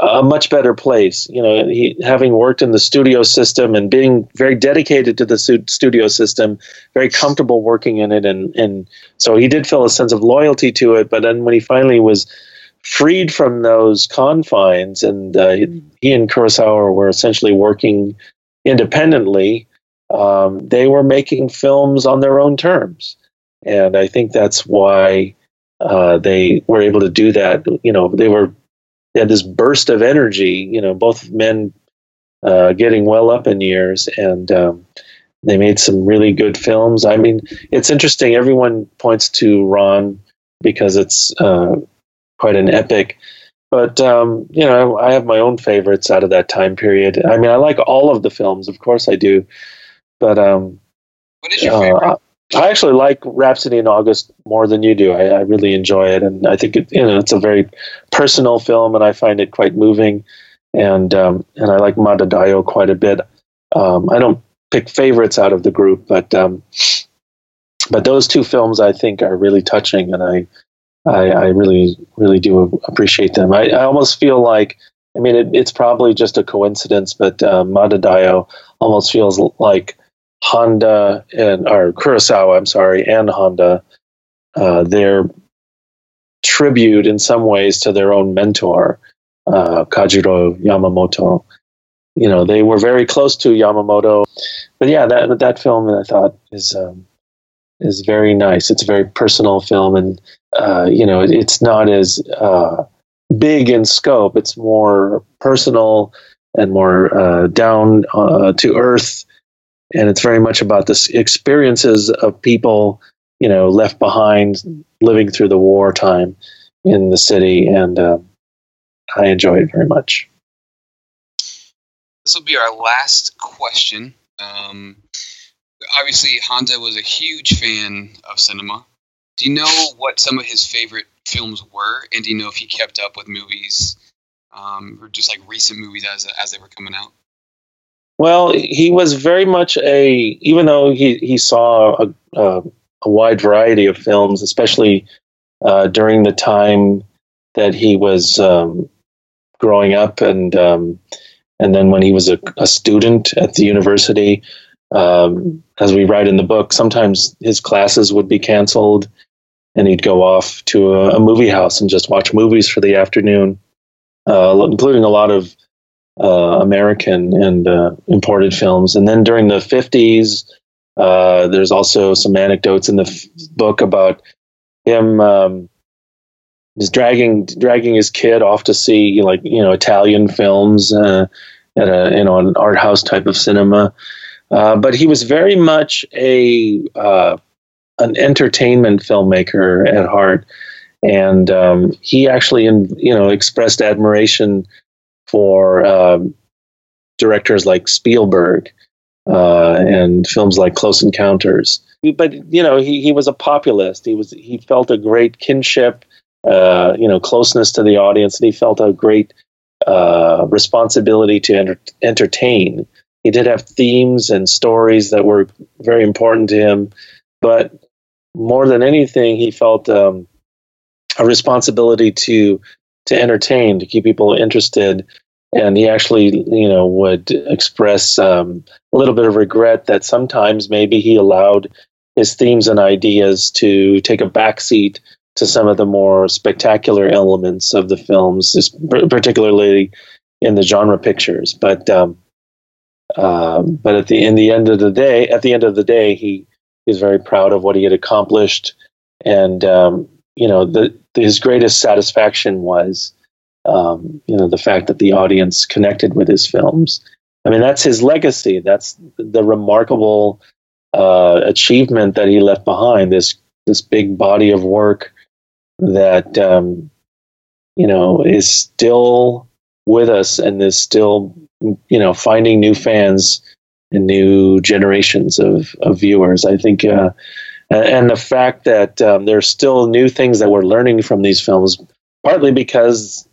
a much better place. You know, he having worked in the studio system and being very dedicated to the studio system, very comfortable working in it, and and so he did feel a sense of loyalty to it. But then when he finally was freed from those confines, and uh, he and Kurosawa were essentially working independently, um, they were making films on their own terms, and I think that's why. Uh, they were able to do that. You know, they were they had this burst of energy. You know, both men uh, getting well up in years, and um, they made some really good films. I mean, it's interesting. Everyone points to Ran because it's uh, quite an epic. But um, you know, I have my own favorites out of that time period. I mean, I like all of the films, of course I do. But um, what is your favorite? I actually like Rhapsody in August more than you do. I, I really enjoy it, and I think it, you know it's a very personal film, and I find it quite moving. And um, and I like Madadayo quite a bit. Um, I don't pick favorites out of the group, but um, but those two films I think are really touching, and I I, I really really do appreciate them. I, I almost feel like I mean it, it's probably just a coincidence, but uh, Madadayo almost feels like Honda and or Kurosawa, I'm sorry, and Honda, uh, their tribute in some ways to their own mentor, uh, Kajiro Yamamoto. You know, they were very close to Yamamoto, but yeah, that that film I thought is um, is very nice. It's a very personal film, and uh, you know, it's not as uh, big in scope. It's more personal and more uh, down uh, to earth and it's very much about the experiences of people you know left behind living through the war time in the city and uh, i enjoy it very much. This will be our last question. Um, obviously honda was a huge fan of cinema. Do you know what some of his favorite films were and do you know if he kept up with movies um, or just like recent movies as, as they were coming out well, he was very much a, even though he, he saw a, a, a wide variety of films, especially uh, during the time that he was um, growing up and um, and then when he was a, a student at the university. Um, as we write in the book, sometimes his classes would be canceled and he'd go off to a, a movie house and just watch movies for the afternoon, uh, including a lot of uh, American and uh, imported films. And then during the 50s, uh, there's also some anecdotes in the f- book about him um, dragging dragging his kid off to see like you know Italian films uh, at a you know an art house type of cinema. Uh, but he was very much a uh, an entertainment filmmaker at heart, and um, he actually you know expressed admiration for um, directors like Spielberg uh, and films like Close Encounters. But you know, he, he was a populist. He was he felt a great kinship, uh, you know, closeness to the audience, and he felt a great uh, responsibility to enter- entertain. He did have themes and stories that were very important to him, but more than anything, he felt um, a responsibility to to entertain, to keep people interested. And he actually, you know, would express um, a little bit of regret that sometimes maybe he allowed his themes and ideas to take a backseat to some of the more spectacular elements of the films, particularly in the genre pictures. But um, uh, but at the in the end of the day, at the end of the day, he is very proud of what he had accomplished, and um, you know, the, his greatest satisfaction was, um, you know, the fact that the audience connected with his films. I mean, that's his legacy. That's the remarkable uh, achievement that he left behind. This this big body of work that um, you know is still with us and is still you know finding new fans and new generations of, of viewers. I think uh, and the fact that um, there's still new things that we're learning from these films, partly because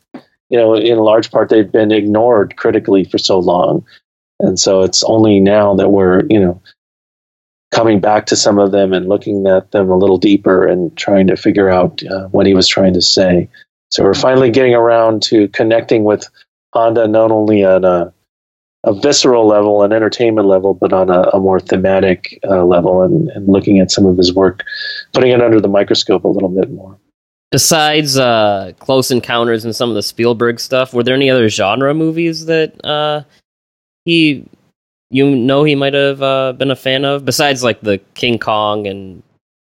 you know, in large part, they've been ignored critically for so long, and so it's only now that we're you know coming back to some of them and looking at them a little deeper and trying to figure out uh, what he was trying to say. So we're finally getting around to connecting with Honda not only on a a visceral level, an entertainment level, but on a, a more thematic uh, level, and, and, looking at some of his work, putting it under the microscope a little bit more. Besides uh, Close Encounters and some of the Spielberg stuff, were there any other genre movies that uh, he, you know, he might have uh, been a fan of? Besides, like the King Kong and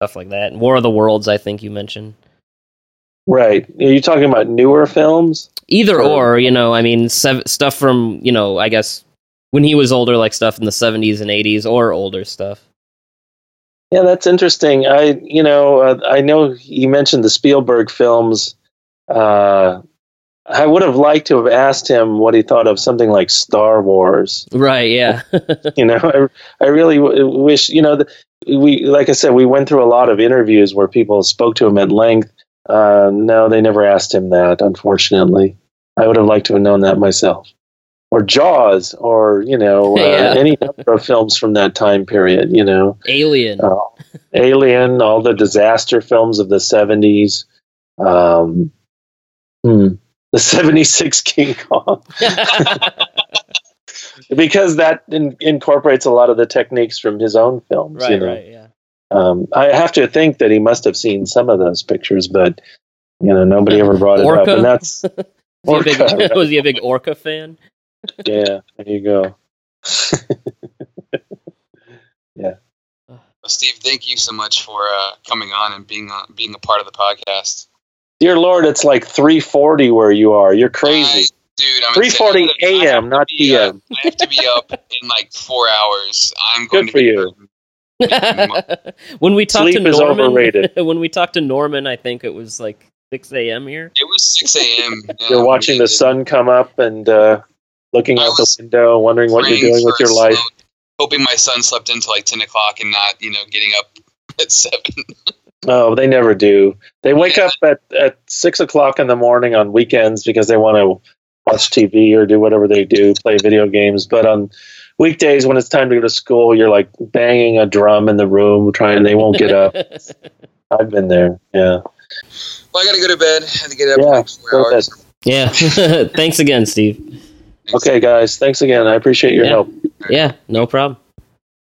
stuff like that, and War of the Worlds, I think you mentioned. Right. Are you talking about newer films? Either or, or you know, I mean, sev- stuff from, you know, I guess when he was older, like stuff in the 70s and 80s or older stuff. Yeah, that's interesting. I, you know, uh, I know you mentioned the Spielberg films. Uh, I would have liked to have asked him what he thought of something like Star Wars. Right. Yeah. *laughs* You know, I, I really w- wish, you know, the, we, like I said, we went through a lot of interviews where people spoke to him at length. Uh, no, they never asked him that, unfortunately. I would have liked to have known that myself. Or Jaws, or, you know, *laughs* uh, Yeah. any number of films from that time period, you know. Alien. Uh, Alien, all the disaster films of the 70s. Um, hmm, the 76 *laughs* King Kong. *laughs* because that in, incorporates a lot of the techniques from his own films. you right. know. Right. Yeah. Um, I have to think that he must have seen some of those pictures, but you know nobody ever brought it up, and that's Was he, a Orca, big, right. was he a big *laughs* Orca fan? yeah. There you go. *laughs* Yeah. Well, Steve, thank you so much for uh, coming on and being on, being a part of the podcast. Dear Lord, it's like 3:40 where you are. You're crazy. I- dude. I'm 3:40 I have to a.m., not be, uh, p.m. I have to be up in like four hours. I'm going Good to for be you. *laughs* when we talked Sleep to Norman, overrated. *laughs* when we talked to Norman, I think it was like 6 a.m. here. It was six a.m. *laughs* You're watching the sun come up and uh, looking I out the was window, wondering what you're doing with your a life. hoping my son slept until like ten o'clock and not, you know, getting up at seven. Oh, they never do. They wake up at, at six o'clock in the morning on weekends because they want to watch TV or do whatever they do, play video games. But on weekdays, when it's time to go to school, you're like banging a drum in the room, trying. They won't get up. *laughs* I've been there. Yeah. Well, I gotta go to bed. I have to get up Yeah, in four go to hours. yeah. *laughs* Thanks again, Steve. Okay, guys. Thanks again. I appreciate your Yeah. help. Yeah, no problem.